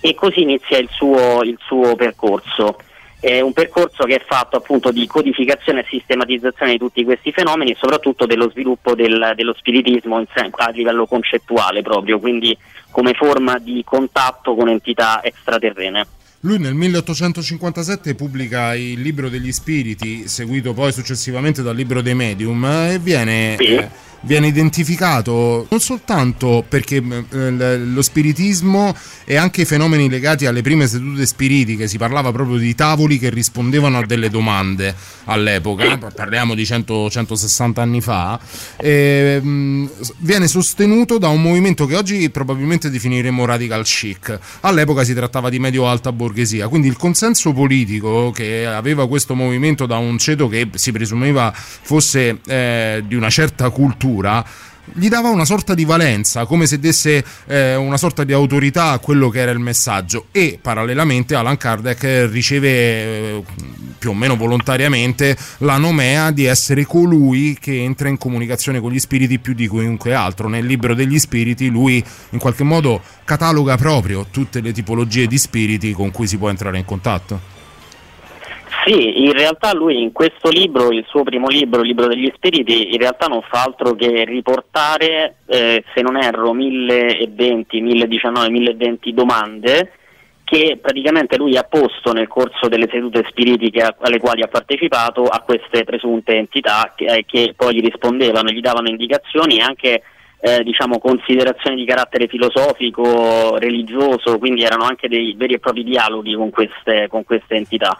E così inizia il suo, il suo percorso. È un percorso che è fatto appunto di codificazione e sistematizzazione di tutti questi fenomeni e soprattutto dello sviluppo del- dello spiritismo sen- a livello concettuale proprio, quindi come forma di contatto con entità extraterrene. Lui nel 1857 pubblica il libro degli spiriti, seguito poi successivamente dal libro dei medium, e viene, eh, viene identificato non soltanto perché eh, lo spiritismo e anche i fenomeni legati alle prime sedute spiritiche, si parlava proprio di tavoli che rispondevano a delle domande all'epoca, parliamo di 100-160 anni fa, e, mh, viene sostenuto da un movimento che oggi probabilmente definiremo radical chic. All'epoca si trattava di medio-alta borghesia, quindi il consenso politico che aveva questo movimento da un ceto che si presumeva fosse eh, di una certa cultura gli dava una sorta di valenza, come se desse eh, una sorta di autorità a quello che era il messaggio e parallelamente Alan Kardec riceve eh, più o meno volontariamente la nomea di essere colui che entra in comunicazione con gli spiriti più di chiunque altro. Nel libro degli spiriti lui in qualche modo cataloga proprio tutte le tipologie di spiriti con cui si può entrare in contatto. Sì, in realtà lui in questo libro, il suo primo libro, il libro degli spiriti, in realtà non fa altro che riportare, eh, se non erro, 1020, 1019, 1020 domande che praticamente lui ha posto nel corso delle sedute spiritiche alle quali ha partecipato a queste presunte entità che, eh, che poi gli rispondevano, gli davano indicazioni e anche eh, diciamo, considerazioni di carattere filosofico, religioso, quindi erano anche dei veri e propri dialoghi con queste, con queste entità.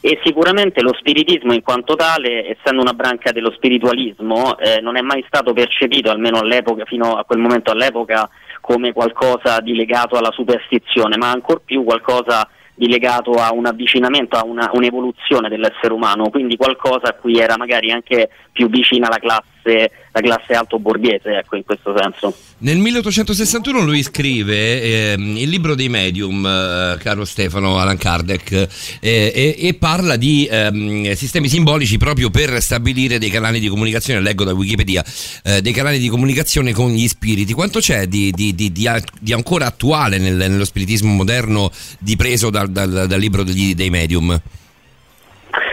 E sicuramente lo spiritismo in quanto tale, essendo una branca dello spiritualismo, eh, non è mai stato percepito, almeno fino a quel momento all'epoca, come qualcosa di legato alla superstizione, ma ancor più qualcosa di legato a un avvicinamento, a una, un'evoluzione dell'essere umano, quindi qualcosa a cui era magari anche più vicina la classe, la classe alto borghese, ecco, in questo senso. Nel 1861 lui scrive ehm, il libro dei medium, eh, caro Stefano Alan Kardec, eh, e, e parla di ehm, sistemi simbolici proprio per stabilire dei canali di comunicazione, leggo da Wikipedia, eh, dei canali di comunicazione con gli spiriti. Quanto c'è di, di- di- di ancora attuale nel- nello spiritismo moderno dipreso dal, dal- dal libro degli- dei medium?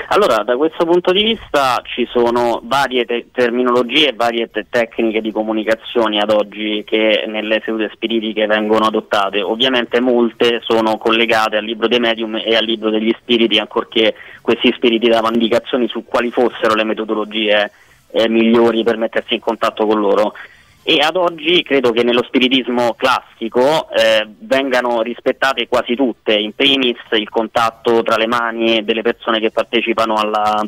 Allora, da questo punto di vista ci sono varie te- terminologie e varie te- tecniche di comunicazione ad oggi che nelle sedute spiritiche vengono adottate. Ovviamente molte sono collegate al libro dei medium e al libro degli spiriti, ancorché questi spiriti davano indicazioni su quali fossero le metodologie eh, migliori per mettersi in contatto con loro. E ad oggi credo che nello spiritismo classico eh, vengano rispettate quasi tutte, in primis il contatto tra le mani delle persone che partecipano alla,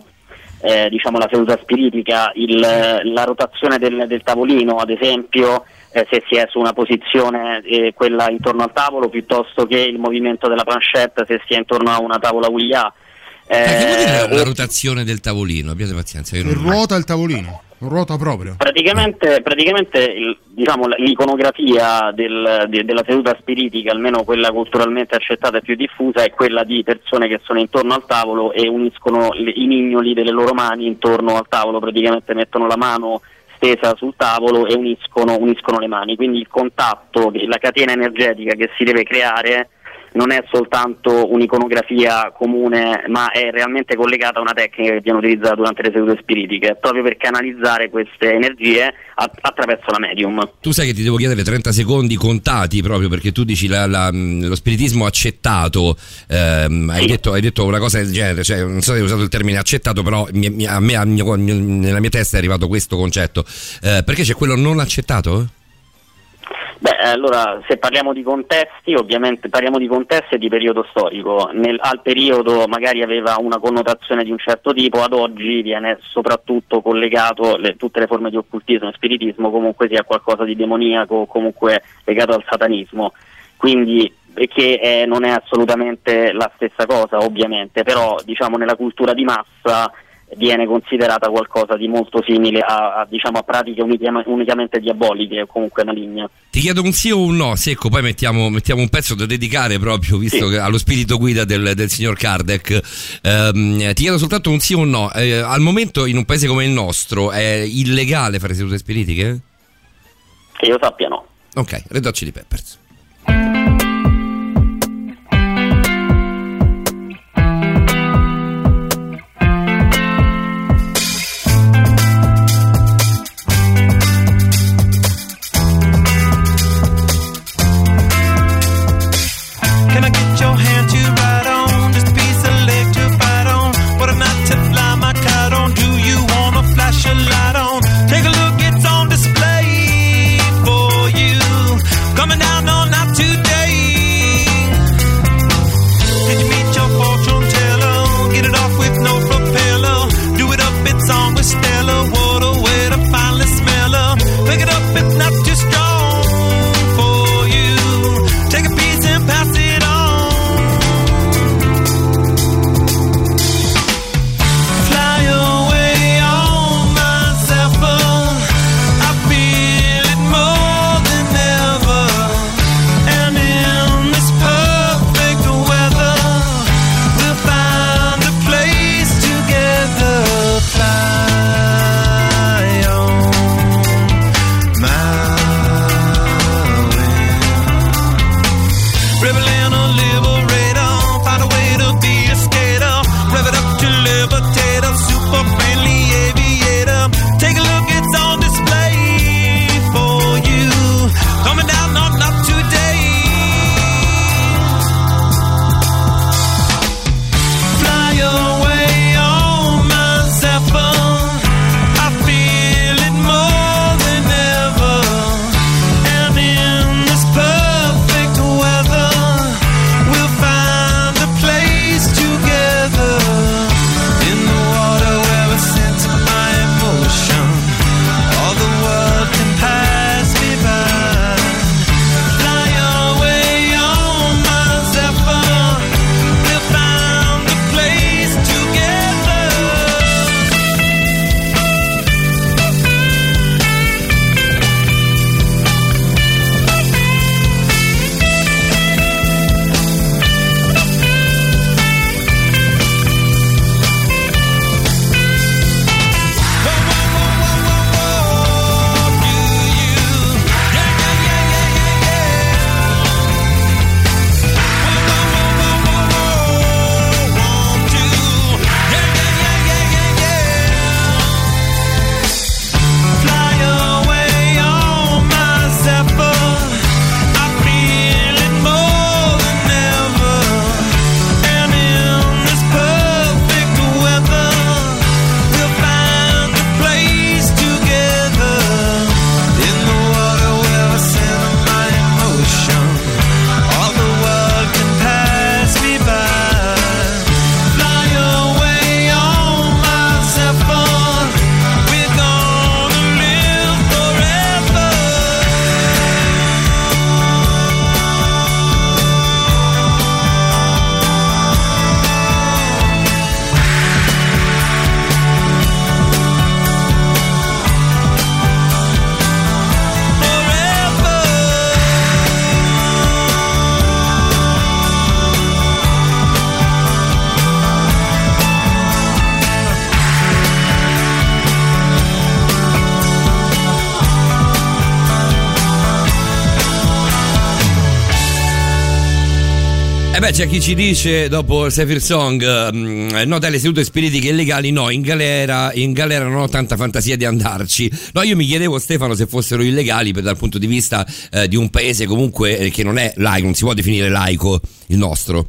eh, diciamo, alla seduta spiritica, il- la rotazione del, del tavolino, ad esempio, eh, se si è su una posizione eh, quella intorno al tavolo, piuttosto che il movimento della planchette se si è intorno a una tavola Ouija. Eh, che vuol dire la o- rotazione del tavolino? Abbiate pazienza. Che ruota il tavolino, ruota proprio. Praticamente, praticamente il- diciamo, l'iconografia del- de- della seduta spiritica, almeno quella culturalmente accettata e più diffusa, è quella di persone che sono intorno al tavolo e uniscono le- i mignoli delle loro mani intorno al tavolo, praticamente mettono la mano stesa sul tavolo e uniscono, uniscono le mani. Quindi il contatto, la catena energetica che si deve creare non è soltanto un'iconografia comune, ma è realmente collegata a una tecnica che viene utilizzata durante le sedute spiritiche, proprio per canalizzare queste energie a- attraverso la medium. Tu sai che ti devo chiedere 30 secondi contati proprio perché tu dici la- la- lo spiritismo accettato, ehm, hai, detto, hai detto una cosa del genere, cioè, non so se hai usato il termine accettato, però mi- mi- a me, al mio- nella mia testa è arrivato questo concetto. Eh, perché c'è quello non accettato? Beh, allora se parliamo di contesti, ovviamente parliamo di contesti e di periodo storico. Nel- al periodo magari aveva una connotazione di un certo tipo, ad oggi viene soprattutto collegato le- tutte le forme di occultismo e spiritismo comunque sia qualcosa di demoniaco comunque legato al satanismo. Quindi che eh, non è assolutamente la stessa cosa, ovviamente, però diciamo nella cultura di massa viene considerata qualcosa di molto simile a, a, diciamo, a pratiche unicam- unicamente diaboliche o comunque maligne. Ti chiedo un sì o un no, secco, poi mettiamo, mettiamo un pezzo da dedicare proprio, visto Sì. che allo spirito guida del, del signor Kardec. Ehm, ti chiedo soltanto un sì o un no. Eh, al momento in un paese come il nostro è illegale fare sedute spiritiche? Che io sappia no. Ok, Red Hot Chili Peppers. C'è chi ci dice dopo Sapphire Song, mm, no dalle sedute spiritiche illegali, no, in galera, in galera non ho tanta fantasia di andarci. No, io mi chiedevo Stefano se fossero illegali per, dal punto di vista eh, di un paese comunque eh, che non è laico, non si può definire laico il nostro.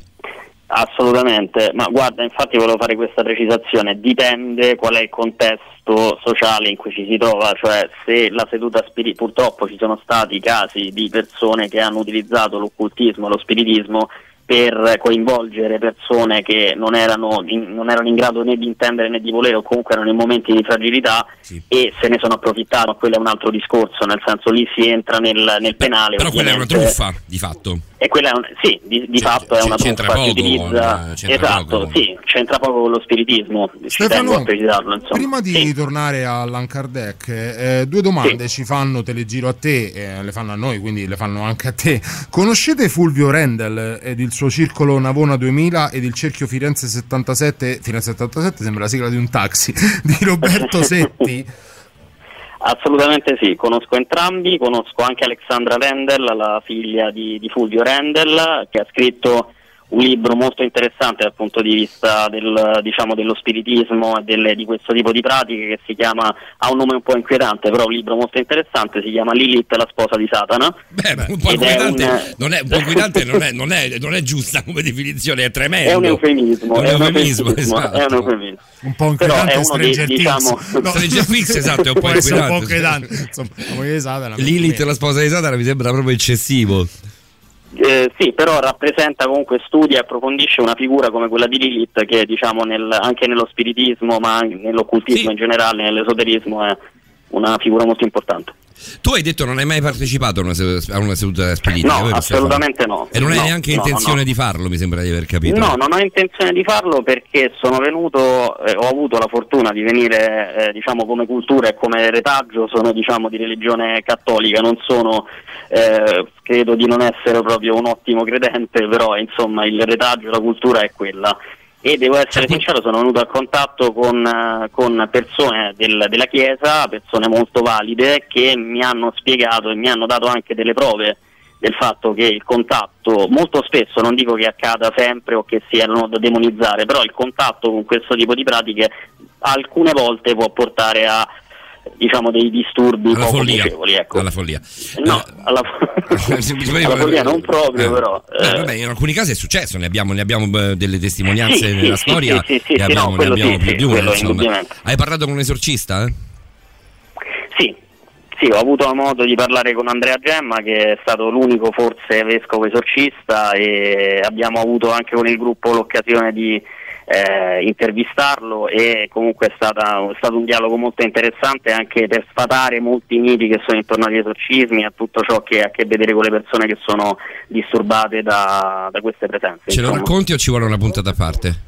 Assolutamente, ma guarda, infatti volevo fare questa precisazione, dipende qual è il contesto sociale in cui ci si trova, cioè se la seduta spirituale, purtroppo ci sono stati casi di persone che hanno utilizzato l'occultismo, lo spiritismo per coinvolgere persone che non erano, in, non erano in grado né di intendere né di volere o comunque erano in momenti di fragilità e se ne sono approfittati, ma quello è un altro discorso, nel senso lì si entra nel, nel penale. Però quella è una truffa, di fatto. E quella è un, sì, di, di fatto è una c'entra truffa che poco utilizza. esatto, poco. sì, c'entra poco con lo spiritismo. Ci tengo a precisarlo, insomma. Prima di tornare all'Allan Kardec, eh, due domande ci fanno, te le giro a te, eh, le fanno a noi, quindi le fanno anche a te. Conoscete Fulvio Rendel ed il suo circolo Navona 2000 ed il cerchio Firenze 77? Firenze 77 sembra la sigla di un taxi, di Roberto Setti. Assolutamente sì, conosco entrambi, conosco anche Alexandra Rendel, la figlia di, di Fulvio Rendel, che ha scritto un libro molto interessante dal punto di vista del, diciamo, dello spiritismo e delle- di questo tipo di pratiche che si chiama, ha un nome un po' inquietante, però un libro molto interessante, si chiama Lilith, la sposa di Satana. Beh, un po' inquietante, un- non è, un po' inquietante non, è, non, è, non è giusta come definizione, è tremendo. È un eufemismo, È un è un eufemismo, esatto. è un eufemismo. Un po' Però inquietante è uno dei, Stranger Things. diciamo, No. Stranger Things, esatto, è un po' essere un po' inquietante. inquietante. Insomma, la. Lilith, la sposa di Satana, mi sembra proprio eccessivo. Eh, sì, però rappresenta comunque, studia e approfondisce una figura come quella di Lilith che diciamo nel- anche nello spiritismo ma anche nell'occultismo in generale, nell'esoterismo è una figura molto importante. Tu hai detto non hai mai partecipato a una, seduta- a una seduta spiritica, No, assolutamente no. E non hai No, neanche no, intenzione no. di farlo, mi sembra di aver capito. No, non ho intenzione di farlo perché sono venuto, eh, ho avuto la fortuna di venire, eh, diciamo, come cultura e come retaggio, sono diciamo di religione cattolica, non sono, eh, credo di non essere proprio un ottimo credente, però insomma il retaggio, la cultura è quella. E devo essere sincero, sono venuto a contatto con, eh, con persone del- della Chiesa, persone molto valide, che mi hanno spiegato e mi hanno dato anche delle prove del fatto che il contatto, molto spesso, non dico che accada sempre o che siano da demonizzare, però il contatto con questo tipo di pratiche alcune volte può portare a diciamo dei disturbi Alla poco follia. piacevoli. Ecco. Alla follia. No, alla, alla follia non proprio, però. Eh, eh, vabbè, in alcuni casi è successo, ne abbiamo, ne abbiamo, eh, delle testimonianze Sì, nella sì, storia, sì, sì, ne abbiamo, no, ne abbiamo più di una. Hai parlato con un esorcista? eh? Sì, sì, ho avuto modo di parlare con Andrea Gemma che è stato l'unico forse vescovo esorcista e abbiamo avuto anche con il gruppo l'occasione di eh, intervistarlo e comunque è, stata- è stato un dialogo molto interessante anche per sfatare molti miti che sono intorno agli esorcismi e a tutto ciò che ha a che vedere con le persone che sono disturbate da, da queste presenze. Ce lo insomma. racconti o ci vuole una puntata a parte?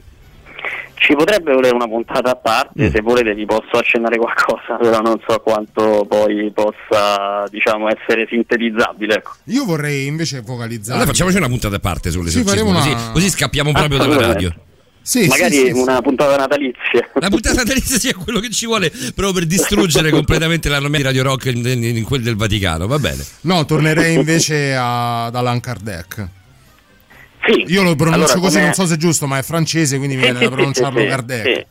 Ci potrebbe volere una puntata a parte, Mm. se volete vi posso accennare qualcosa, però non so quanto poi possa diciamo, essere sintetizzabile. Ecco. Io vorrei invece focalizzare. Allora facciamoci una puntata a parte sull'esorcismo, Sì, faremo così, una- così scappiamo proprio dalla radio. Sì, Magari sì, sì, sì. una puntata natalizia. La puntata natalizia sia quello che ci vuole proprio per distruggere completamente la nomea di Radio Rock in, in- in quel del Vaticano, va bene. No, tornerei invece ad Allan Kardec. Sì. Io lo pronuncio Allora, così, non so se è giusto, ma è francese, quindi mi viene da pronunciarlo sì, sì, Kardec.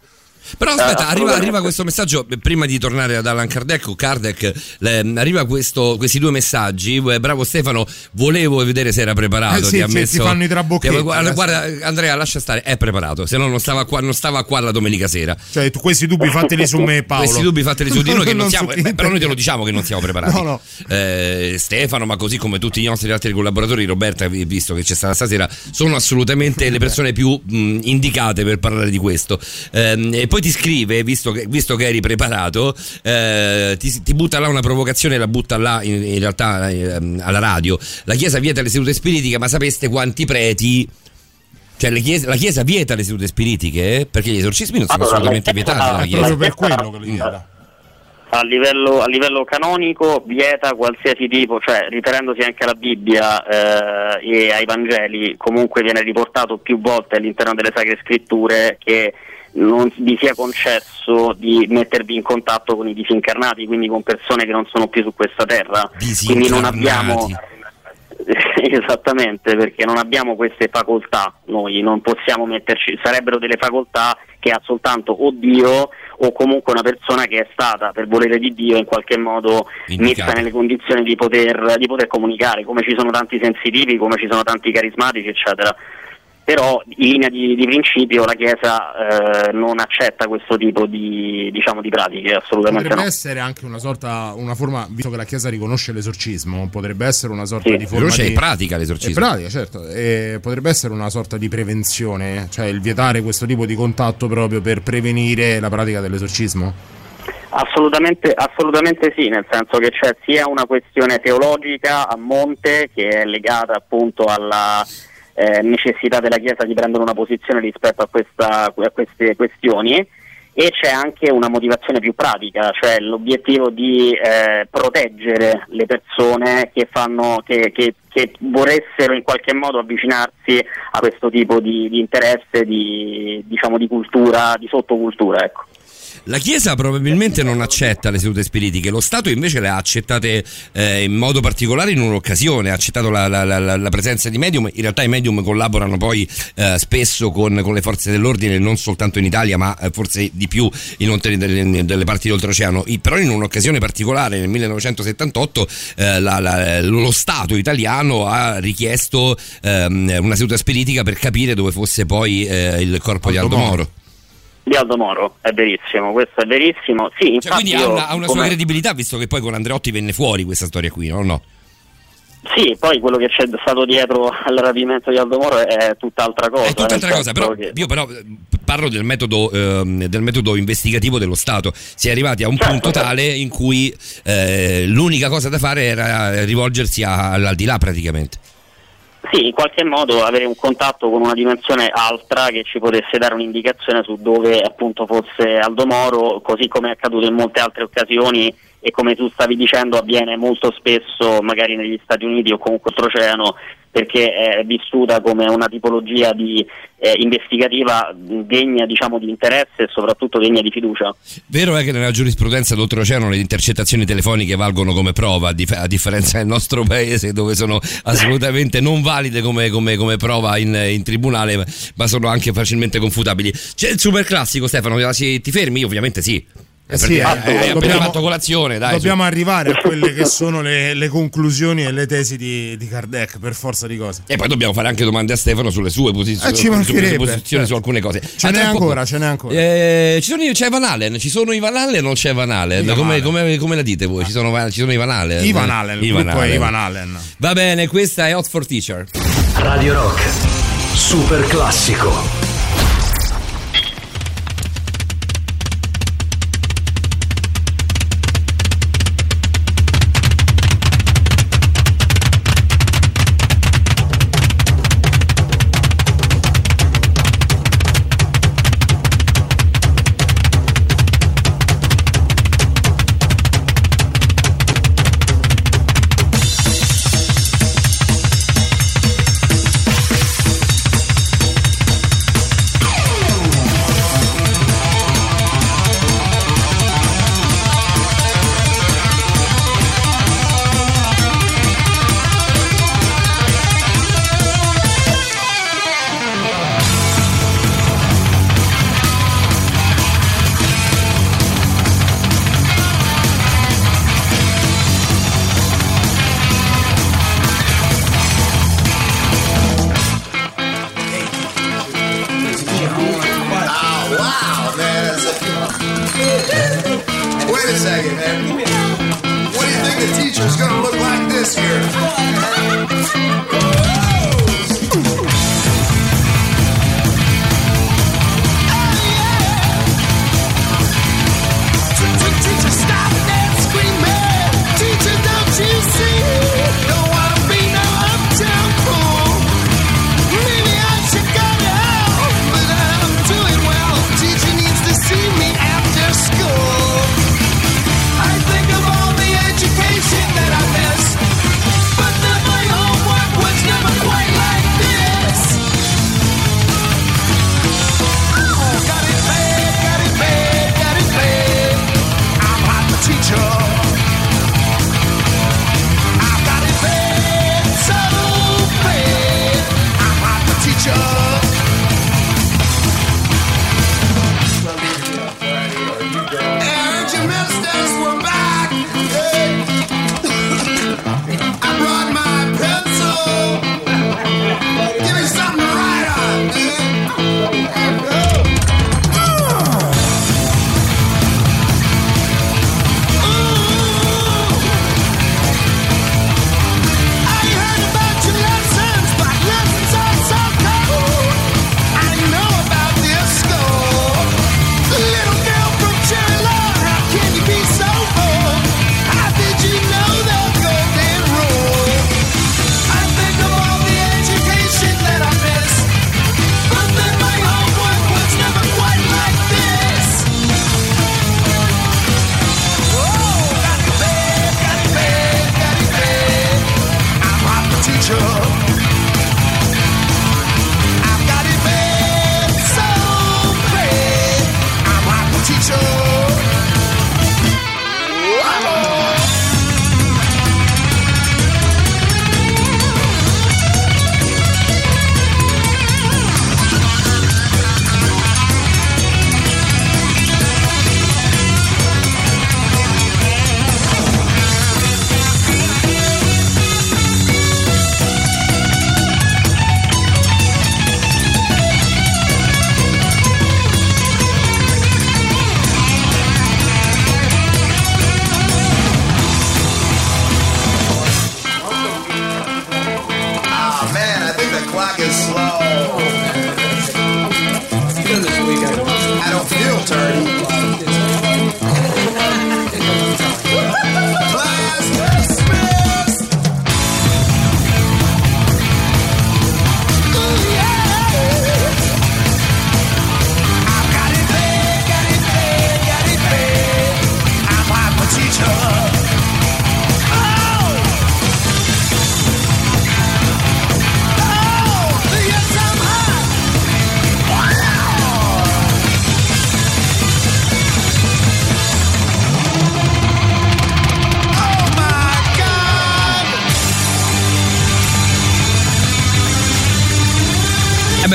Però Eh, aspetta, arriva, assolutamente. arriva questo messaggio, eh, prima di tornare ad Allan Kardec o Kardec, le- arriva questo- questi due messaggi, eh, bravo Stefano, volevo vedere se era preparato, Eh sì, ti ha sì, messo- ti fanno i trabocchetti, ti- guarda, guarda, Andrea, lascia stare, è preparato, se no non stava qua, non stava qua la domenica sera. Cioè, tu questi dubbi fateli su me, Paolo. Questi dubbi fateli su di noi che non su siamo, beh, però noi te lo diciamo che non siamo preparati. No, no. Eh, Stefano, ma così come tutti i nostri altri collaboratori, Roberta, vi- visto che c'è stata stasera, sono assolutamente le persone più mh, indicate per parlare di questo. Ehm, e poi ti scrive, visto che, visto che eri preparato, eh, ti, ti butta là una provocazione, la butta là in, in realtà ehm, alla radio. La Chiesa vieta le sedute spiritiche, ma sapeste quanti preti... Cioè le chiese- la Chiesa vieta le sedute spiritiche eh? perché gli esorcismi non sono Allora, assolutamente la- vietati dalla Chiesa. Proprio per quello che lo vieta. A livello, a livello canonico vieta qualsiasi tipo, cioè riferendosi anche alla Bibbia eh, e ai Vangeli, comunque viene riportato più volte all'interno delle Sacre Scritture che non vi sia concesso di mettervi in contatto con i disincarnati, quindi con persone che non sono più su questa terra. Quindi non abbiamo Esattamente, perché non abbiamo queste facoltà, noi non possiamo metterci, sarebbero delle facoltà che ha soltanto o Dio o comunque una persona che è stata per volere di Dio in qualche modo Indicata. messa nelle condizioni di poter, di poter comunicare, come ci sono tanti sensitivi, come ci sono tanti carismatici, eccetera. Però in linea di, di principio la Chiesa eh, non accetta questo tipo di, diciamo, di pratiche, assolutamente Potrebbe no. essere anche una sorta, una forma, visto che la Chiesa riconosce l'esorcismo, potrebbe essere una sorta Sì. di forma Riconosce di... pratica l'esorcismo. È pratica, certo. E potrebbe essere una sorta di prevenzione, cioè il vietare questo tipo di contatto proprio per prevenire la pratica dell'esorcismo. Assolutamente, assolutamente sì, nel senso che c'è sia una questione teologica a monte che è legata appunto alla eh, necessità della Chiesa di prendere una posizione rispetto a, questa- a queste questioni e c'è anche una motivazione più pratica, cioè l'obiettivo di eh, proteggere le persone che, fanno, che, che- che voressero in qualche modo avvicinarsi a questo tipo di, di interesse, di, diciamo, di cultura, di sottocultura. Ecco. La Chiesa probabilmente non accetta le sedute spiritiche, lo Stato invece le ha accettate eh, in modo particolare in un'occasione, ha accettato la, la- la- la presenza di medium, in realtà i medium collaborano poi eh, spesso con, con le forze dell'ordine, non soltanto in Italia ma eh, forse di più in oltre delle, delle parti d'oltreoceano, I- però in un'occasione particolare nel 1978 eh, lo Stato italiano ha richiesto ehm, una seduta spiritica per capire dove fosse poi eh, il corpo di Aldo Aldo Moro. Di Aldo Moro, è verissimo, questo è verissimo. Sì, infatti Cioè, quindi ha una, ha una sua credibilità, visto che poi con Andreotti venne fuori questa storia qui, no? no? Sì, poi quello che c'è stato dietro al rapimento di Aldo Moro è tutt'altra cosa. È tutt'altra cosa, però che- io però eh, parlo del metodo, ehm, del metodo investigativo dello Stato. Si è arrivati a un Certo, punto certo. tale in cui eh, l'unica cosa da fare era rivolgersi all'aldilà praticamente. Sì, in qualche modo avere un contatto con una dimensione altra che ci potesse dare un'indicazione su dove appunto fosse Aldo Moro, così come è accaduto in molte altre occasioni e come tu stavi dicendo avviene molto spesso magari negli Stati Uniti o comunque oltreoceano perché è vissuta come una tipologia di, eh, investigativa degna diciamo di interesse e soprattutto degna di fiducia. Vero è che nella giurisprudenza d'oltreoceano le intercettazioni telefoniche valgono come prova, a, dif- a differenza del nostro paese dove sono assolutamente non valide come, come- come prova in, in tribunale, ma- sono anche facilmente confutabili. C'è il super classico, Stefano, ti fermi? Ovviamente sì. Eh sì, eh, dobbiamo- fatto colazione, dai. su. Dobbiamo arrivare a quelle che sono le, le conclusioni e le tesi di, di Kardec, per forza di cose. E poi dobbiamo fare anche domande a Stefano sulle sue posizioni, Eh, ci sulle posizioni certo. su alcune cose. Ce Ah, n'è ancora, ce n'è ancora. Eh, ci sono, c'è Van Allen, ci sono i Van Allen o non c'è Van Allen? Ivan Come, Allen. come- come la dite voi? Ci sono, ci sono i Van Allen? Ivan Allen, gruppo è Ivan Allen. Va bene, questa è Hot for Teacher. Radio Rock. Super classico.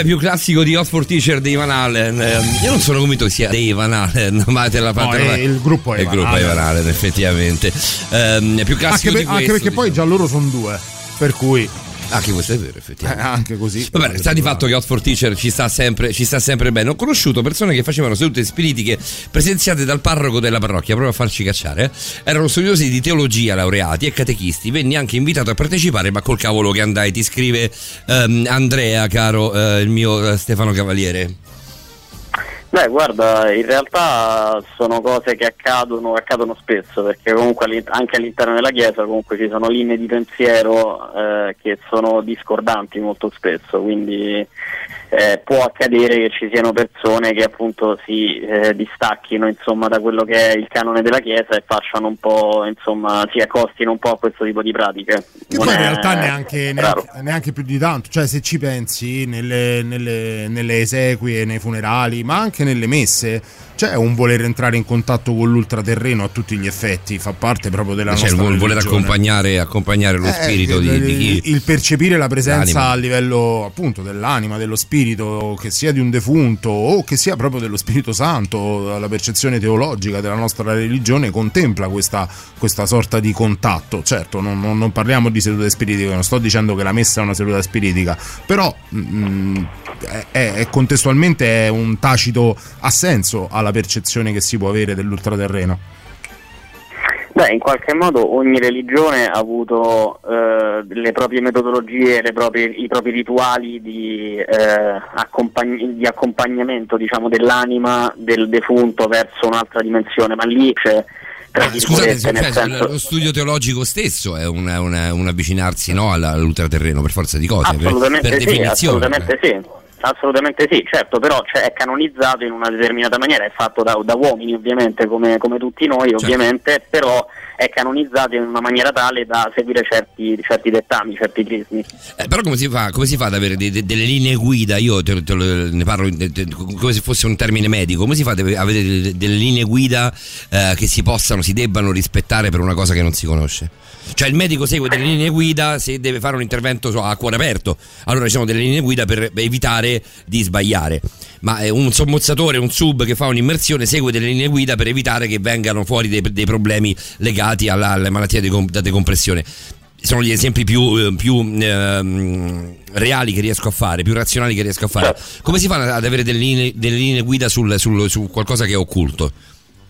Più classico di Hotspot Teacher dei Van Halen. Eh, Io non sono convinto che sia dei Van Halen, ma te la No, te la- è- il gruppo è il Van gruppo è Halen. Van Halen, effettivamente. Ehm, più Anche, classico per- di anche questo, perché poi già loro sono due. Per cui. Anche questo è vero, effettivamente. Eh, anche così. Vabbè, sta di fatto che Hot for Teacher ci sta, sempre, ci sta sempre bene. Ho conosciuto persone che facevano sedute spiritiche presenziate dal parroco della parrocchia, proprio a farci cacciare. Erano studiosi di teologia, laureati e catechisti. Venni anche invitato a partecipare, ma col cavolo che andai. Ti scrive ehm, Andrea, caro eh, il mio eh, Stefano Cavaliere. Beh, guarda, in realtà sono cose che accadono, accadono spesso, perché comunque all'in- anche all'interno della Chiesa comunque ci sono linee di pensiero eh, che sono discordanti molto spesso, quindi eh, può accadere che ci siano persone che appunto si eh, distacchino insomma, da quello che è il canone della Chiesa e facciano un po', insomma, si accostino un po' a questo tipo di pratiche. Che Non poi in realtà neanche, neanche, neanche più di tanto, cioè se ci pensi nelle, nelle- nelle esequie, nei funerali, ma anche nelle messe, c'è un voler entrare in contatto con l'ultraterreno a tutti gli effetti, fa parte proprio della Cioè, nostra il voler accompagnare, accompagnare lo Eh, spirito il, di, di chi. il percepire la presenza L'anima. a livello appunto dell'anima, dello spirito, che sia di un defunto o che sia proprio dello Spirito Santo, la percezione teologica della nostra religione contempla questa, questa sorta di contatto. Certo, non, non- non parliamo di sedute spiritiche, non sto dicendo che la messa è una seduta spiritica, però mm, è, è- è contestualmente è un tacito assenso alla percezione che si può avere dell'ultraterreno. Beh, in qualche modo ogni religione ha avuto eh, le proprie metodologie, le proprie- i propri rituali di, eh, accompagn- di accompagnamento diciamo, dell'anima del defunto verso un'altra dimensione, ma lì c'è tra Ah, Scusate, virgolette, nel cioè, senso- lo studio teologico stesso è una- una- un avvicinarsi no, all'ultraterreno per forza di cose, per, Assolutamente per sì, definizione. assolutamente sì. Assolutamente sì, certo, però cioè, è canonizzato in una determinata maniera, è fatto da, da uomini ovviamente come, come tutti noi Certo. ovviamente, però è canonizzato in una maniera tale da seguire certi, certi dettami, certi crismi. Eh, però come si, fa, come si fa ad avere de- de- delle linee guida? Io te- te ne parlo de- come se fosse un termine medico. Come si fa ad avere de- delle linee guida eh, che si possano, si debbano rispettare per una cosa che non si conosce? Cioè il medico segue delle linee guida se deve fare un intervento so, a cuore aperto. Allora ci sono delle linee guida per evitare di sbagliare. Ma eh, un sommozzatore, un sub che fa un'immersione segue delle linee guida per evitare che vengano fuori dei, dei problemi legati alla, di com- da decompressione sono gli esempi più, eh, più, ehm, reali che riesco a fare, più razionali che riesco a fare. Come si fa ad avere delle linee, delle linee guida sul- sul- su qualcosa che è occulto?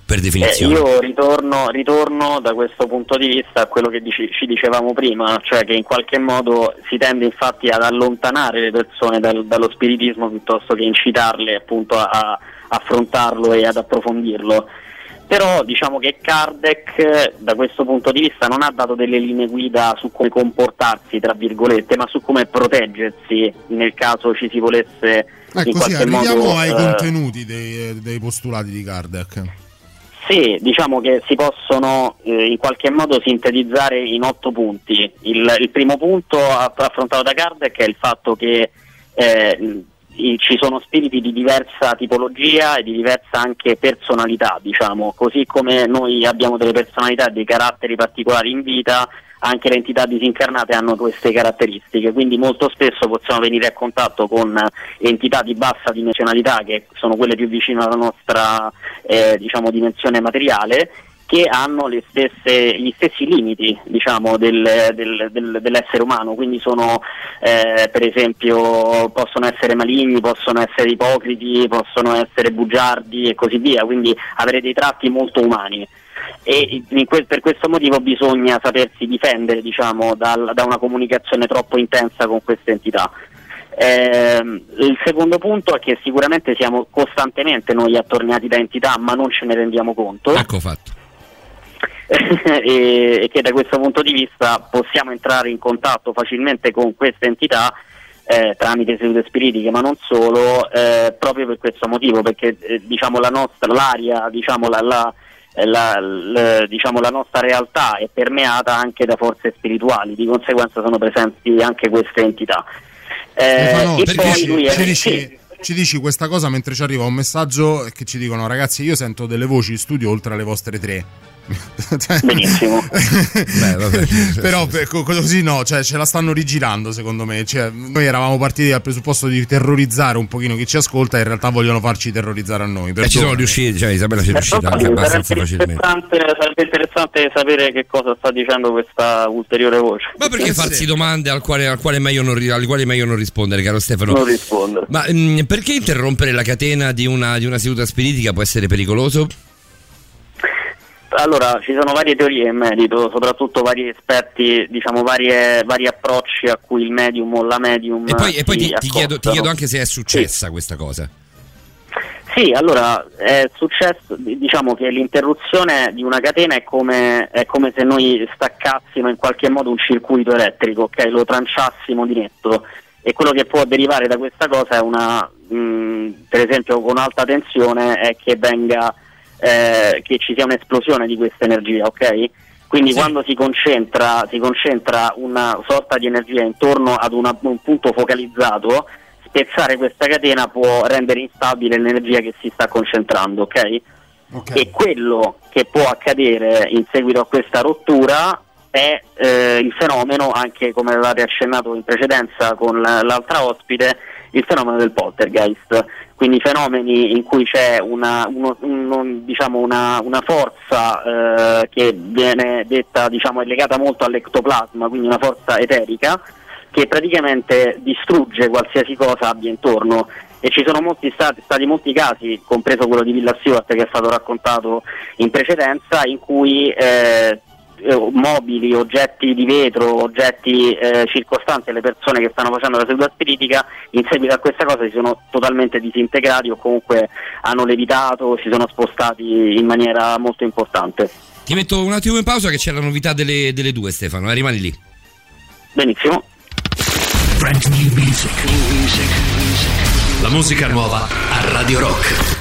Per Eh, definizione. io ritorno, ritorno da questo punto di vista a quello che dici- ci dicevamo prima, cioè che in qualche modo si tende infatti ad allontanare le persone dal- dallo spiritismo piuttosto che incitarle appunto a, a affrontarlo e ad approfondirlo. Però diciamo che Kardec eh, da questo punto di vista non ha dato delle linee guida su come comportarsi, tra virgolette, ma su come proteggersi nel caso ci si volesse in Ecco, sì, qualche arriviamo modo ai eh, contenuti dei, dei postulati di Kardec. Sì, diciamo che si possono eh, in qualche modo sintetizzare in otto punti. Il, il primo punto aff- affrontato da Kardec è il fatto che eh, ci sono spiriti di diversa tipologia e di diversa anche personalità, diciamo, così come noi abbiamo delle personalità e dei caratteri particolari in vita, anche le entità disincarnate hanno queste caratteristiche, quindi molto spesso possiamo venire a contatto con eh, entità di bassa dimensionalità che sono quelle più vicine alla nostra eh, diciamo, dimensione materiale che hanno stesse- gli stessi limiti diciamo, del- del- del- dell'essere umano, quindi sono eh, per esempio possono essere maligni, possono essere ipocriti, possono essere bugiardi e così via, quindi avere dei tratti molto umani e que- per questo motivo bisogna sapersi difendere diciamo, dal- da una comunicazione troppo intensa con queste entità. Ehm, il secondo punto è che sicuramente siamo costantemente noi attorniati da entità ma non ce ne rendiamo conto Ecco fatto. e, e che da questo punto di vista possiamo entrare in contatto facilmente con queste entità eh, tramite sedute spiritiche ma non solo eh, proprio per questo motivo perché eh, diciamo la nostra l'aria diciamo la, la- la- l- diciamo, la nostra realtà è permeata anche da forze spirituali di conseguenza sono presenti anche queste entità Eh, Stefano, e ci poi lui è- sì. Ci dici questa cosa mentre ci arriva un messaggio che ci dicono ragazzi io sento delle voci in studio oltre alle vostre tre Benissimo. però per- co- così no cioè ce la stanno rigirando secondo me Cioè, noi eravamo partiti dal presupposto di terrorizzare un pochino chi ci ascolta e in realtà vogliono farci terrorizzare a noi E ci sono Perdonami. riusciti, cioè Isabella ci è riuscita anche sarebbe abbastanza facilmente. interessante, sarebbe interessante sapere che cosa sta dicendo questa ulteriore voce. Ma perché farsi domande al quale, al quale meglio non, alle quali meglio non rispondere, caro Stefano? Non rispondere. Ma mm, perché interrompere la catena di una, di una seduta spiritica può essere pericoloso? Allora, ci sono varie teorie in merito, soprattutto vari esperti, diciamo varie, vari approcci a cui il medium o la medium. E poi, e poi ti, ti chiedo, ti chiedo anche se è successa questa cosa. Sì, allora è successo, diciamo che l'interruzione di una catena è come, è come se noi staccassimo in qualche modo un circuito elettrico, ok? Lo tranciassimo di netto e quello che può derivare da questa cosa è una, mh, per esempio con alta tensione, è che venga, eh, che ci sia un'esplosione di questa energia, ok? Quindi quando si concentra, si concentra una sorta di energia intorno ad una- un punto focalizzato, spezzare questa catena può rendere instabile l'energia che si sta concentrando, ok? E quello che può accadere in seguito a questa rottura è eh, il fenomeno, anche come avevate accennato in precedenza con l'altra ospite, il fenomeno del poltergeist, quindi fenomeni in cui c'è una, uno- uno- diciamo una, una forza eh, che viene detta, diciamo, è legata molto all'ectoplasma, quindi una forza eterica, che praticamente distrugge qualsiasi cosa abbia intorno. E ci sono molti stati, stati molti casi, compreso quello di Villa Stewart che è stato raccontato in precedenza, in cui eh, eh, mobili, oggetti di vetro, oggetti eh, circostanti alle persone che stanno facendo la seduta spiritica, in seguito a questa cosa si sono totalmente disintegrati o comunque hanno levitato, si sono spostati in maniera molto importante. Ti metto un attimo in pausa che c'è la novità delle, delle due Stefano, eh, rimani lì. Benissimo. La musica nuova a Radio Rock.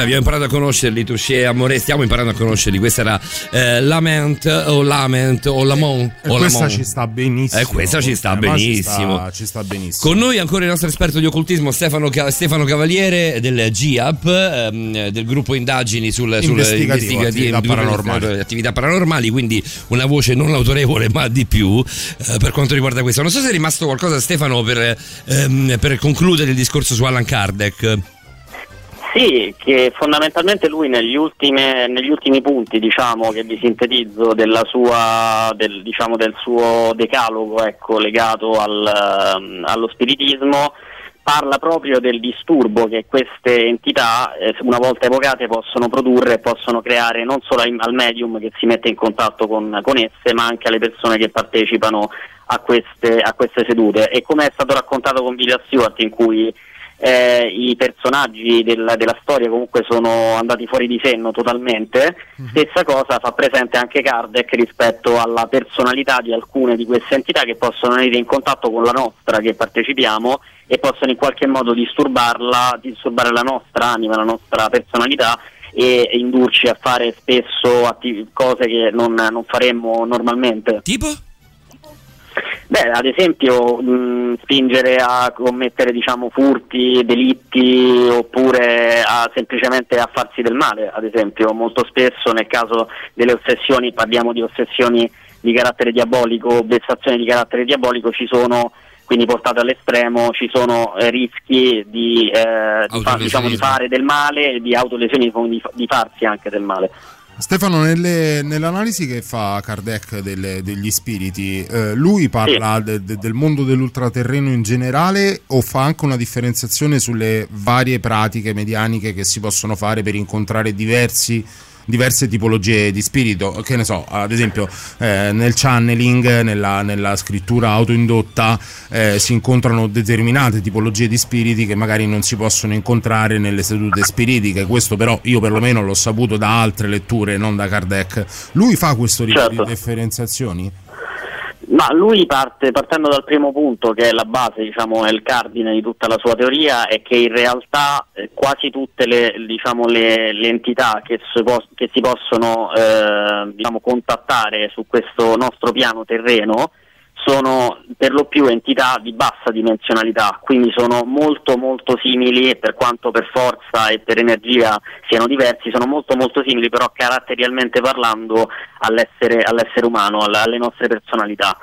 Vabbè, abbiamo imparato a conoscerli, Touché e Amore, stiamo imparando a conoscerli. Questa era eh, Lament o Lament o Lamont. E o questa Lamont. ci sta benissimo. Eh, questa ci sta Eh, benissimo. Ci sta, ci sta benissimo. Con noi ancora il nostro esperto di occultismo Stefano, Stefano Cavaliere del GIAP, ehm, del gruppo indagini sul, sul Investigativo, attività paranormali. attività paranormali, quindi una voce non autorevole ma di più eh, per quanto riguarda questo. Non so se è rimasto qualcosa Stefano per, ehm, per concludere il discorso su Allan Kardec. Sì, che fondamentalmente lui negli, ultime- negli ultimi punti diciamo, che vi sintetizzo sua, del, diciamo, del suo decalogo ecco, legato al, ehm, allo spiritismo parla proprio del disturbo che queste entità eh, una volta evocate possono produrre e possono creare non solo al medium che si mette in contatto con, con esse ma anche alle persone che partecipano a queste, a queste sedute. E come è stato raccontato con Villa Stewart in cui eh, i personaggi del- della storia comunque sono andati fuori di senno totalmente. Stessa cosa fa presente anche Kardec rispetto alla personalità di alcune di queste entità che possono venire in contatto con la nostra che partecipiamo e possono in qualche modo disturbarla, disturbare la nostra anima, la nostra personalità e e indurci a fare spesso atti- cose che non, non faremmo normalmente. Tipo? Beh, ad esempio mh, spingere a commettere diciamo, furti, delitti oppure a, semplicemente a farsi del male, ad esempio. Molto spesso nel caso delle ossessioni, parliamo di ossessioni di carattere diabolico, vessazioni di carattere diabolico, ci sono quindi portate all'estremo, ci sono eh, rischi di, eh, di, fa- diciamo, di fare del male e di autolesionismo, di, di farsi anche del male. Stefano, nelle- nell'analisi che fa Kardec delle- degli spiriti, eh, lui parla de- de- del mondo dell'ultraterreno in generale o fa anche una differenziazione sulle varie pratiche medianiche che si possono fare per incontrare diversi diverse tipologie di spirito, che ne so, ad esempio eh, nel channeling, nella, nella scrittura autoindotta eh, si incontrano determinate tipologie di spiriti che magari non si possono incontrare nelle sedute spiritiche, questo però io perlomeno l'ho saputo da altre letture, non da Kardec. Lui fa questo tipo Certo. di differenziazioni? Ma lui parte partendo dal primo punto che è la base, diciamo, è il cardine di tutta la sua teoria, è che in realtà eh, quasi tutte le, diciamo, le, le entità che si, pos- che si possono eh, diciamo, contattare su questo nostro piano terreno sono per lo più entità di bassa dimensionalità, quindi sono molto molto simili, per quanto per forza e per energia siano diversi, sono molto molto simili però caratterialmente parlando all'essere, all'essere umano, alle nostre personalità.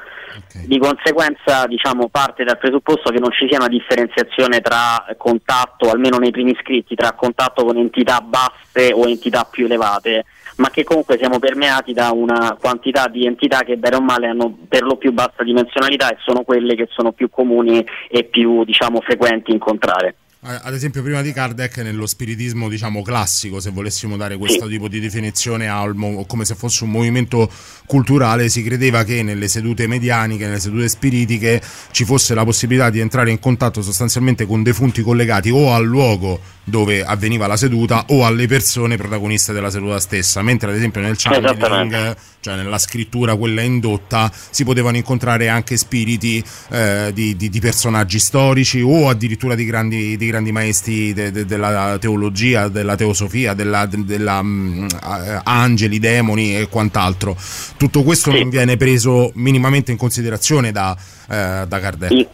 Di conseguenza diciamo, parte dal presupposto che non ci sia una differenziazione tra contatto, almeno nei primi scritti, tra contatto con entità basse o entità più elevate, ma che comunque siamo permeati da una quantità di entità che bene o male hanno per lo più bassa dimensionalità e sono quelle che sono più comuni e più diciamo, frequenti incontrare. Ad esempio, prima di Kardec, nello spiritismo, diciamo classico, se volessimo dare questo tipo di definizione al mo- come se fosse un movimento culturale, si credeva che nelle sedute medianiche, nelle sedute spiritiche, ci fosse la possibilità di entrare in contatto sostanzialmente con defunti collegati o al luogo dove avveniva la seduta o alle persone protagoniste della seduta stessa. Mentre, ad esempio, nel channeling. Cioè nella scrittura, quella indotta, si potevano incontrare anche spiriti eh, di, di- di personaggi storici o addirittura di grandi, di grandi maestri de- de- della teologia, della teosofia, della, de- della, mm, eh, angeli, demoni e quant'altro. Tutto questo non viene preso minimamente in considerazione da, eh, da Kardec. In-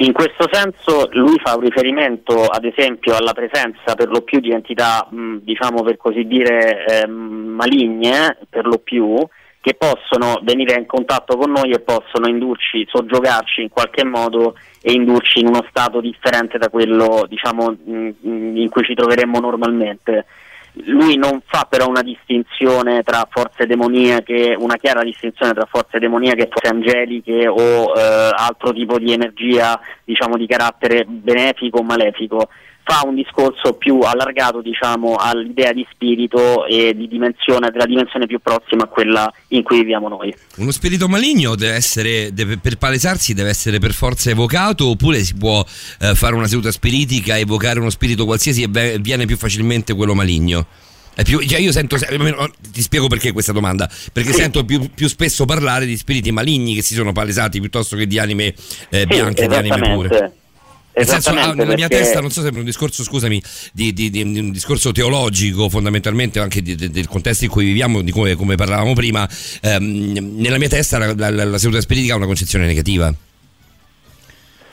In questo senso lui fa un riferimento ad esempio alla presenza per lo più di entità, mh, diciamo per così dire, ehm, maligne, per lo più, che possono venire in contatto con noi e possono indurci, soggiogarci in qualche modo e indurci in uno stato differente da quello diciamo, in cui ci troveremmo normalmente. Lui non fa però una distinzione tra forze demoniache, una chiara distinzione tra forze demoniache e forze angeliche o eh, altro tipo di energia, diciamo di carattere benefico o malefico. Fa un discorso più allargato, diciamo, all'idea di spirito e di dimensione, della dimensione più prossima a quella in cui viviamo noi. Uno spirito maligno deve essere, deve- per palesarsi deve essere per forza evocato oppure si può eh, fare una seduta spiritica, evocare uno spirito qualsiasi e ve- viene più facilmente quello maligno? È più- cioè io sento, se- almeno, ti spiego perché questa domanda, perché sento più, più spesso parlare di spiriti maligni che si sono palesati piuttosto che di anime eh, Sì, bianche, di anime pure. Nel senso, ah, nella mia perché- testa non so se è un discorso, scusami, di, di- di- un discorso teologico fondamentalmente anche del contesto in cui viviamo, di come, come parlavamo prima, ehm, nella mia testa la, la, la- la seduta spiritica ha una concezione negativa.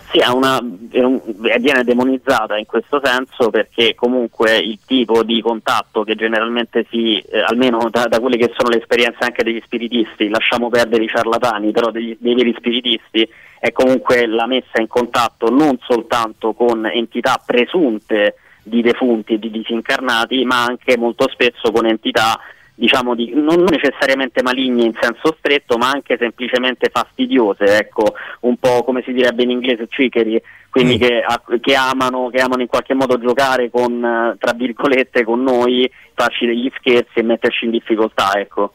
Sì, ha una- è un- viene demonizzata in questo senso perché comunque il tipo di contatto che generalmente si, eh, almeno da, da quelle che sono le esperienze anche degli spiritisti, lasciamo perdere i ciarlatani, però degli- dei veri spiritisti, è comunque la messa in contatto non soltanto con entità presunte di defunti e di disincarnati, ma anche molto spesso con entità diciamo di, non necessariamente maligne in senso stretto, ma anche semplicemente fastidiose, ecco, un po' come si direbbe in inglese trickery, quindi che, a- che amano, che amano in qualche modo giocare con, tra virgolette, con noi, farci degli scherzi e metterci in difficoltà, ecco.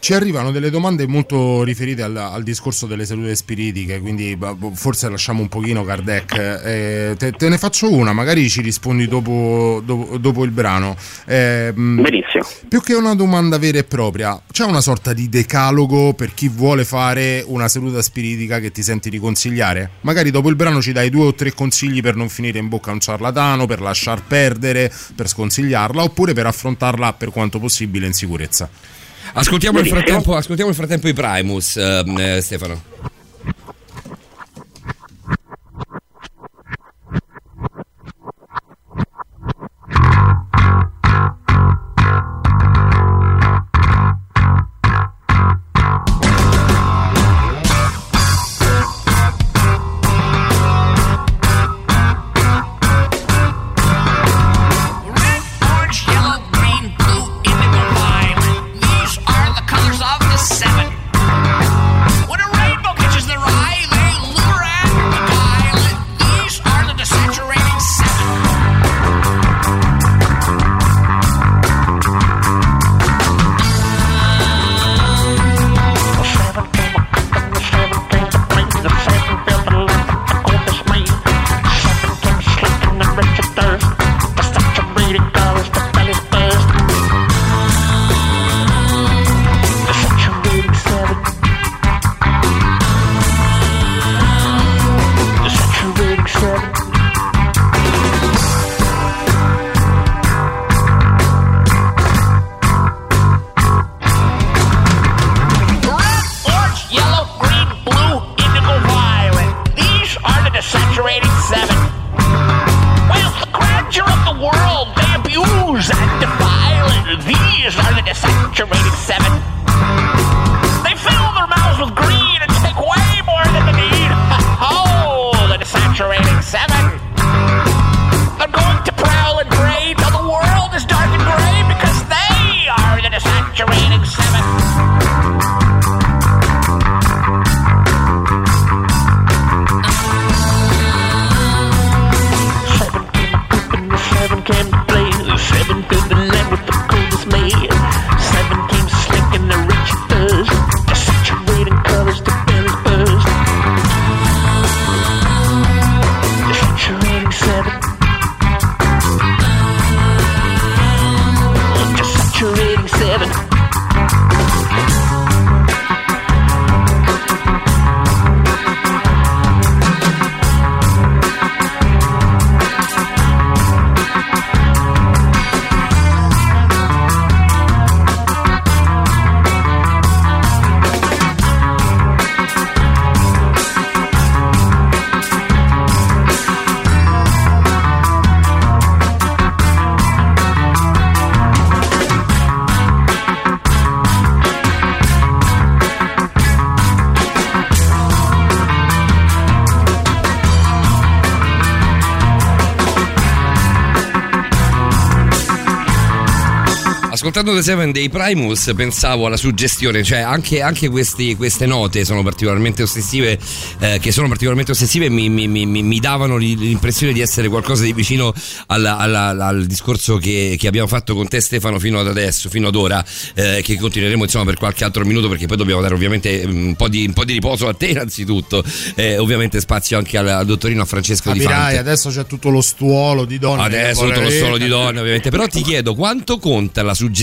Ci arrivano delle domande molto riferite al, al discorso delle sedute spiritiche, quindi bah, boh, forse lasciamo un pochino Kardec. Eh, te, te ne faccio una, magari ci rispondi dopo, dopo- dopo il brano. Eh, Benissimo. Più che una domanda vera e propria, c'è una sorta di decalogo per chi vuole fare una seduta spiritica che ti senti di consigliare? Magari dopo il brano ci dai due o tre consigli per non finire in bocca a un ciarlatano, per lasciar perdere, per sconsigliarla, oppure per affrontarla per quanto possibile in sicurezza. Ascoltiamo nel frattempo, ascoltiamo nel frattempo i Primus, ehm, eh, Stefano. Ascoltando The Seven dei Primus pensavo alla suggestione, cioè anche, anche questi- queste note sono particolarmente ossessive, eh, che sono particolarmente ossessive e mi, mi- mi- mi- davano l'i- l'impressione di essere qualcosa di vicino alla- alla- al discorso che, che abbiamo fatto con te Stefano fino ad adesso, fino ad ora, eh, che continueremo insomma per qualche altro minuto perché poi dobbiamo dare ovviamente mm, un po' di, un po' di riposo a te innanzitutto, eh, ovviamente spazio anche al, al dottorino Francesco Di Capirai, Fante. adesso c'è tutto lo stuolo di donne. Adesso tutto lo solo di donne, ovviamente. Però ti chiedo quanto conta la suggestione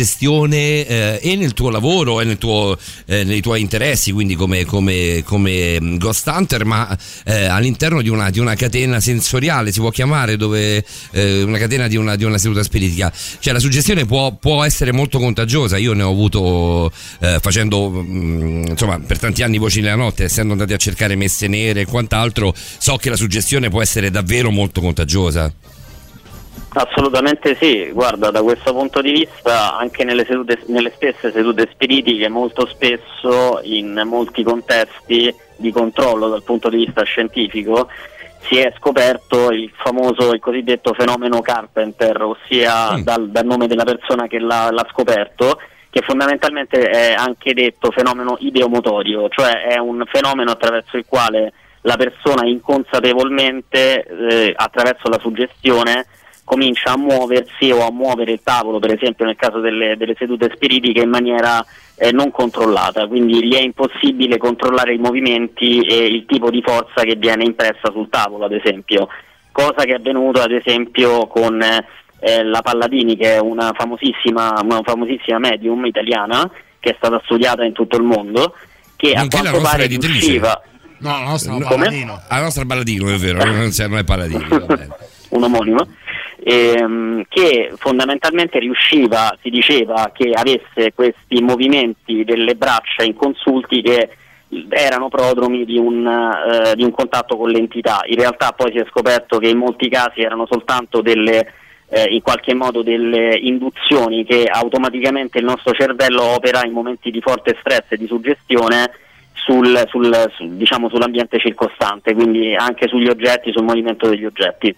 eh, e nel tuo lavoro e tuo, eh, nei tuoi interessi, quindi come, come, come mm, Ghost Hunter, ma eh, all'interno di una, di una catena sensoriale, si può chiamare, dove eh, una catena di una, di una seduta spiritica. Cioè la suggestione può, può essere molto contagiosa. Io ne ho avuto eh, facendo mm, insomma per tanti anni voci nella notte, essendo andati a cercare messe nere e quant'altro, so che la suggestione può essere davvero molto contagiosa. Assolutamente sì, guarda, da questo punto di vista anche nelle, sedute- nelle stesse sedute spiritiche molto spesso in molti contesti di controllo dal punto di vista scientifico si è scoperto il famoso, il cosiddetto fenomeno Carpenter, ossia dal, dal nome della persona che l'ha, l'ha scoperto, che fondamentalmente è anche detto fenomeno ideomotorio, cioè è un fenomeno attraverso il quale la persona inconsapevolmente, eh, attraverso la suggestione, comincia a muoversi o a muovere il tavolo, per esempio nel caso delle, delle sedute spiritiche, in maniera eh, non controllata, quindi gli è impossibile controllare i movimenti e il tipo di forza che viene impressa sul tavolo, ad esempio, cosa che è avvenuto ad esempio con eh, la Palladini, che è una famosissima, una famosissima medium italiana, che è stata studiata in tutto il mondo, che a quanto pare editrice. riusciva... No, la nostra Come? Palladino. La nostra Balladino, è vero, non è bene. un omonimo, ehm, che fondamentalmente riusciva, si diceva che avesse questi movimenti delle braccia inconsulti che erano prodromi di un, eh, di un contatto con l'entità. In realtà poi si è scoperto che in molti casi erano soltanto delle eh, in qualche modo delle induzioni che automaticamente il nostro cervello opera in momenti di forte stress e di suggestione sul, sul- su- diciamo, sull'ambiente circostante, quindi anche sugli oggetti, sul movimento degli oggetti.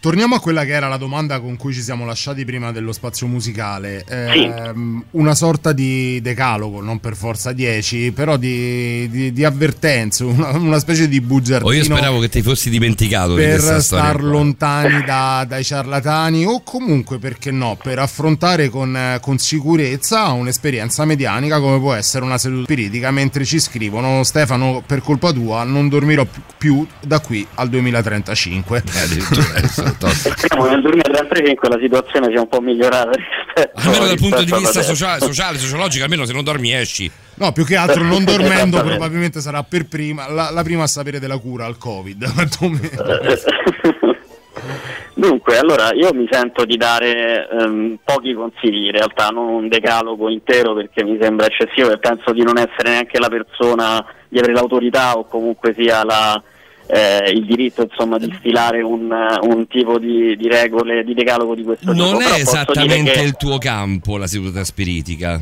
Torniamo a quella che era la domanda con cui ci siamo lasciati prima dello spazio musicale. Sì. Ehm, Una sorta di decalogo, non per forza 10, però di, di- di avvertenze, una, una specie di bugiardino. O io speravo che ti fossi dimenticato di per questa storia. star lontani da- dai ciarlatani o comunque perché no per affrontare con, eh, con sicurezza un'esperienza medianica come può essere una seduta spiritica mentre ci scrivono Stefano per colpa tua non dormirò pi- più da qui al 2035 Speriamo che nel 2035 la situazione sia un po' migliorata rispetto Almeno dal punto di vista sociale, sociale, sociologico, almeno se non dormi esci. no più che altro non dormendo probabilmente sarà per prima la, la prima a sapere della cura al covid Dunque, allora io mi sento di dare ehm, pochi consigli, in realtà non un decalogo intero perché mi sembra eccessivo e penso di non essere neanche la persona, di avere l'autorità o comunque sia la, eh, il diritto insomma, di stilare un, un tipo di, di regole, di decalogo di questo tipo. Non è esattamente che- il tuo campo la seduta spiritica.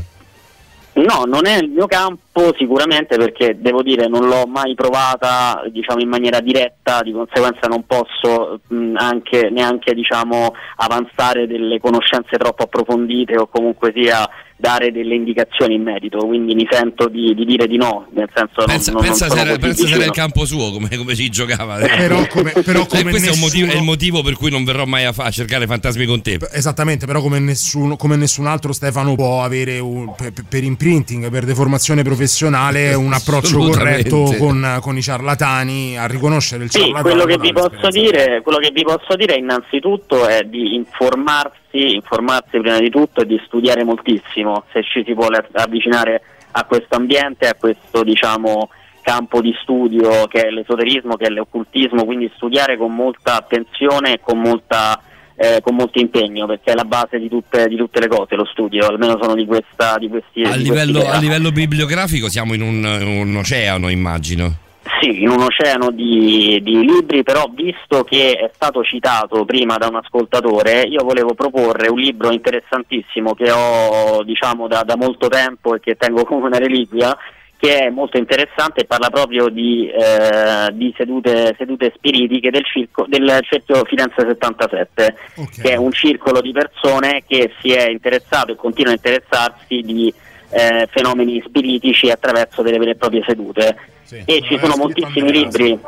No, non è il mio campo sicuramente perché devo dire non l'ho mai provata diciamo, in maniera diretta, di conseguenza non posso mh, anche, neanche diciamo, avanzare delle conoscenze troppo approfondite o comunque sia dare delle indicazioni in merito, quindi mi sento di, di dire di no, nel senso Pensa, non, pensa non se era, pensa se era il campo suo come, come ci giocava. Però come- però Eh, come questo è, un motivo, nessuno- è il motivo per cui non verrò mai a, fa- a cercare fantasmi con te. Esattamente, però come nessuno, come nessun altro Stefano può avere un- per, per imprinting, per deformazione professionale un approccio corretto con, con i ciarlatani, a riconoscere il Sì, ciarlatano. quello che, vi posso dire, quello che vi posso dire innanzitutto è di informarsi, informarsi prima di tutto e di studiare moltissimo se ci si vuole avvicinare a questo ambiente, a questo diciamo campo di studio che è l'esoterismo, che è l'occultismo, quindi studiare con molta attenzione e con molta eh, con molto impegno perché è la base di tutte, di tutte le cose lo studio, almeno sono di questa di questi A di livello, a livello bibliografico siamo in un, un oceano, immagino. Sì, in un oceano di, di libri, però visto che è stato citato prima da un ascoltatore, io volevo proporre un libro interessantissimo che ho diciamo da, da molto tempo e che tengo come una reliquia, che è molto interessante e parla proprio di, eh, di sedute, sedute spiritiche del, circo, del cerchio Firenze 77, che è un circolo di persone che si è interessato e continua a interessarsi di eh, fenomeni spiritici attraverso delle vere e proprie sedute. e ci sono moltissimi libri.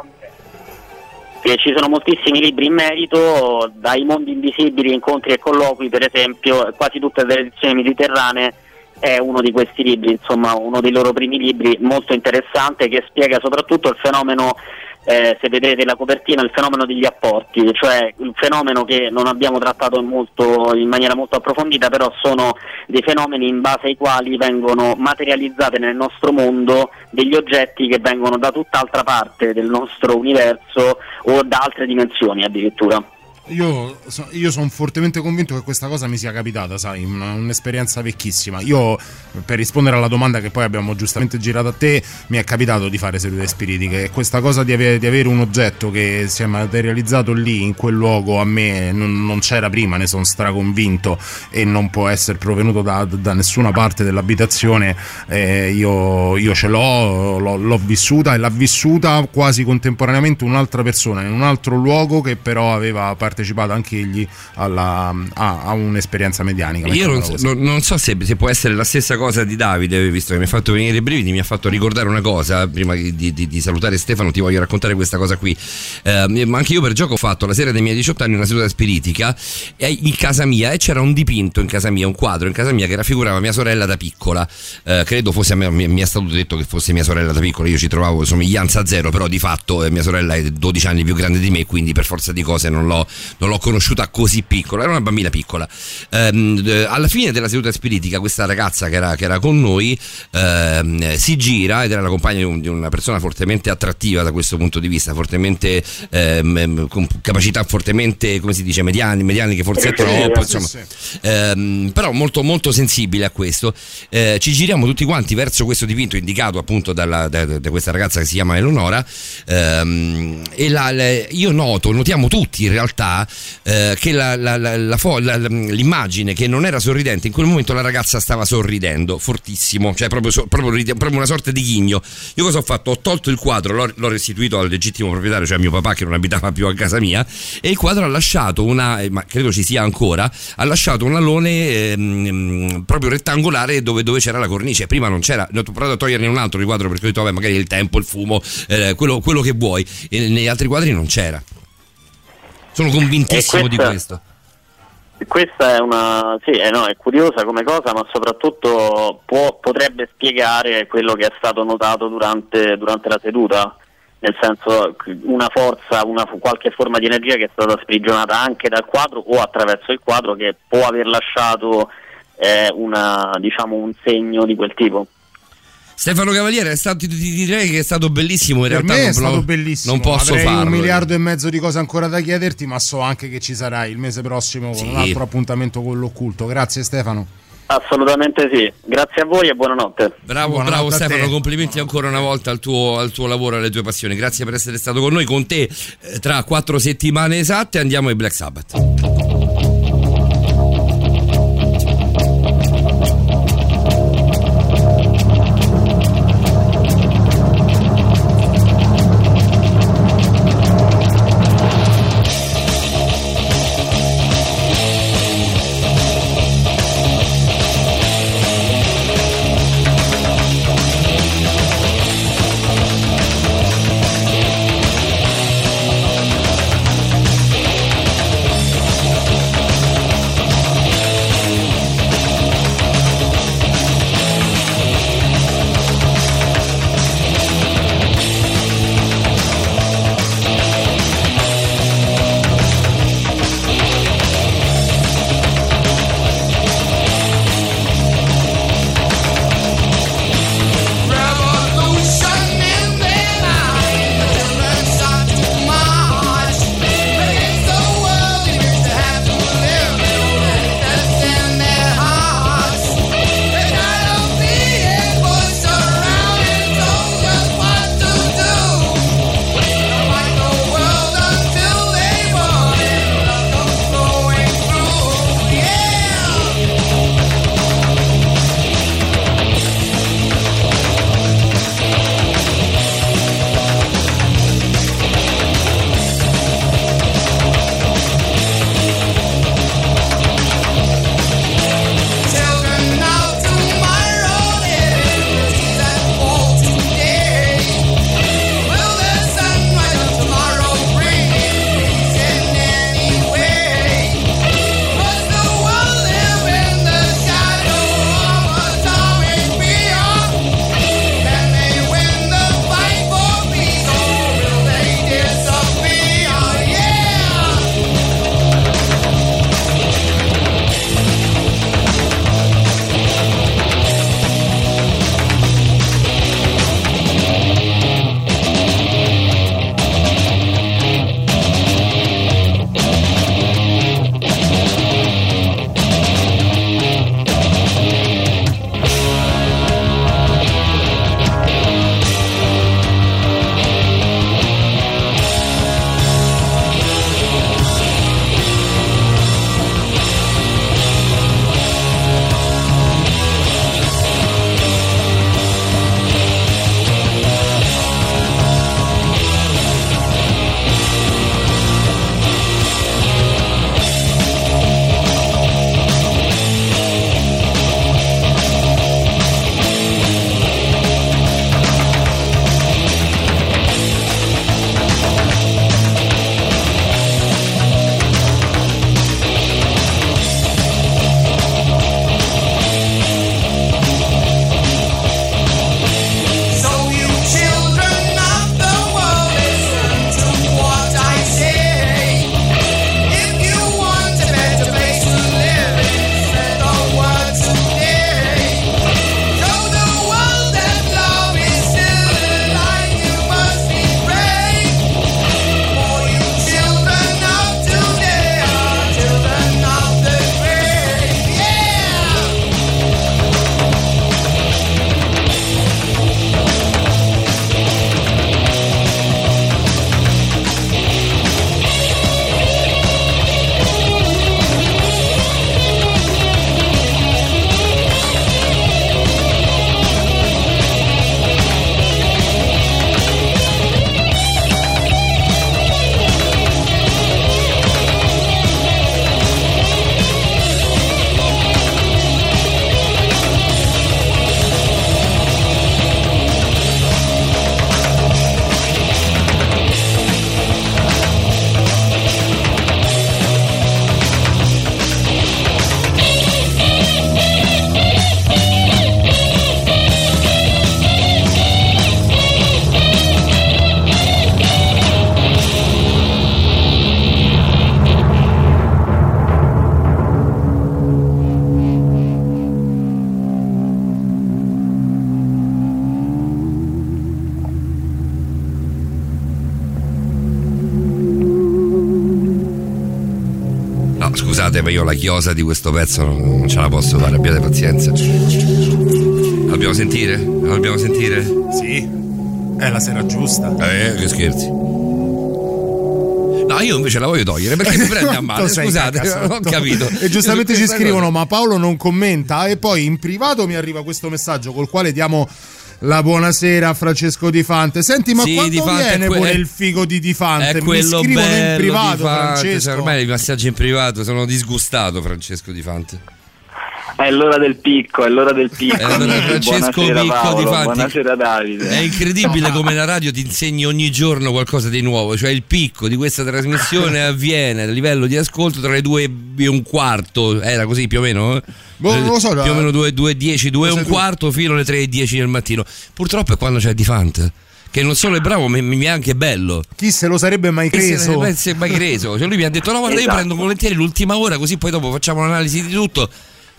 E ci sono moltissimi libri in merito, dai mondi invisibili, incontri e colloqui, per esempio, quasi tutte le edizioni mediterranee è uno di questi libri, insomma uno dei loro primi libri molto interessante che spiega soprattutto il fenomeno eh, se vedrete la copertina, il fenomeno degli apporti, cioè un fenomeno che non abbiamo trattato molto- in maniera molto approfondita, però sono dei fenomeni in base ai quali vengono materializzate nel nostro mondo degli oggetti che vengono da tutt'altra parte del nostro universo o da altre dimensioni addirittura. Io, io sono fortemente convinto che questa cosa mi sia capitata, sai, un'esperienza vecchissima. Io, per rispondere alla domanda che poi abbiamo giustamente girato a te, mi è capitato di fare sedute spiritiche e questa cosa di, ave- di avere un oggetto che si è materializzato lì, in quel luogo, a me non, non c'era prima, ne sono straconvinto e non può essere provenuto da, da nessuna parte dell'abitazione. Eh, io, io ce l'ho, l'ho, l'ho vissuta e l'ha vissuta quasi contemporaneamente un'altra persona in un altro luogo che però aveva partecipato anche egli alla- a, a un'esperienza medianica. Io non, non- non so se, se può essere la stessa cosa di Davide, visto che mi ha fatto venire i brividi, mi ha fatto ricordare una cosa. Prima di, di- di salutare Stefano, ti voglio raccontare questa cosa qui. Eh, ma anche io per gioco ho fatto la sera dei miei 18 anni una seduta spiritica in casa mia e c'era un dipinto in casa mia, un quadro in casa mia che raffigurava mia sorella da piccola. Eh, credo fosse a me, mi, mi è stato detto che fosse mia sorella da piccola. Io ci trovavo somiglianza zero, però di fatto eh, mia sorella è 12 anni più grande di me, quindi per forza di cose non l'ho, non l'ho conosciuta così piccola. Era una bambina piccola. Ehm, eh, alla fine della seduta spiritica, questa ragazza che era, che era con noi ehm, si gira ed era la compagna di, un- di una persona fortemente attrattiva da questo punto di vista, fortemente ehm, con capacità fortemente, come si dice, mediani, mediani che forse è troppo, insomma. Ehm, però molto, molto sensibile a questo. Eh, ci giriamo tutti quanti verso questo dipinto indicato appunto dalla- da, da questa ragazza che si chiama Eleonora. ehm, e la- la- io noto, notiamo tutti in realtà eh, che la- la- la- l'immagine che non era sorridente, in quel momento la ragazza stava sorridendo fortissimo, cioè proprio, so- proprio proprio una sorta di ghigno. Io cosa ho fatto? Ho tolto il quadro, l'ho, l'ho restituito al legittimo proprietario, cioè a mio papà che non abitava più a casa mia, e il quadro ha lasciato una, eh, ma credo ci sia ancora, ha lasciato un alone ehm, proprio rettangolare dove, dove c'era la cornice. Prima non c'era, ho provato a toglierne un altro di quadro perché ho detto, vabbè, magari il tempo, il fumo, eh, quello, quello che vuoi. E negli altri quadri non c'era. Sono convintissimo E di questa- questo. Questa è una sì, eh no, è curiosa come cosa, ma soprattutto può- potrebbe spiegare quello che è stato notato durante, durante la seduta. Nel senso, una forza, una, qualche forma di energia che è stata sprigionata anche dal quadro o attraverso il quadro che può aver lasciato eh, una, diciamo, un segno di quel tipo. Stefano Cavaliere, è stato, ti, ti direi che è stato bellissimo. In Per realtà me è non, stato non- bellissimo. Non posso Avrei farlo. un miliardo e mezzo di cose ancora da chiederti, ma so anche che ci sarai il mese prossimo con Sì. un altro appuntamento con l'occulto. Grazie Stefano. Assolutamente sì. Grazie a voi e buonanotte. Bravo, Buonanotte bravo Stefano, te. complimenti ancora una volta al tuo, al tuo lavoro e alle tue passioni. Grazie per essere stato con noi. Con te eh, tra quattro settimane esatte andiamo ai Black Sabbath. Chiosa di questo pezzo non, ce la posso fare, abbiate pazienza. La dobbiamo sentire? La dobbiamo sentire? Sì. È la sera giusta. Eh, che scherzi. No, io invece la voglio togliere perché mi prende a male. Scusate, non ho capito. E giustamente ci scrivono: Ma Paolo non commenta. E poi in privato mi arriva questo messaggio col quale diamo la buonasera a Francesco Di Fante. Senti, ma Sì, quando viene que- pure il figo di Di Fante? È Mi quello scrivono bello in privato, Francesco. cioè, ormai i massaggi in privato sono disgustato, Francesco Di Fante. È l'ora del picco, è l'ora del picco. È l'ora del Francesco buonasera Picco Paolo, di Fanti. buonasera Davide. È incredibile come la radio ti insegni ogni giorno qualcosa di nuovo, cioè il picco di questa trasmissione avviene a livello di ascolto tra le due e un quarto, era così più o meno? Boh, non lo so, più o meno 2 e 10, 2 e Lo un quarto fino alle 3 e 10 del mattino. Purtroppo è quando c'è Di Fante. Che non solo è bravo, ma mi è anche bello. Chi se lo sarebbe mai Chi se creso? ne si è mai creso? Cioè lui mi ha detto: No, guarda, io Esatto. prendo volentieri l'ultima ora, così poi dopo facciamo l'analisi di tutto.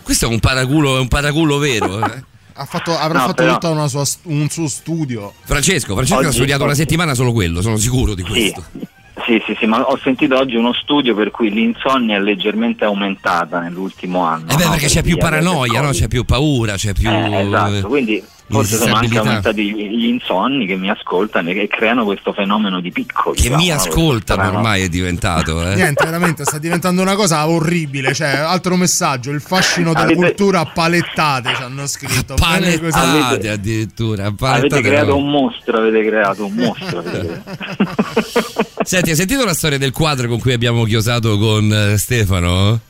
Questo è un paraculo, è un paraculo vero. eh. Ha fatto- avrà No, fatto però- tutta una sua- un suo studio. Francesco, Francesco ha Oggi- studiato una oggi- settimana solo quello, sono sicuro di Sì. questo. Sì, sì, sì, ma ho sentito oggi uno studio per cui l'insonnia è leggermente aumentata nell'ultimo anno. Eh beh, no? perché Per c'è più paranoia, no? C'è più paura, c'è più. Eh, esatto, quindi forse sono anche aumentati gli insonni che mi ascoltano e che creano questo fenomeno di picco. Che diciamo, mi no? ascoltano ormai è diventato, eh. Niente, veramente sta diventando una cosa orribile. Cioè, altro messaggio: il fascino della Avete- cultura a palettate ci hanno scritto. Palettate addirittura. Avete palettate creato no. un mostro, avete creato un mostro. avete creato. Senti, hai sentito la storia del quadro con cui abbiamo chiosato con eh, Stefano?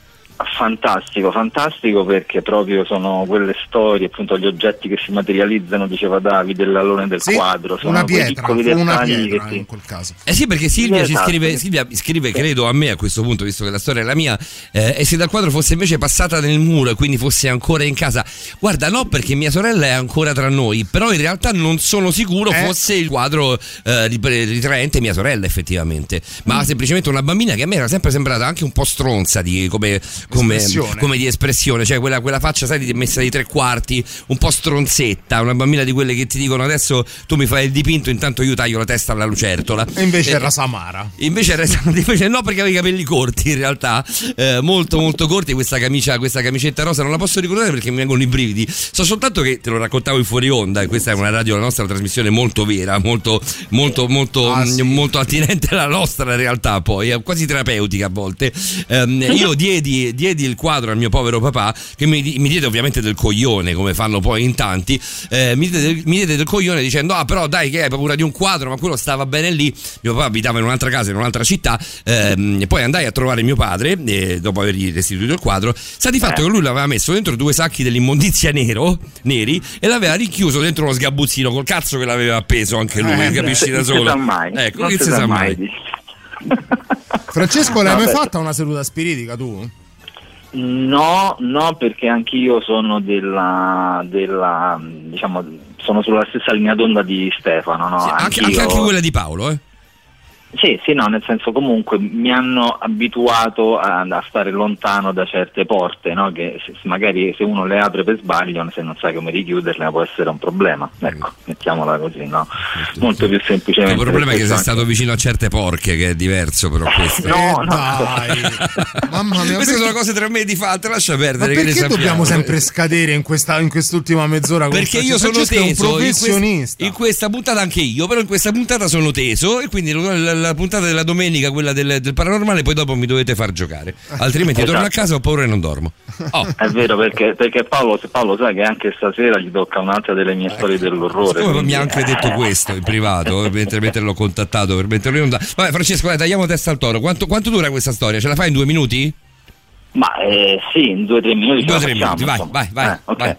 Fantastico, fantastico perché proprio sono quelle storie, appunto gli oggetti che si materializzano, diceva Davide, l'alone del Sì, quadro, sono una quei pietra, piccoli una dettagli pietra che ti... in quel caso. Eh sì, perché Silvia ci Esatto. scrive, Silvia scrive, credo a me a questo punto, visto che la storia è la mia, eh, e se dal quadro fosse invece passata nel muro e quindi fosse ancora in casa. Guarda, no, perché mia sorella è ancora tra noi, però in realtà non sono sicuro Eh? fosse il quadro eh, ritraente mia sorella, effettivamente. Ma semplicemente una bambina che a me era sempre sembrata anche un po' stronza di, come, come, Espressione. come di espressione, cioè quella, quella faccia, sai, di- messa di tre quarti, un po' stronzetta, una bambina di quelle che ti dicono adesso tu mi fai il dipinto, intanto io taglio la testa alla lucertola. E invece Eh, era Samara. Invece era invece no perché aveva i capelli corti in realtà eh, molto molto corti questa camicia questa camicetta rosa non la posso ricordare perché mi vengono i brividi so soltanto che te lo raccontavo in fuori onda e questa è una radio la nostra trasmissione molto vera molto molto molto, Ah, sì. molto attinente alla nostra realtà poi quasi terapeutica a volte Ehm, io diedi, diedi il quadro al mio povero papà che mi, mi diede ovviamente del coglione come fanno poi in tanti eh, mi, diede, del- mi diede del coglione dicendo ah però dai che hai paura di un quadro ma quello stava bene lì. Mio papà abitava in un'altra casa in un'altra città ehm, e poi andai a trovare mio padre eh, dopo avergli restituito il quadro sta di fatto che lui l'aveva messo dentro due sacchi dell'immondizia nero neri e l'aveva richiuso dentro uno sgabuzzino col cazzo che l'aveva appeso anche lui Eh, capisci da non si solo? sa mai, ecco non che si sa sa mai. mai. Francesco, l'hai mai fatta una seduta spiritica tu? No, no, perché anch'io sono della, della diciamo, sono sulla stessa linea d'onda di Stefano, no? Sì, anche, anche, anche quella di Paolo eh Sì, sì, no, nel senso comunque mi hanno abituato a, a stare lontano da certe porte, no? Che se- magari se uno le apre per sbaglio, se non sai come richiuderle può essere un problema. Ecco, mettiamola così, no? Molto più semplicemente. il problema è che sei stato vicino a certe porche che è diverso però questo No, no. Dai, mamma mia. queste perché- sono cose tra me e di fatte lascia Ma perdere che ne perché dobbiamo sempre scadere in, questa, in quest'ultima mezz'ora? perché io Francesco? sono Francesco teso un in questa, professionista. in questa puntata anche io però in questa puntata sono teso e quindi la, la- puntata della domenica quella del, del paranormale poi dopo mi dovete far giocare altrimenti torno a Esatto. casa ho paura e non dormo oh. È vero perché, perché Paolo, Paolo sa che anche stasera gli tocca un'altra delle mie storie dell'orrore. Come quindi- mi ha anche detto questo in privato, eh, mentre, mentre l'ho contattato per metterlo in onda. Vabbè, Francesco, dai, tagliamo testa al toro. Quanto, quanto dura questa storia? Ce la fai in due minuti? Ma eh, sì, in due o tre minuti. Due o tre facciamo, minuti, vai, vai, vai, Eh, ok. vai.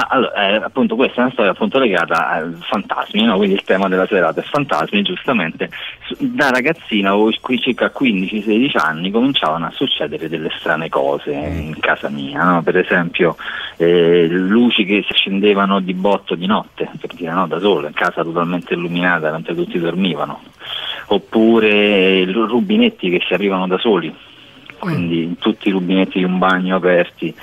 Ah, allora, eh, appunto questa è una storia appunto legata ai fantasmi, no? quindi il tema della serata è fantasmi, giustamente. Da ragazzina, avevo qui circa 15-16 anni, cominciavano a succedere delle strane cose in casa mia, no? per esempio eh, luci che si accendevano di botto di notte, per dire no, da solo, in casa totalmente illuminata mentre tutti dormivano, oppure eh, rubinetti che si aprivano da soli, quindi tutti i rubinetti di un bagno aperti,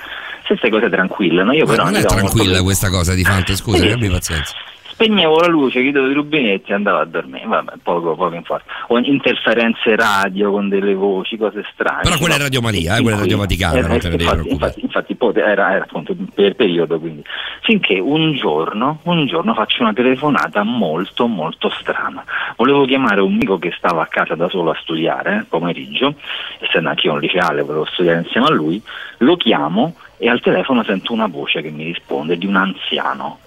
stesse cose tranquille, no? Io Ma però non è tranquilla questa cosa di Fante, scusa, Sì. abbi pazienza. spegnevo la luce, chiudevo i rubinetti e andavo a dormire. Vabbè, poco, poco in forza. O interferenze radio con delle voci, cose strane. Però quella è Radio Maria, eh, quella è Radio Vaticana, Eh, non te ne devi infatti, preoccupare. infatti, era, era appunto per periodo quindi. Finché un giorno, un giorno faccio una telefonata molto molto strana. Volevo chiamare un amico che stava a casa da solo a studiare, eh, pomeriggio, essendo anche io un liceale, volevo studiare insieme a lui, lo chiamo e al telefono sento una voce che mi risponde di un anziano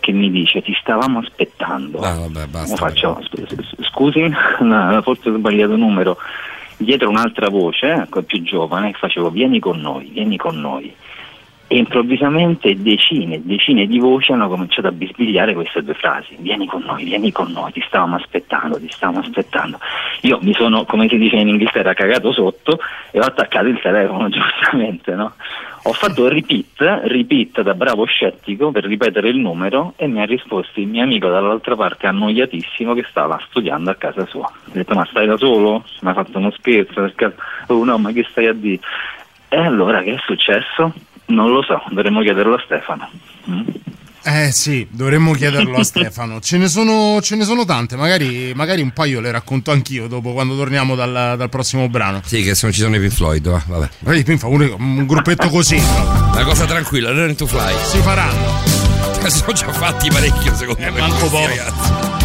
che mi dice ti stavamo aspettando. Ah, vabbè, basta. Io faccio, "S- s- scusi, forse ho sbagliato numero. Dietro un'altra voce, ecco, più giovane, facevo vieni con noi, vieni con noi. E improvvisamente decine e decine di voci hanno cominciato a bisbigliare queste due frasi. Vieni con noi, vieni con noi, ti stavamo aspettando, ti stavamo aspettando. Io mi sono, come si dice in Inghilterra, cagato sotto e ho attaccato il telefono, giustamente, no? Ho fatto repeat, repeat da bravo scettico per ripetere il numero e mi ha risposto il mio amico dall'altra parte annoiatissimo che stava studiando a casa sua. Ho detto ma stai da solo? Mi ha fatto uno scherzo? per caso?" Oh no, ma che stai a dire? E allora che è successo? Non lo so, dovremmo chiederlo a Stefano. Mm? Eh sì, dovremmo chiederlo a Stefano. Ce ne sono, ce ne sono tante, magari, magari un paio le racconto anch'io dopo quando torniamo dal, dal prossimo brano. Sì, che se non ci sono i Pink Floyd, va, vabbè. Poi Pink fa un, gruppetto così. Una cosa tranquilla, learn to fly. Si faranno. Sono già fatti parecchio, secondo me. manco poco. ragazzi.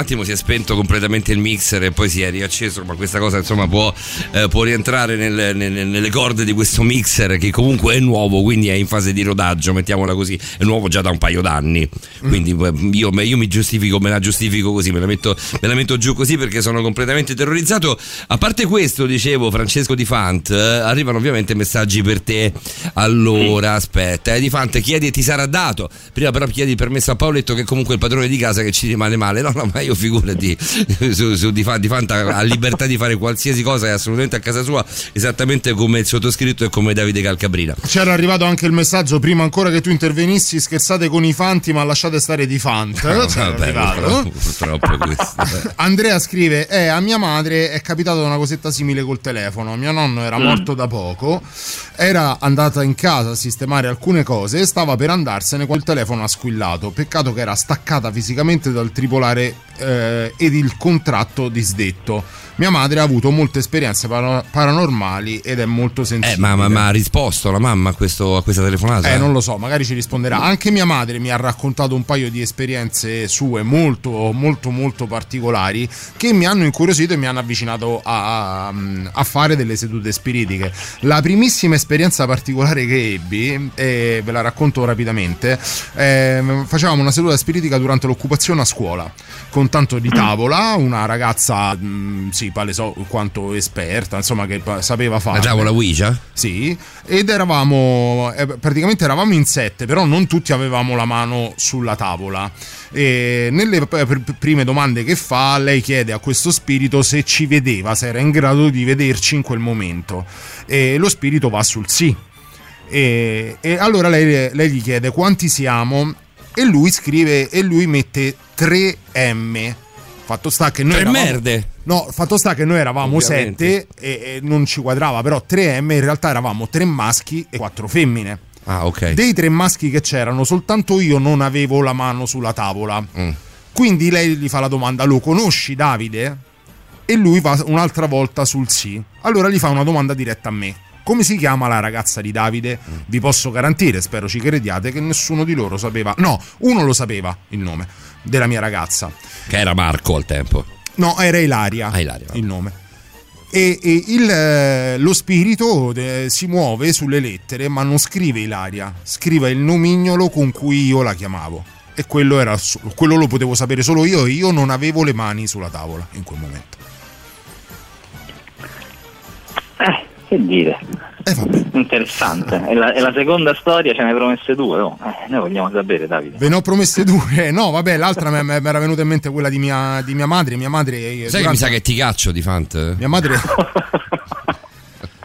Un attimo si è spento completamente il mixer e poi si è riacceso, ma questa cosa insomma può, eh, può rientrare nel- nel- nelle corde di questo mixer che comunque è nuovo, quindi è in fase di rodaggio, mettiamola così, è nuovo già da un paio d'anni. Quindi eh, io, io mi giustifico, me la giustifico così, me la, metto, me la metto giù così perché sono completamente terrorizzato. A parte questo, dicevo, Francesco Di Fant, eh, arrivano ovviamente messaggi per te. Allora, aspetta, eh, Di Fant chiedi ti sarà dato. Prima però chiedi il permesso a Paoletto che è comunque il padrone di casa che ci rimane male. No, no, ma io figurati su, su Di Di Fant ha libertà di fare qualsiasi cosa, è assolutamente a casa sua, esattamente come il sottoscritto e come Davide Calcabrina. C'era arrivato anche il messaggio prima ancora che tu intervenissi, scherzate con i fanti ma lasciate stare di fant. No, C'era vabbè, purtroppo, purtroppo questo. eh. Andrea scrive: Eh, a mia madre è capitata una cosetta simile col telefono. Mio nonno era Mm. morto da poco, era andata in casa a sistemare alcune cose e stava per andarsene quando il telefono ha squillato. Peccato che era staccata fisicamente dal tripolare eh, ed il contratto disdetto. Mia madre ha avuto molte esperienze para- paranormali ed è molto sensibile. Eh, ma, ma- ma ha risposto la mamma a, questo- a questa telefonata? Eh, non lo so, magari ci risponderà. Anche mia madre mi ha raccontato un paio di esperienze sue molto, molto, molto particolari che mi hanno incuriosito e mi hanno avvicinato a, a- a fare delle sedute spiritiche. La primissima esperienza particolare che ebbi, e ve la racconto rapidamente, ehm, facevamo una seduta spiritica durante l'occupazione a scuola, con tanto di tavola, una ragazza, mh, sì, palesò quanto esperta, insomma, che sapeva fare. La tavola Ouija? Sì, ed eravamo eh, praticamente eravamo in sette, però non tutti avevamo la mano sulla tavola. E nelle pr- prime domande che fa, lei chiede a questo spirito se ci vedeva, se era in grado di vederci in quel momento. E lo spirito va sul sì. E, e allora lei, lei gli chiede quanti siamo e lui scrive e lui mette 3M. Fatto sta che noi Tre eravamo- merde. No, fatto sta che noi eravamo Ovviamente. 7 e, e non ci quadrava, però 3M in realtà eravamo 3 maschi e 4 femmine. Ah, ok. Dei tre maschi che c'erano, soltanto io non avevo la mano sulla tavola. Mm. Quindi lei gli fa la domanda: Lo conosci Davide? E lui va un'altra volta sul sì. Allora gli fa una domanda diretta a me. Come si chiama la ragazza di Davide? Vi posso garantire, spero ci crediate, che nessuno di loro sapeva. No, uno lo sapeva il nome della mia ragazza. Che era Marco al tempo. No, era Ilaria. Ah, Ilaria, il nome. E, e il, eh, lo spirito eh, si muove sulle lettere, ma non scrive Ilaria, scrive il nomignolo con cui io la chiamavo. E quello, era, quello lo potevo sapere solo io, e io non avevo le mani sulla tavola in quel momento. Eh, che dire. Interessante. E la, e la seconda storia ce ne hai promesse due. Oh. Eh, noi vogliamo sapere, Davide. Ve ne ho promesse due. No, vabbè, l'altra mi era venuta in mente quella di mia, di mia madre. Mia madre. eh, Sai che durante- mi sa che ti caccio di Fant? Mia madre.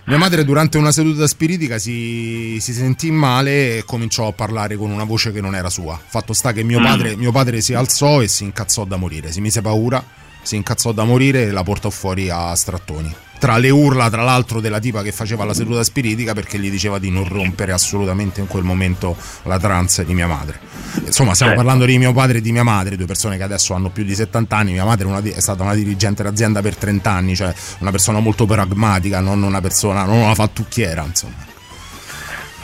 Mia madre durante una seduta spiritica si, si sentì male e cominciò a parlare con una voce che non era sua. Fatto sta che mio Mm. padre, mio padre si alzò e si incazzò da morire. Si mise paura, si incazzò da morire e la portò fuori a strattoni. Tra le urla, tra l'altro, della tipa che faceva la seduta spiritica perché gli diceva di non rompere assolutamente in quel momento la trance di mia madre. Insomma, stiamo Certo. parlando di mio padre e di mia madre, due persone che adesso hanno più di 70 anni. Mia madre è, una è stata una dirigente d'azienda per 30 anni, cioè una persona molto pragmatica, non una persona, non una fattucchiera, insomma.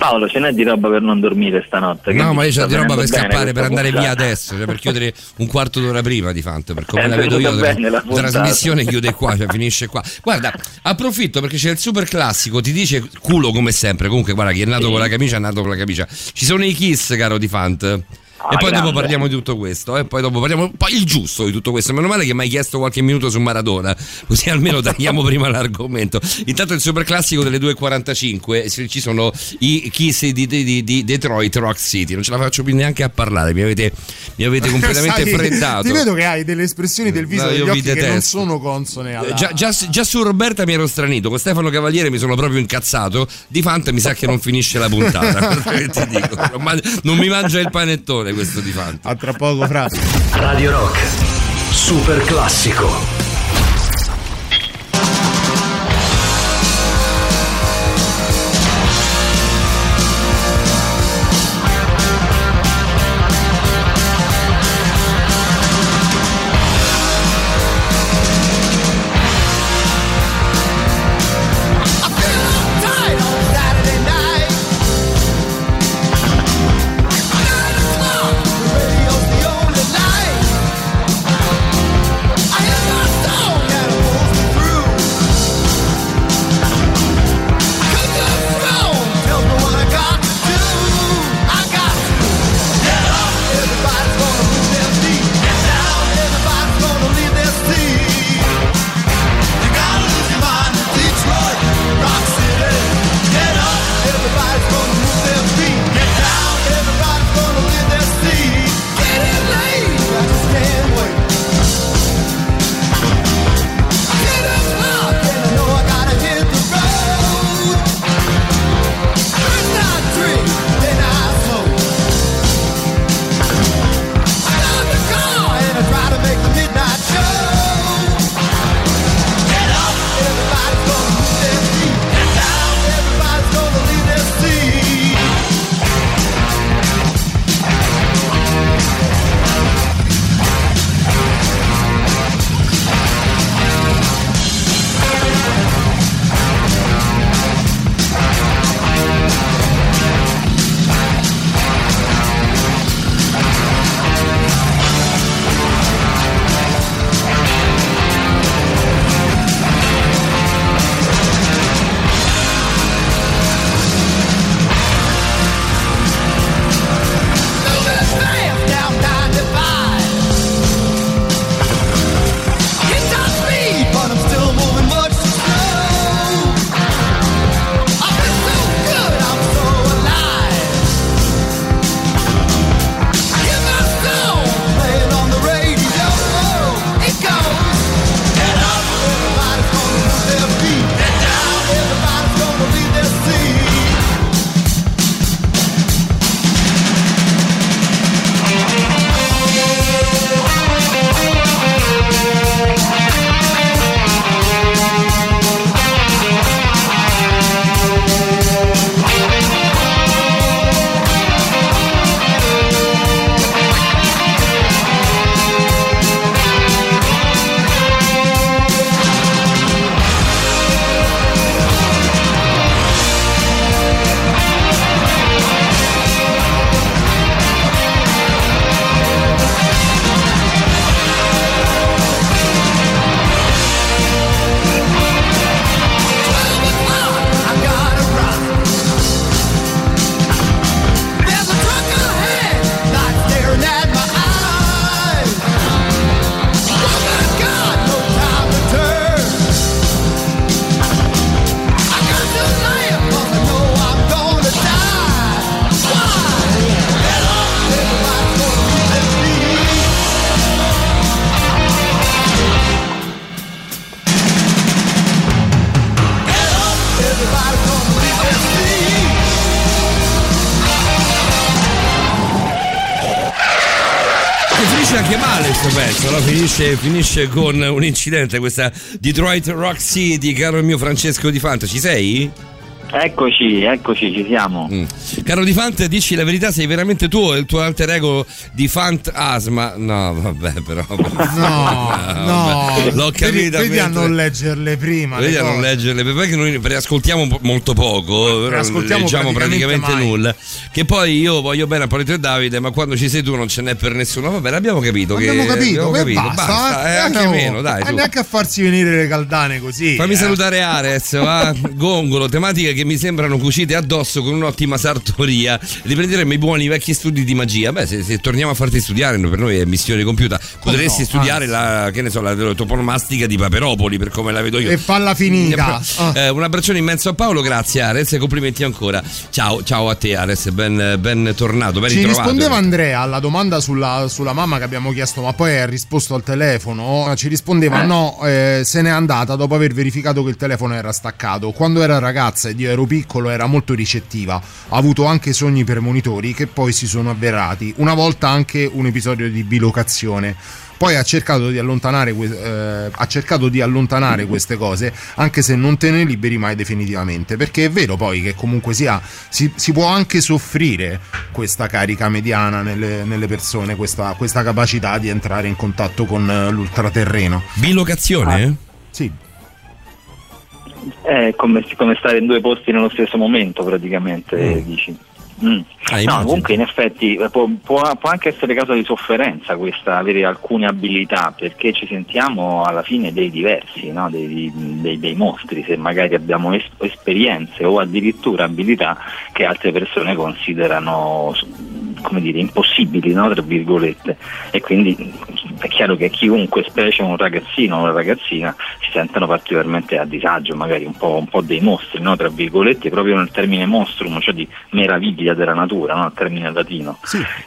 Paolo, ce n'è di roba per non dormire stanotte? No, ma io c'ho di roba per scappare, per andare via puntata. adesso, cioè per chiudere un quarto d'ora prima di Fant, per come È la vedo io, bene la trasmissione chiude qua, cioè finisce qua. Guarda, approfitto perché c'è il super classico, ti dice culo come sempre, comunque guarda chi è nato Sì. con la camicia è nato con la camicia. Ci sono i kiss, caro di Fant. Ah, e poi dopo grande. parliamo di tutto questo, e poi dopo parliamo poi il giusto di tutto questo. Meno male che mi hai chiesto qualche minuto su Maradona, così almeno tagliamo prima l'argomento. Intanto il super classico delle 2.45 se ci sono i Kiss di, di- di- Detroit Rock City. Non ce la faccio più neanche a parlare, mi avete, mi avete completamente Sai, freddato. Ti vedo che hai delle espressioni del viso No, degli occhi che non sono consone alla... Eh, Già, già- già su Roberta mi ero stranito, con Stefano Cavaliere mi sono proprio incazzato. Di Fant mi sa che non finisce la puntata. Non mi mangia il panettone questo di Fant. A tra poco, fra. Radio Rock, super classico. Finisce, finisce con un incidente, questa Detroit Rock City, caro mio Francesco Di Fanta, ci sei? Eccoci, eccoci, ci siamo. Mm. Caro Di Fant, dici la verità, sei veramente tu o il tuo alter ego di Fant Asma? No, vabbè, però. No, no, L'ho capita. Vedi, vedi a non leggerle prima. Vedi a non leggerle, perché noi preascoltiamo molto poco, non preascoltiamo leggiamo praticamente, praticamente nulla. Che poi io voglio bene a Polito e Davide, ma quando ci sei tu non ce n'è per nessuno. Vabbè, l'abbiamo capito. Abbiamo che, capito, abbiamo capito, basta, eh, eh, anche no, meno, dai. ma su. neanche a farsi venire le caldane così. Fammi eh. salutare Ares, va? Gongolo, tematiche che mi sembrano cucite addosso con un'ottima sartoria. Riprenderemo i buoni vecchi studi di magia. Beh, se, se torniamo a farti studiare, per noi è missione compiuta. Potresti no, studiare la, che ne so, la toponomastica di Paperopoli, per come la vedo io. E falla finita. Ah. Eh, un abbraccione immenso a Paolo, grazie Ares e complimenti ancora. Ciao, ciao a te Ares, ben, ben tornato, ben Ci ritrovato. rispondeva Andrea alla domanda sulla, sulla mamma che abbiamo chiesto, ma poi ha risposto al telefono. Ci rispondeva: no, eh, se n'è andata dopo aver verificato che il telefono era staccato. Quando era ragazza ed io ero piccolo, era molto ricettiva. Ha avuto anche sogni premonitori che poi si sono avverati. Una volta anche un episodio di bilocazione. Poi ha cercato di eh, ha cercato di allontanare queste cose, anche se non te ne liberi mai definitivamente. Perché è vero poi che comunque sia, si, si può anche soffrire questa carica mediana nelle, nelle persone, questa, questa capacità di entrare in contatto con eh, l'ultraterreno. Bilocazione? Sì. È come, come stare in due posti nello stesso momento, praticamente, dici. Mm. Ah, no, comunque in effetti eh, può, può- può anche essere causa di sofferenza questa, avere alcune abilità, perché ci sentiamo alla fine dei diversi, no? dei, dei- dei mostri, se magari abbiamo es- esperienze o addirittura abilità che altre persone considerano come dire, impossibili, no? tra virgolette. E quindi mm, è chiaro che chiunque, specie un ragazzino o una ragazzina, si sentono particolarmente a disagio, magari un po', un po' dei mostri, no? tra virgolette, proprio nel termine monstrum, cioè di meraviglia della natura, no? il termine latino.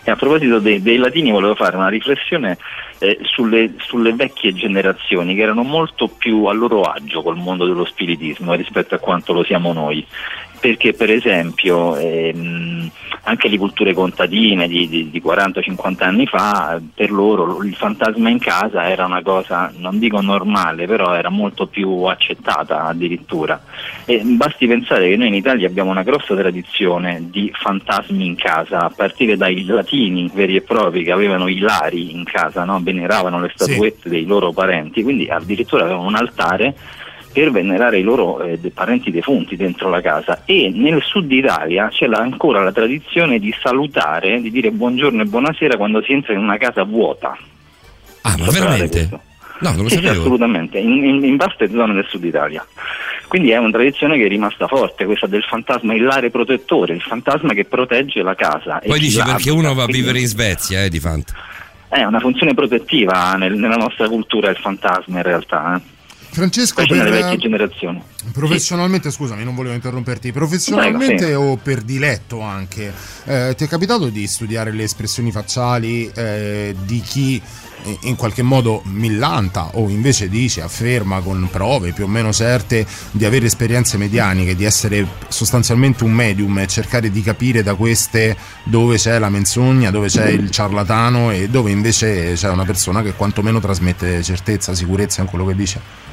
E a proposito dei, dei latini volevo fare una riflessione eh, sulle, sulle vecchie generazioni che erano molto più a loro agio col mondo dello spiritismo rispetto a quanto lo siamo noi. Perché per esempio ehm, anche le culture contadine di, di- di 40-50 anni fa, per loro il fantasma in casa era una cosa, non dico normale, però era molto più accettata addirittura. E basti pensare che noi in Italia abbiamo una grossa tradizione di fantasmi in casa, a partire dai latini veri e propri che avevano i lari in casa, no? veneravano le statuette dei loro parenti, quindi addirittura avevano un altare per venerare i loro eh, de- parenti defunti dentro la casa e nel sud Italia c'è la- ancora la tradizione di salutare, di dire buongiorno e buonasera quando si entra in una casa vuota. Ah, ma veramente? No, non lo Sì, sì, sapevo. assolutamente, in, in- in vaste zone del sud Italia. Quindi è una tradizione che è rimasta forte, questa del fantasma, il lare protettore, il fantasma che protegge la casa. Poi dici perché abita. uno va a Quindi vivere in Svezia, eh, di Fant. È una funzione protettiva nel- nella nostra cultura il fantasma in realtà, eh. Francesco, per- vecchie generazioni. Professionalmente, scusami, non volevo interromperti. Professionalmente Prego, o per diletto anche, eh, ti è capitato di studiare le espressioni facciali eh, di chi eh, in qualche modo millanta o invece dice, afferma con prove più o meno certe di avere esperienze medianiche, di essere sostanzialmente un medium e cercare di capire da queste dove c'è la menzogna, dove c'è il ciarlatano e dove invece c'è una persona che quantomeno trasmette certezza, sicurezza in quello che dice?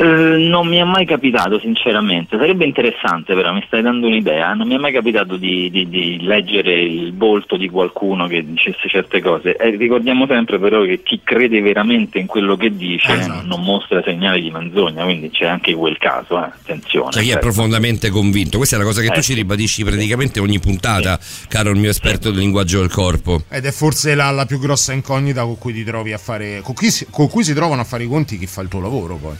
Eh, non mi è mai capitato sinceramente, sarebbe interessante però, mi stai dando un'idea, non mi è mai capitato di, di- di leggere il volto di qualcuno che dicesse certe cose. Eh, ricordiamo sempre però che chi crede veramente in quello che dice Esatto. non mostra segnali di menzogna, quindi c'è anche quel caso, eh, attenzione. Cioè chi è certo. profondamente convinto. Questa è la cosa che tu Eh, ci ribadisci praticamente ogni puntata, caro il mio esperto del linguaggio del corpo. Ed è forse la, la più grossa incognita con cui ti trovi a fare. Con cui, si, con cui si trovano a fare i conti chi fa il tuo lavoro poi.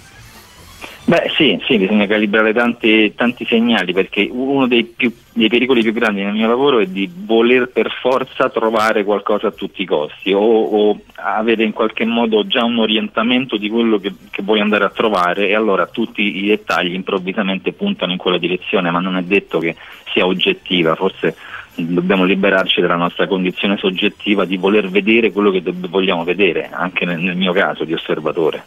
Beh sì, sì, bisogna calibrare tanti, tanti segnali perché uno dei, più- dei pericoli più grandi nel mio lavoro è di voler per forza trovare qualcosa a tutti i costi o, o avere in qualche modo già un orientamento di quello che, che vuoi andare a trovare e allora tutti i dettagli improvvisamente puntano in quella direzione, ma non è detto che sia oggettiva, forse dobbiamo liberarci dalla nostra condizione soggettiva di voler vedere quello che vogliamo vedere, anche nel- nel mio caso di osservatore.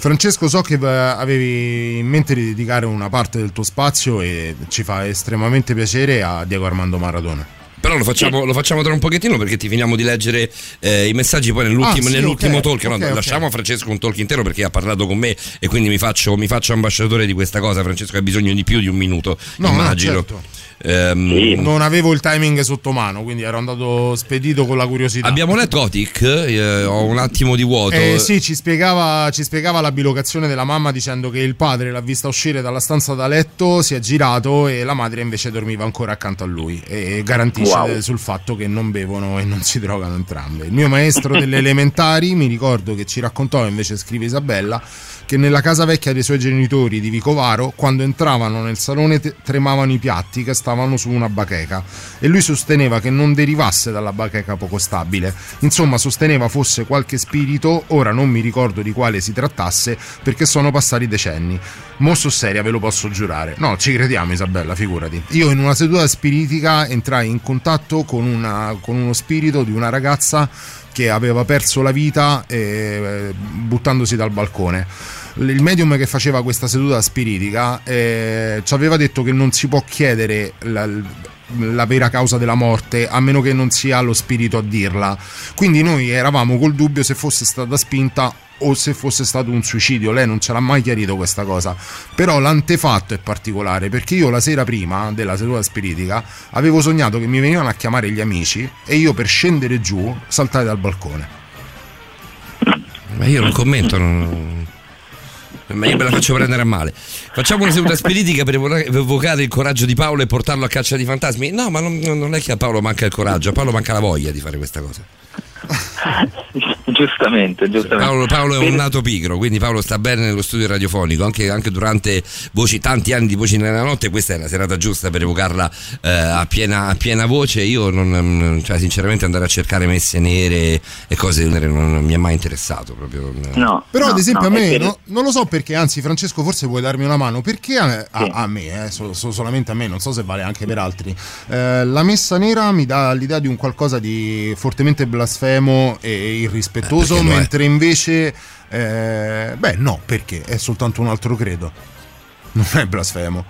Francesco, so che eh, avevi in mente di dedicare una parte del tuo spazio e ci fa estremamente piacere a Diego Armando Maradona. Però lo facciamo, lo facciamo tra un pochettino perché ti finiamo di leggere eh, i messaggi poi nell'ultimo, Ah, sì, nell'ultimo ok, talk. No, ok, ok. lasciamo a Francesco un talk intero perché ha parlato con me e quindi mi faccio, mi faccio ambasciatore di questa cosa. Francesco ha bisogno di più di un minuto, No, no, immagino. certo. Ehm, Non avevo il timing sotto mano, quindi ero andato spedito con la curiosità. Abbiamo letto Otic, eh, ho un attimo di vuoto. Eh, sì, ci spiegava, ci spiegava la bilocazione della mamma dicendo che il padre l'ha vista uscire dalla stanza da letto, si è girato e la madre invece dormiva ancora accanto a lui e garantisce Wow. sul fatto che non bevono e non si drogano entrambe. Il mio maestro delle elementari mi ricordo che ci raccontò, invece scrive Isabella, che nella casa vecchia dei suoi genitori di Vicovaro, quando entravano nel salone tremavano i piatti che stavano su una bacheca e lui sosteneva che non derivasse dalla bacheca poco stabile. Insomma, sosteneva fosse qualche spirito, ora non mi ricordo di quale si trattasse perché sono passati decenni. Mosso seria, ve lo posso giurare. No, ci crediamo Isabella, figurati. Io in una seduta spiritica entrai in contatto con, una- con uno spirito di una ragazza che aveva perso la vita eh, buttandosi dal balcone. Il medium che faceva questa seduta spiritica eh, ci aveva detto che non si può chiedere la, la vera causa della morte a meno che non sia lo spirito a dirla. Quindi noi eravamo col dubbio se fosse stata spinta o se fosse stato un suicidio. Lei non ce l'ha mai chiarito questa cosa. Però l'antefatto è particolare perché io la sera prima della seduta spiritica avevo sognato che mi venivano a chiamare gli amici e io per scendere giù saltai dal balcone. Ma io non commento, non- ma io me la faccio prendere a male. Facciamo una seduta spiritica per evoca- evocare il coraggio di Paolo e portarlo a caccia di fantasmi. No, ma non, non è che a Paolo manca il coraggio, a Paolo manca la voglia di fare questa cosa. giustamente, giustamente. Paolo, Paolo è un nato pigro, quindi Paolo sta bene nello studio radiofonico, anche, anche durante voci, tanti anni di voci nella notte, questa è la serata giusta per evocarla eh, a, piena, a piena voce. Io non, cioè, sinceramente andare a cercare messe nere e cose del genere non, non mi è mai interessato proprio. No, Però no, ad esempio no, a me, no- non lo so perché, anzi Francesco forse puoi darmi una mano, perché a, a- a me, eh, so- so- solamente a me, non so se vale anche per altri, eh, la messa nera mi dà l'idea di un qualcosa di fortemente blasfemo e irrispettoso, Eh, lo è. mentre invece, eh, beh no, perché è soltanto un altro credo, non è blasfemo.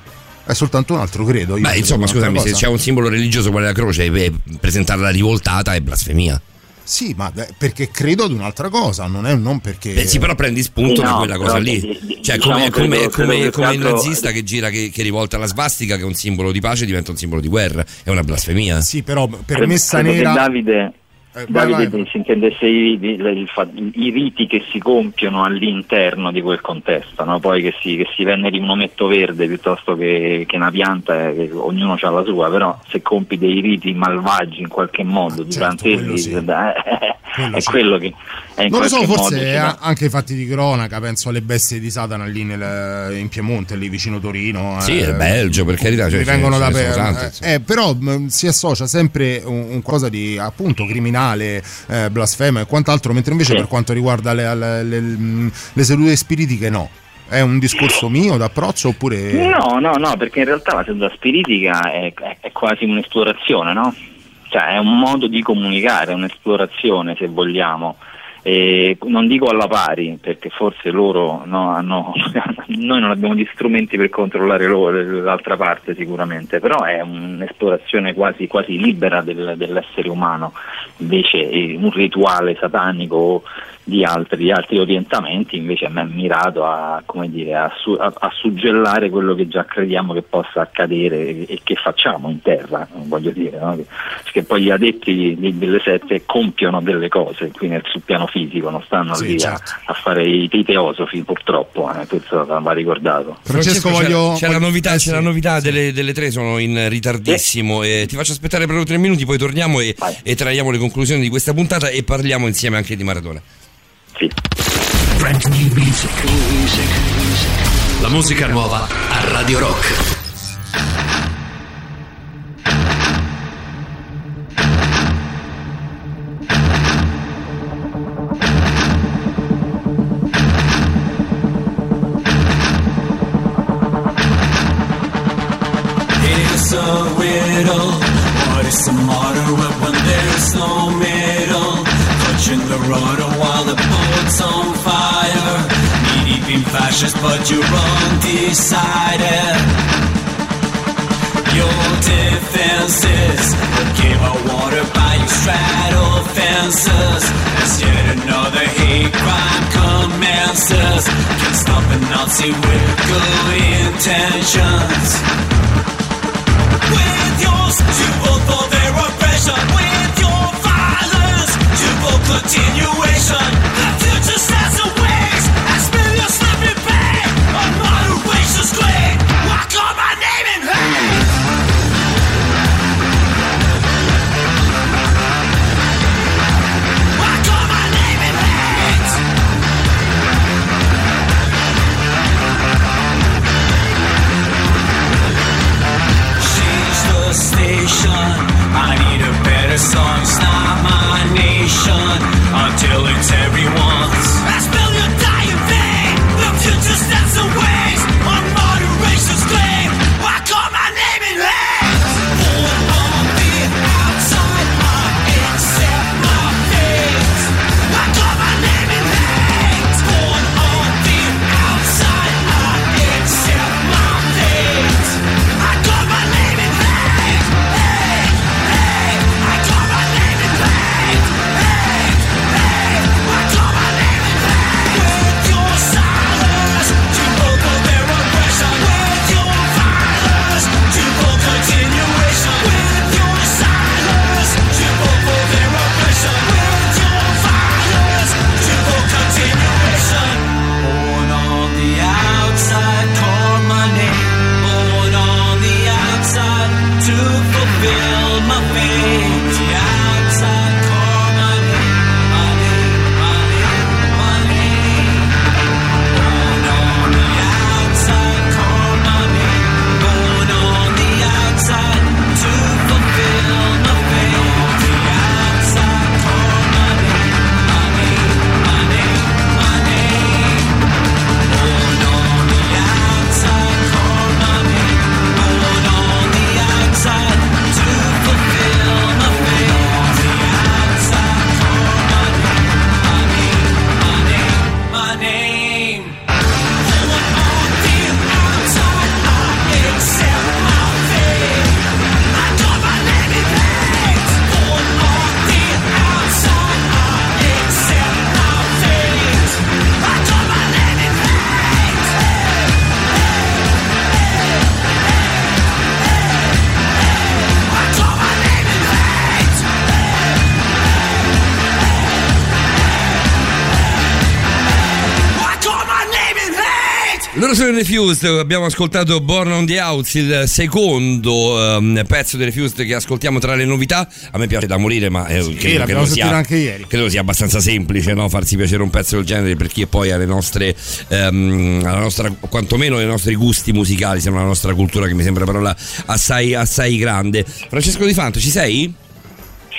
È soltanto un altro credo. io Beh, credo insomma, scusami, se cosa. c'è un simbolo religioso quale la croce e presentarla rivoltata è blasfemia. Sì, ma eh, perché credo ad un'altra cosa, non è non perché. Beh, sì, però prendi spunto Sì, da no, quella cosa lì. di- Cioè, diciamo come, credo- come- credo come- che come il altro- nazista che gira, che, che rivolta la svastica, che è un simbolo di pace, diventa un simbolo di guerra. È una blasfemia. Sì, però per Credo- messa credo nera. Davide, Eh, vai, Davide vai. si intendesse i, i- il i riti che si compiono all'interno di quel contesto, no? poi che si, che si veneri un ometto verde piuttosto che, che una pianta, eh, che ognuno ha la sua, però se compi dei riti malvagi in qualche modo durante il Ah, quello sì. rito, eh, Quello è sì. quello che è in Non lo so, forse modo anche i fatti di cronaca, penso alle bestie di Satana lì nel- in Piemonte, lì vicino Torino. Sì, eh, il Belgio, per carità. Cioè, vengono da per, eh, eh, però mh, si associa sempre un, un cosa di appunto criminale, eh, blasfema e quant'altro, mentre invece Sì. per quanto riguarda le, le- le- le sedute spiritiche no. È un discorso mio d'approccio oppure... No, no, no, perché in realtà la seduta spiritica è, è- è quasi un'esplorazione, no? Cioè è un modo di comunicare, un'esplorazione se vogliamo. E non dico alla pari, perché forse loro no, hanno, noi non abbiamo gli strumenti per controllare loro, l'altra parte sicuramente, però è un'esplorazione quasi, quasi libera del- dell'essere umano, invece eh, un rituale satanico di altri, di altri orientamenti invece a me è mirato a, come dire, a, su- a- a suggellare quello che già crediamo che possa accadere e, e che facciamo in terra, voglio dire, no? che, che poi gli adepti di- delle sette compiono delle cose qui nel, sul piano fisico, non stanno Sì, lì a- certo. a, fare i, i teosofi purtroppo, eh, questo va ricordato. Francesco, c'è- voglio- c'è, la novità, eh, c'è la sì. novità delle, delle tre, sono in ritardissimo. E ti faccio aspettare per tre minuti, poi torniamo e, e traiamo le conclusioni di questa puntata e parliamo insieme anche di Maradona. La musica nuova a Radio Rock. A Nazi sono Refused, abbiamo ascoltato Born on the Outs, il secondo ehm, pezzo dei Refused che ascoltiamo tra le novità. A me piace da morire, ma eh, credo, che sia, anche ieri. credo sia abbastanza semplice no? farsi piacere un pezzo del genere per chi è poi alle nostre, ehm, alla nostra, quantomeno ai nostri gusti musicali, siamo la nostra cultura che mi sembra una parola assai, assai grande. Francesco Di Fanto, ci sei?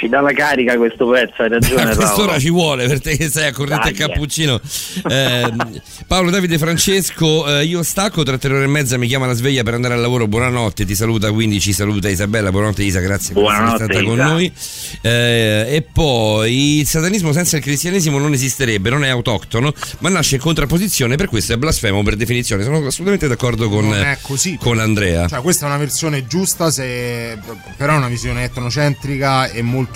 Ci dà la carica questo pezzo, hai ragione. A quest'ora Paolo. ci vuole per te che sei a corrente e Dai, eh. cappuccino. Eh, Paolo Davide Francesco, eh, io stacco tra tre ore e mezza, mi chiama la sveglia per andare al lavoro. Buonanotte, ti saluta quindi, ci saluta Isabella. Buonanotte Isa, grazie per Buonanotte, essere stata con Isa. noi. Eh, e poi il satanismo senza il cristianesimo non esisterebbe, non è autoctono, ma nasce in contrapposizione, per questo è blasfemo per definizione. Sono assolutamente d'accordo con, così. con Andrea. Cioè, questa è una versione giusta, se, però è una visione etnocentrica e molto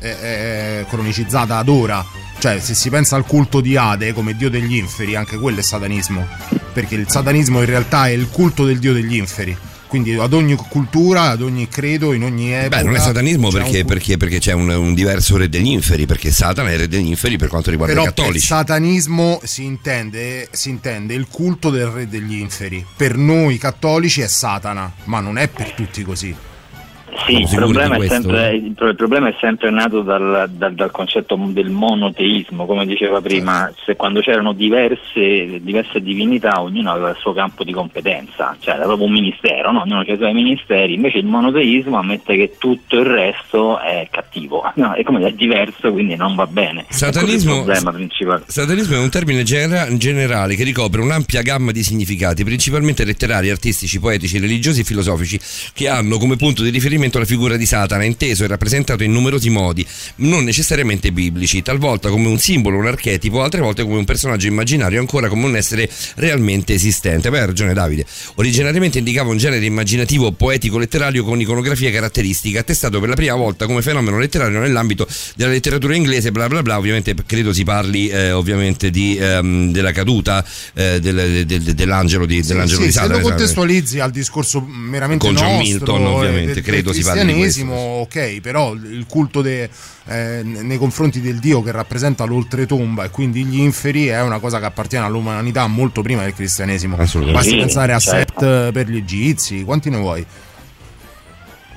eh, eh, cronicizzata ad ora. Cioè, se si pensa al culto di Ade come dio degli inferi, anche quello è satanismo. Perché il satanismo in realtà è il culto del dio degli inferi. Quindi ad ogni cultura, ad ogni credo, in ogni epoca. Beh, non è satanismo c'è un perché, culto. perché, perché c'è un, un diverso re degli inferi, perché Satana è il re degli inferi per quanto riguarda Però i per cattolici. satanismo si intende, si intende il culto del re degli inferi. Per noi cattolici è Satana, ma non è per tutti così. Sì, il problema, sempre, il pro- il problema è sempre nato dal, dal- dal concetto del monoteismo, come diceva prima, se quando c'erano diverse, diverse divinità ognuno aveva il suo campo di competenza, cioè era proprio un ministero, no? ognuno aveva i suoi ministeri, invece il monoteismo ammette che tutto il resto è cattivo, no? è come è diverso quindi non va bene. Satanismo- è. Satanismo è un termine genera- generale che ricopre un'ampia gamma di significati, principalmente letterari, artistici, poetici, religiosi e filosofici, che hanno come punto di riferimento riferimento alla figura di Satana, inteso e rappresentato in numerosi modi, non necessariamente biblici, talvolta come un simbolo, un archetipo, altre volte come un personaggio immaginario, ancora come un essere realmente esistente. Beh, ha ragione Davide. Originariamente indicava un genere immaginativo poetico-letterario con iconografia caratteristica, attestato per la prima volta come fenomeno letterario nell'ambito della letteratura inglese, bla bla bla. Ovviamente credo si parli eh, ovviamente di, ehm, della caduta eh, del- del- dell'angelo di, dell'angelo Sì, di se Satana. lo esatto. contestualizzi al discorso meramente Con John nostro, Milton, ovviamente, del- credo del si parli di cristianesimo, ok, però il culto de- eh, nei confronti del Dio che rappresenta l'oltretomba e quindi gli inferi è una cosa che appartiene all'umanità molto prima del cristianesimo. Basti Sì, pensare a certo. Set per gli egizi, quanti ne vuoi?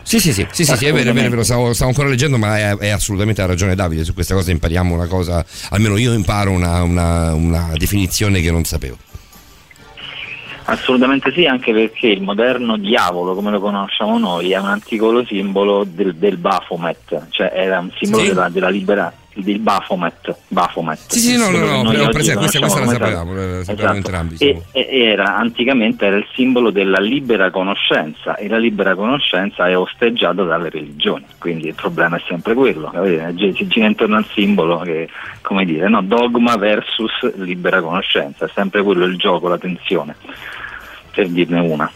Sì, sì, sì, sì, sì, sì, è vero, è vero, è vero, stavo, stavo ancora leggendo, ma è, è assolutamente ha ragione Davide, su questa cosa impariamo una cosa, almeno io imparo una, una- una definizione che non sapevo. Assolutamente sì, anche perché il moderno diavolo, come lo conosciamo noi, è un antico simbolo del, del Baphomet, cioè era un simbolo Sì. della, della libera del Baphomet. Baphomet. Sì, sì, no, no, no, oggi presente, questa, questa la sapevamo, la tal. sapevamo Esatto. entrambi. E, e era anticamente era il simbolo della libera conoscenza e la libera conoscenza è osteggiata dalle religioni, quindi il problema è sempre quello, capite? Si gira intorno al simbolo che, come dire, no? dogma versus libera conoscenza, è sempre quello il gioco, la tensione, per dirne una.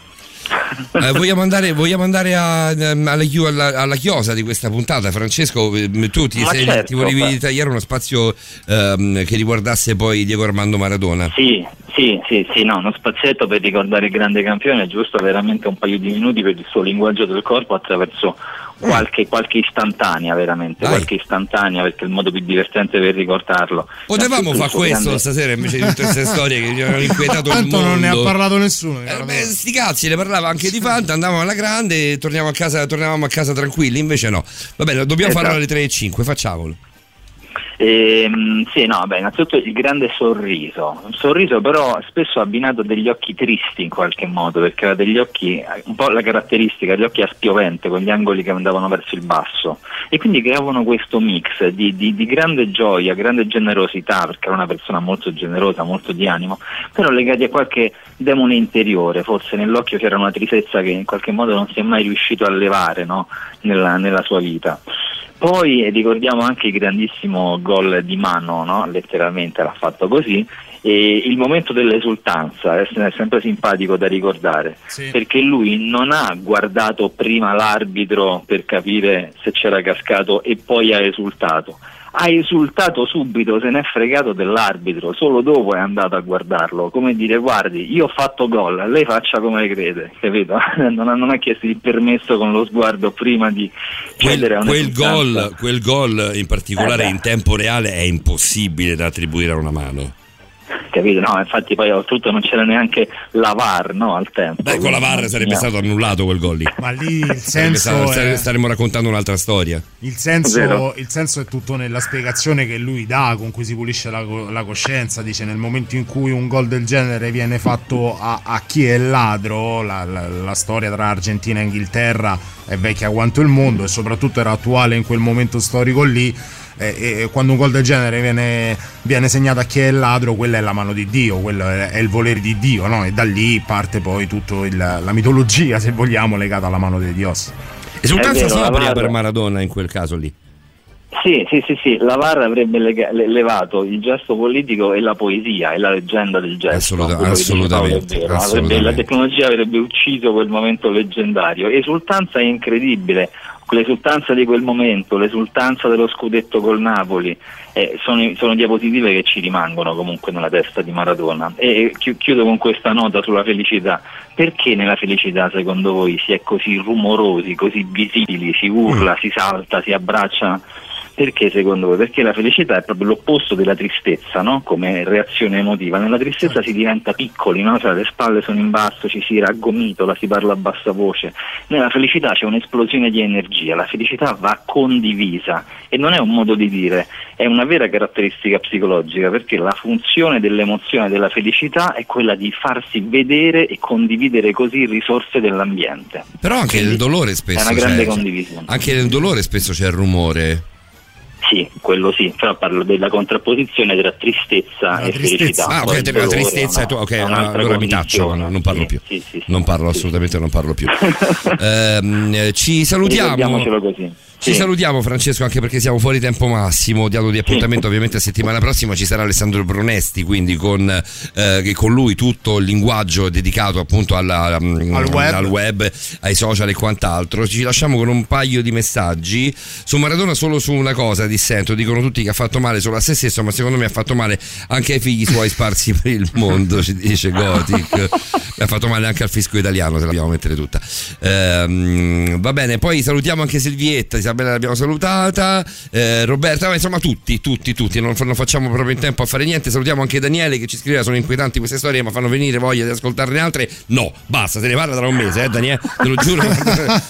Eh, vogliamo andare, vogliamo andare a- ehm, alla, alla- alla chiosa di questa puntata, Francesco? eh, Tu ti, sei- certo, ti volevi tagliare uno spazio ehm, che riguardasse poi Diego Armando Maradona. Sì, sì, sì, sì, no, uno spazietto per ricordare il grande campione, giusto veramente un paio di minuti per il suo linguaggio del corpo attraverso qualche, qualche istantanea, veramente, qualche istantanea, perché è il modo più divertente per ricordarlo. Potevamo il fare questo grande- stasera invece di tutte queste storie che mi hanno inquietato il Tanto mondo. non ne ha parlato nessuno. Eh, beh, sti cazzi, ne parlava anche di Fanta, andavamo alla grande e torniamo a casa, tornavamo a casa tranquilli, invece no. Va bene, dobbiamo Esatto. farlo alle 3.05, facciamolo. Ehm, sì, no, beh, innanzitutto il grande sorriso, un sorriso però spesso abbinato a degli occhi tristi in qualche modo, perché aveva degli occhi, un po' la caratteristica, gli occhi a spiovente con gli angoli che andavano verso il basso e quindi creavano questo mix di, di- di grande gioia, grande generosità, perché era una persona molto generosa, molto di animo, però legati a qualche demone interiore, forse nell'occhio c'era una tristezza che in qualche modo non si è mai riuscito a levare no? nella, nella sua vita. Poi ricordiamo anche il grandissimo gol di mano, no? letteralmente l'ha fatto così, e il momento dell'esultanza è sempre simpatico da ricordare, perché lui non ha guardato prima l'arbitro per capire se c'era cascato e poi ha esultato. Ha esultato subito, se n'è fregato dell'arbitro, solo dopo è andato a guardarlo, come dire guardi, io ho fatto gol, lei faccia come crede, capito? Non ha, non ha chiesto il permesso con lo sguardo prima di cedere a Quel, quel gol, quel gol in particolare Eh in tempo reale è impossibile da attribuire a una mano. Capito? No, infatti poi oltretutto non c'era neanche la VAR no, al tempo. Beh, con la VAR sarebbe stato annullato quel gol lì. Ma lì il senso stato- è- staremmo raccontando un'altra storia. Il senso, il senso è tutto nella spiegazione che lui dà, con cui si pulisce la, la coscienza. Dice: Nel momento in cui un gol del genere viene fatto a, a chi è ladro, la, la- la storia tra Argentina e Inghilterra è vecchia quanto il mondo e soprattutto era attuale in quel momento storico lì. E, e quando un gol del genere viene, viene segnato a chi è ladro, quella è la mano di Dio, quello è, è il volere di Dio, no? E da lì parte poi tutta la mitologia, se vogliamo, legata alla mano di Dios. Esultanza sobria per Maradona in quel caso lì. Sì, sì, sì, sì, la VAR avrebbe lega- le- levato il gesto politico e la poesia e la leggenda del gesto. Assoluta- assolutamente, vero. Avrebbe- assolutamente. la tecnologia avrebbe ucciso quel momento leggendario. Esultanza è incredibile, l'esultanza di quel momento, l'esultanza dello scudetto col Napoli, eh, sono, sono diapositive che ci rimangono comunque nella testa di Maradona. E chi- chiudo con questa nota sulla felicità. Perché nella felicità secondo voi si è così rumorosi, così visibili, si urla, si salta, si abbraccia? Perché secondo voi? Perché la felicità è proprio l'opposto della tristezza, no? come reazione emotiva. Nella tristezza si diventa piccoli, no? Cioè, le spalle sono in basso, ci si raggomitola, si parla a bassa voce. Nella felicità c'è un'esplosione di energia, la felicità va condivisa e non è un modo di dire, è una vera caratteristica psicologica perché la funzione dell'emozione della felicità è quella di farsi vedere e condividere così risorse dell'ambiente. Però anche nel dolore spesso è una grande c'è, condivisione. Anche nel dolore spesso c'è il rumore. Sì, quello sì, però parlo della contrapposizione tra tristezza e felicità. Ah, ok, la tristezza, ok, è un'altra allora mi taccio, no, non parlo più. Sì, sì, sì. non parlo, assolutamente non parlo più. Ehm, eh, ci salutiamo. Così. Ci Sì. salutiamo Francesco anche perché siamo fuori tempo massimo, diamo di appuntamento ovviamente la settimana prossima ci sarà Alessandro Brunesti, quindi con, eh, con lui tutto il linguaggio dedicato appunto alla- mm, Al web. al web, ai social e quant'altro. Ci lasciamo con un paio di messaggi. Su Maradona solo su una cosa dissento, dicono tutti che ha fatto male solo a se stesso, ma secondo me ha fatto male anche ai figli suoi sparsi per il mondo, ci dice Gothic. ha fatto male anche al fisco italiano, se la dobbiamo mettere tutta. Ehm, va bene, poi salutiamo anche Silvietta, Isabella l'abbiamo salutata, eh, Roberta, ma insomma tutti, tutti, tutti, non, non facciamo proprio in tempo a fare niente. Salutiamo anche Daniele che ci scriveva, sono inquietanti queste storie, ma fanno venire voglia di ascoltarne altre. No, basta, se ne parla tra un mese, eh Daniele, te lo giuro.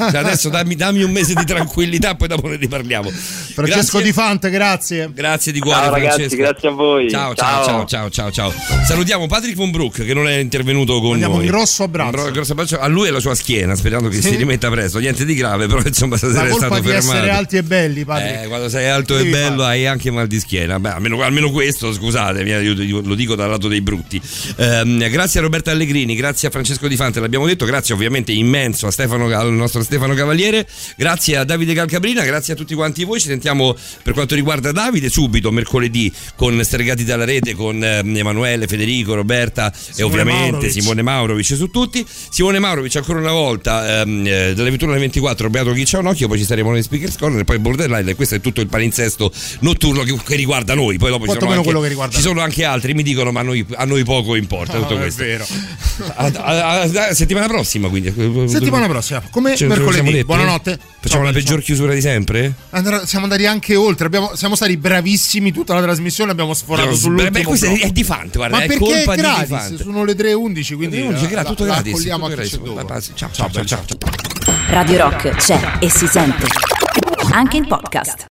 Cioè, adesso dammi, dammi un mese di tranquillità, poi dopo ne riparliamo. Francesco Grazie. Di Fante, grazie. Grazie di cuore, Ciao, ragazzi, Francesco. grazie a voi. Ciao, ciao, ciao, ciao, ciao, ciao. Salutiamo Patrick von Brook che non è intervenuto con Mandiamo noi. un grosso abbraccio. Un gro- grosso abbraccio a lui e alla sua schiena, sperando che Sì. si rimetta presto. Niente di grave, però insomma La è stato fermato. Essere alti e belli, padre. Eh, quando sei alto e Devi bello fare. hai anche mal di schiena. Beh, almeno, almeno questo, scusate, io lo dico dal lato dei brutti. Ehm, grazie a Roberta Allegrini, grazie a Francesco Di Fante, l'abbiamo detto, grazie ovviamente immenso a Stefano, al nostro Stefano Cavaliere, grazie a Davide Calcabrina, grazie a tutti quanti voi. Ci sentiamo per quanto riguarda Davide subito mercoledì con Stregati dalla rete, con ehm, Emanuele, Federico, Roberta e Simone ovviamente Maurovic. Simone Maurovic su tutti. Simone Maurovic ancora una volta ehm, eh, dalle 21 alle 24 Beato un occhio, poi ci saremo nei Speakers Corner e poi Borderline e questo è tutto il palinsesto notturno che, che riguarda noi. Poi dopo ci sono, meno anche, quello che riguarda ci sono anche altri, mi dicono ma a noi, a noi poco importa tutto Ah, è questo. vero. A, a- a- settimana prossima quindi. Settimana prossima, come siamo mercoledì. Buonanotte. Facciamo Ciao, la peggior chiusura di sempre? Andrà- siamo andati anche oltre, abbiamo- siamo stati bravissimi tutta la trasmissione, abbiamo sforato Beh, sull'ultimo beh, questo è, è di Fante, guarda, Ma è perché colpa è di Di gratis? Fante. Sono le 3.11, quindi Le 11, la- gra- tutto la gratis, accogliamo tutto gratis. Ciao, ciao, ciao, ciao, ciao. Radio Rock c'è e si sente. Anche in podcast.